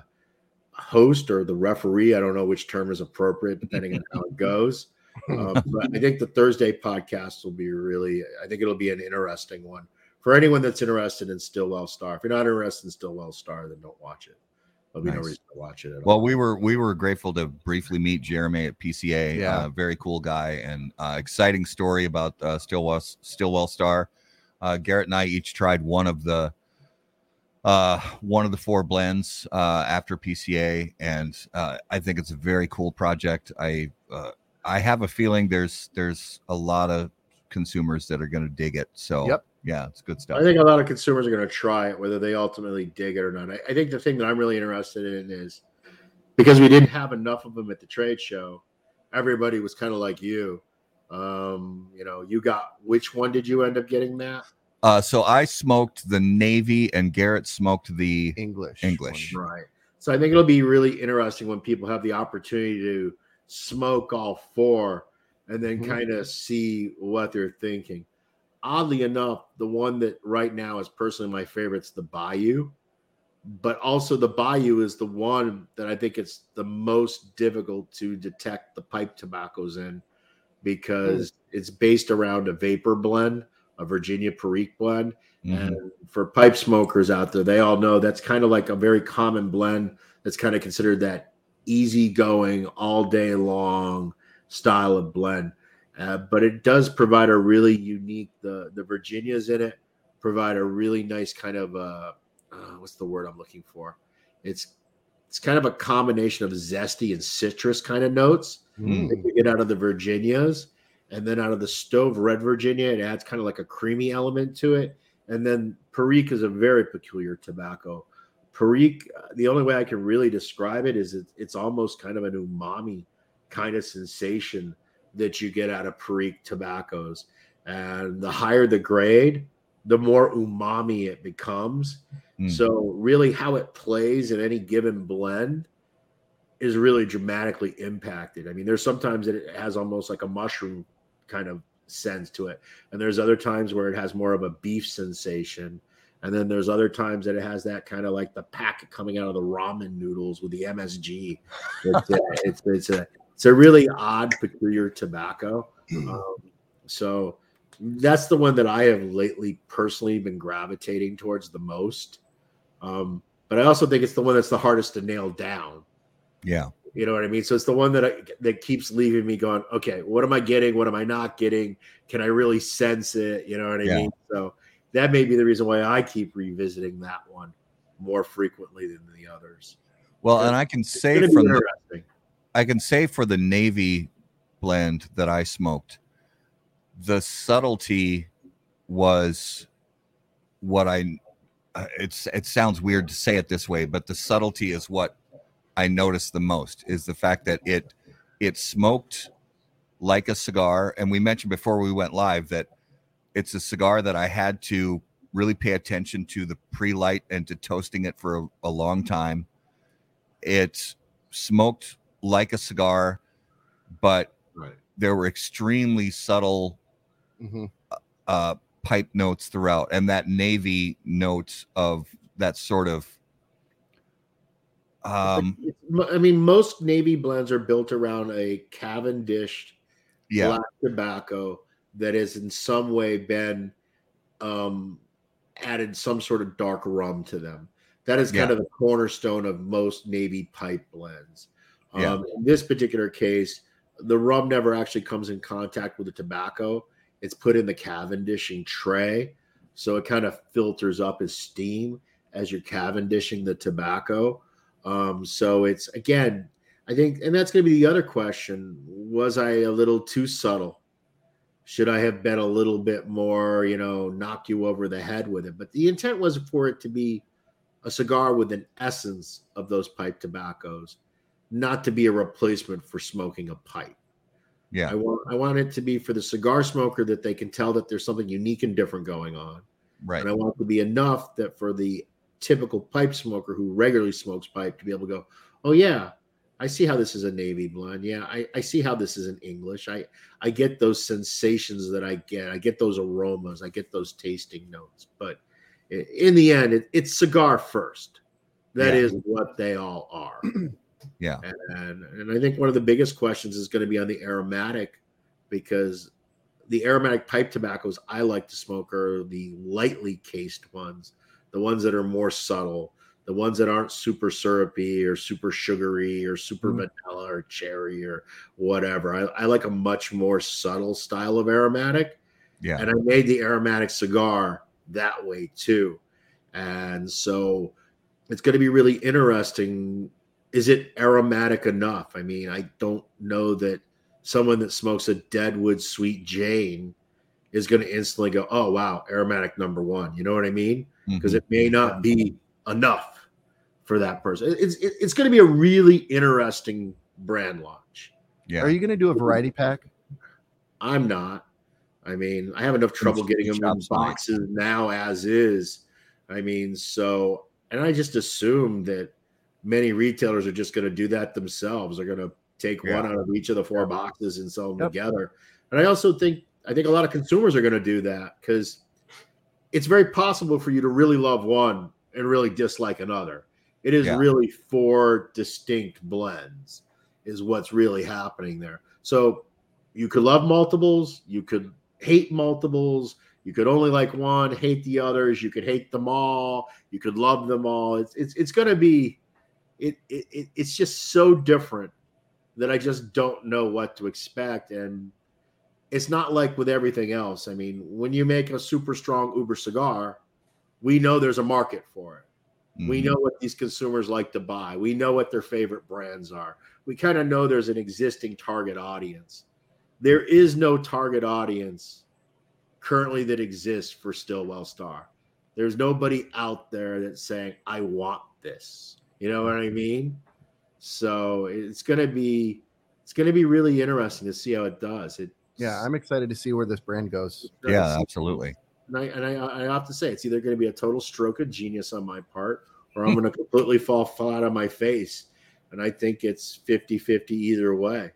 host or the referee. I don't know which term is appropriate depending on how it goes. Um, but I think the Thursday podcast will be really, I think it'll be an interesting one for anyone that's interested in Stillwell Star. If you're not interested in Stillwell Star, then don't watch it. There'll be no reason to watch it at all. Well, we were we were grateful to briefly meet Jeremy at PCA. Yeah. Uh, very cool guy and uh, exciting story about uh, Stillwell Stillwell Star. Uh, Garrett and I each tried one of the uh, one of the four blends uh, after PCA, and uh, I think it's a very cool project. I uh, I have a feeling there's there's a lot of consumers that are going to dig it. So Yep. Yeah, it's good stuff. I think a lot of consumers are going to try it, whether they ultimately dig it or not. I, I think the thing that I'm really interested in is because we didn't have enough of them at the trade show. Everybody was kind of like you. Um, you know, you got which one did you end up getting, Matt? Uh, so I smoked the navy, and Garrett smoked the English. English. Right. So I think it'll be really interesting when people have the opportunity to smoke all four and then Mhm. kind of see what they're thinking. Oddly enough, the one that right now is personally my favorite is the Bayou, but also the Bayou is the one that I think it's the most difficult to detect the pipe tobaccos in because it's based around a VaPer blend, a Virginia Perique blend. Mhm. And for pipe smokers out there, they all know that's kind of like a very common blend that's kind of considered that easygoing, all day long style of blend. Uh, but it does provide a really unique the the Virginias in it provide a really nice kind of uh, uh, what's the word I'm looking for? It's it's kind of a combination of zesty and citrus kind of notes Mm. that you get out of the Virginias, and then out of the stove red Virginia, it adds kind of like a creamy element to it. And then Perique is a very peculiar tobacco. Perique, uh, the only way I can really describe it is it, it's almost kind of an umami kind of sensation that you get out of Perique tobaccos. And the higher the grade, the more umami it becomes. Mm. So, really, how it plays in any given blend is really dramatically impacted. I mean, there's sometimes that it has almost like a mushroom kind of sense to it, and there's other times where it has more of a beef sensation, and then there's other times that it has that kind of like the packet coming out of the ramen noodles with the MSG. It's a, it's, it's a it's a really odd, peculiar tobacco. Um, so that's the one that I have lately personally been gravitating towards the most. Um, but I also think it's the one that's the hardest to nail down. Yeah. You know what I mean? So it's the one that I, that keeps leaving me going, okay, what am I getting? What am I not getting? Can I really sense it? You know what I Yeah. mean? So that may be the reason why I keep revisiting that one more frequently than the others. Well, and I can say from the, interesting. I can say for the Navy blend that I smoked, the subtlety was what I. Uh, it's it sounds weird to say it this way, but the subtlety is what I noticed the most. Is the fact that it it smoked like a cigar, and we mentioned before we went live that it's a cigar that I had to really pay attention to the pre-light and to toasting it for a, a long time. It smoked like a cigar, but Right. there were extremely subtle Mhm. uh, pipe notes throughout, and that navy note of that sort of um, I mean, most Navy blends are built around a Cavendish yeah, black tobacco that has in some way been um, added some sort of dark rum to them. That is kind Yeah. of the cornerstone of most Navy pipe blends. Um, In this particular case, the rum never actually comes in contact with the tobacco. It's put in the Cavendishing tray. So it kind of filters up as steam as you're Cavendishing the tobacco. Um, so it's again, I think, and that's going to be the other question. Was I a little too subtle? Should I have been a little bit more, you know, knock you over the head with it? But the intent was for it to be a cigar with an essence of those pipe tobaccos, not to be a replacement for smoking a pipe. yeah, I want I want it to be for the cigar smoker that they can tell that there's something unique and different going on. right, And I want it to be enough that for the typical pipe smoker who regularly smokes pipe to be able to go, oh yeah, I see how this is a navy blend. Yeah, I, I see how this is an English. I I get those sensations that I get. I get those aromas. I get those tasting notes. But in the end, it, it's cigar first. That Yeah. is what they all are. Yeah. And and I think one of the biggest questions is going to be on the aromatic because the aromatic pipe tobaccos I like to smoke are the lightly cased ones, the ones that are more subtle, the ones that aren't super syrupy or super sugary or super Mm. vanilla or cherry or whatever. I, I like a much more subtle style of aromatic. yeah, And I made the aromatic cigar that way too. And so it's going to be really interesting. Is it aromatic enough? I mean, I don't know that someone that smokes a Deadwood Sweet Jane is going to instantly go, oh, wow, aromatic number one. You know what I mean? Because Mhm. it may not be enough for that person. It's, it's going to be a really interesting brand launch. yeah. Are you going to do a variety pack? I'm not. I mean, I have enough trouble getting them in Shops, boxes now as is. I mean, so and I just assume that many retailers are just going to do that themselves. They're going to take Yeah. one out of each of the four boxes and sell them Yep. together. And I also think I think a lot of consumers are going to do that because it's very possible for you to really love one and really dislike another. It is Yeah. really four distinct blends, is what's really happening there. So you could love multiples, you could hate multiples, you could only like one, hate the others, you could hate them all, you could love them all. It's it's it's going to be it, it it it's just so different that I just don't know what to expect and it's not like with everything else. I mean, when you make a super strong Uber cigar, we know there's a market for it. We Mhm. know what these consumers like to buy. We know what their favorite brands are. We kind of know there's an existing target audience. There is no target audience currently that exists for Stillwell Star. There's nobody out there that's saying, I want this. You know what I mean? So it's gonna be it's gonna be really interesting to see how it does. It Yeah, I'm excited to see where this brand goes. Yeah, absolutely. and I and I, I have to say it's either going to be a total stroke of genius on my part or I'm going to completely fall flat on my face. And I think it's 50-50 either way.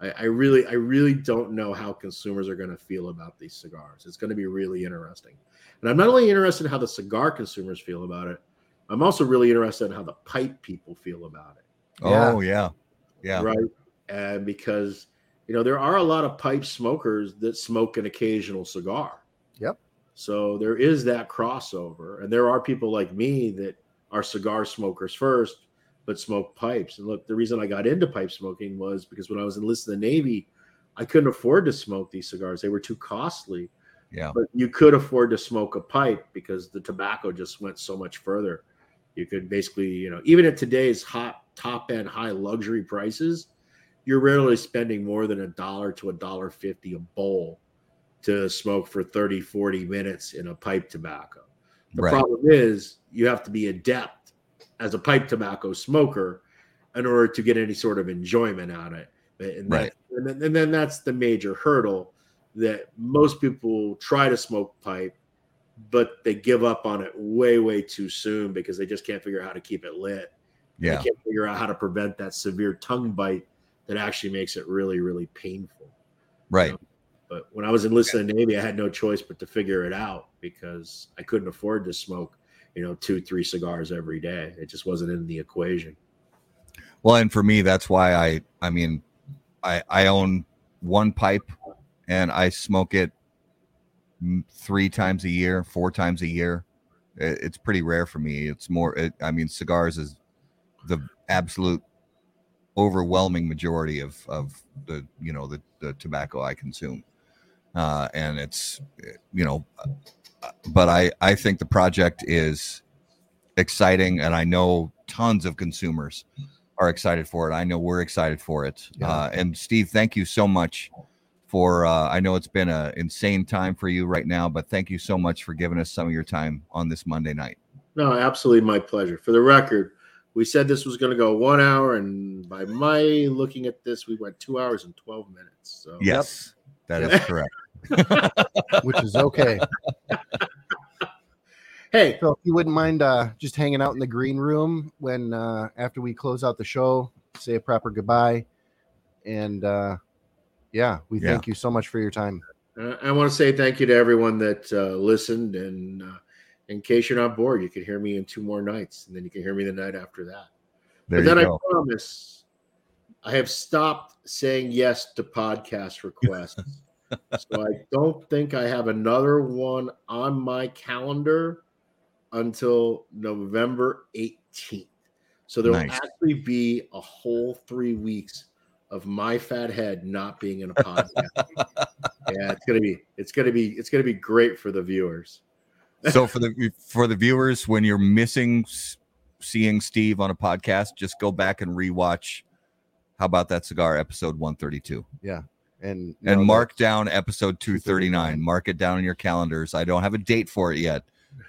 I, I really, I really don't know how consumers are going to feel about these cigars. It's going to be really interesting. And I'm not only interested in how the cigar consumers feel about it, I'm also really interested in how the pipe people feel about it Oh yeah, yeah. right? And because you know there are a lot of pipe smokers that smoke an occasional cigar. Yep. So there is that crossover, and there are people like me that are cigar smokers first, but smoke pipes. And look, the reason I got into pipe smoking was because when I was enlisted in the Navy, I couldn't afford to smoke these cigars; they were too costly. Yeah. But you could afford to smoke a pipe because the tobacco just went so much further. You could basically, you know, even at today's hot top end high luxury prices, you're rarely spending more than a dollar to a dollar fifty a bowl to smoke for 30, 40 minutes in a pipe tobacco. The Right. problem is you have to be adept as a pipe tobacco smoker in order to get any sort of enjoyment out of it. And, that, and, then, and then that's the major hurdle that most people try to smoke pipe, but they give up on it way, way too soon because they just can't figure out how to keep it lit. Yeah. They can't figure out how to prevent that severe tongue bite that actually makes it really, really painful. Right. Um, but when I was enlisted in the Navy, I had no choice but to figure it out because I couldn't afford to smoke, you know, two, three cigars every day. It just wasn't in the equation. Well, and for me, that's why I, I mean, I, I own one pipe and I smoke it three times a year, four times a year. It, it's pretty rare for me. It's more, it, I mean, cigars is the absolute overwhelming majority of, of the, you know, the, the tobacco I consume. Uh, and it's, you know, uh, but I, I think the project is exciting and I know tons of consumers are excited for it. I know we're excited for it. Yeah. Uh, and Steve, thank you so much for. Uh, I know it's been an insane time for you right now, but thank you so much for giving us some of your time on this Monday night. No, absolutely my pleasure. For the record, we said this was going to go one hour, and by my looking at this, we went two hours and 12 minutes. So, Yes, that is correct. which is okay. hey, So if you wouldn't mind uh, just hanging out in the green room when uh, after we close out the show, say a proper goodbye, and uh, yeah, we Yeah. thank you so much for your time. Uh, I want to say thank you to everyone that uh, listened. And uh, in case you're not bored, you can hear me in two more nights, and then you can hear me the night after that. There but you then go. I promise I have stopped saying yes to podcast requests. so I don't think I have another one on my calendar until November 18th. So there will Nice. actually be a whole three weeks of my fat head not being in a podcast. yeah, it's gonna be it's gonna be it's gonna be great for the viewers. so for the for the viewers, when you're missing seeing Steve on a podcast, just go back and rewatch. How about that cigar episode 132 Yeah. And and know mark down episode 239. Mark it down in your calendars. I don't have a date for it yet,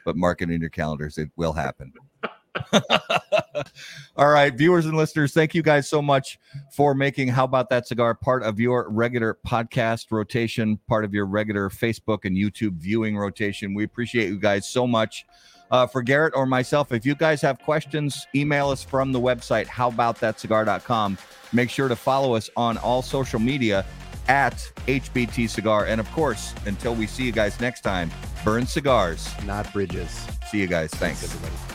but mark it in your calendars. It will happen. All right, viewers and listeners, thank you guys so much for making How About That Cigar part of your regular podcast rotation, part of your regular Facebook and YouTube viewing rotation. We appreciate you guys so much. Uh, for Garrett or myself, if you guys have questions, email us from the website, howaboutthatcigar.com. Make sure to follow us on all social media at HBT Cigar. And of course, until we see you guys next time, burn cigars. not bridges. See you guys. Thanks. everybody.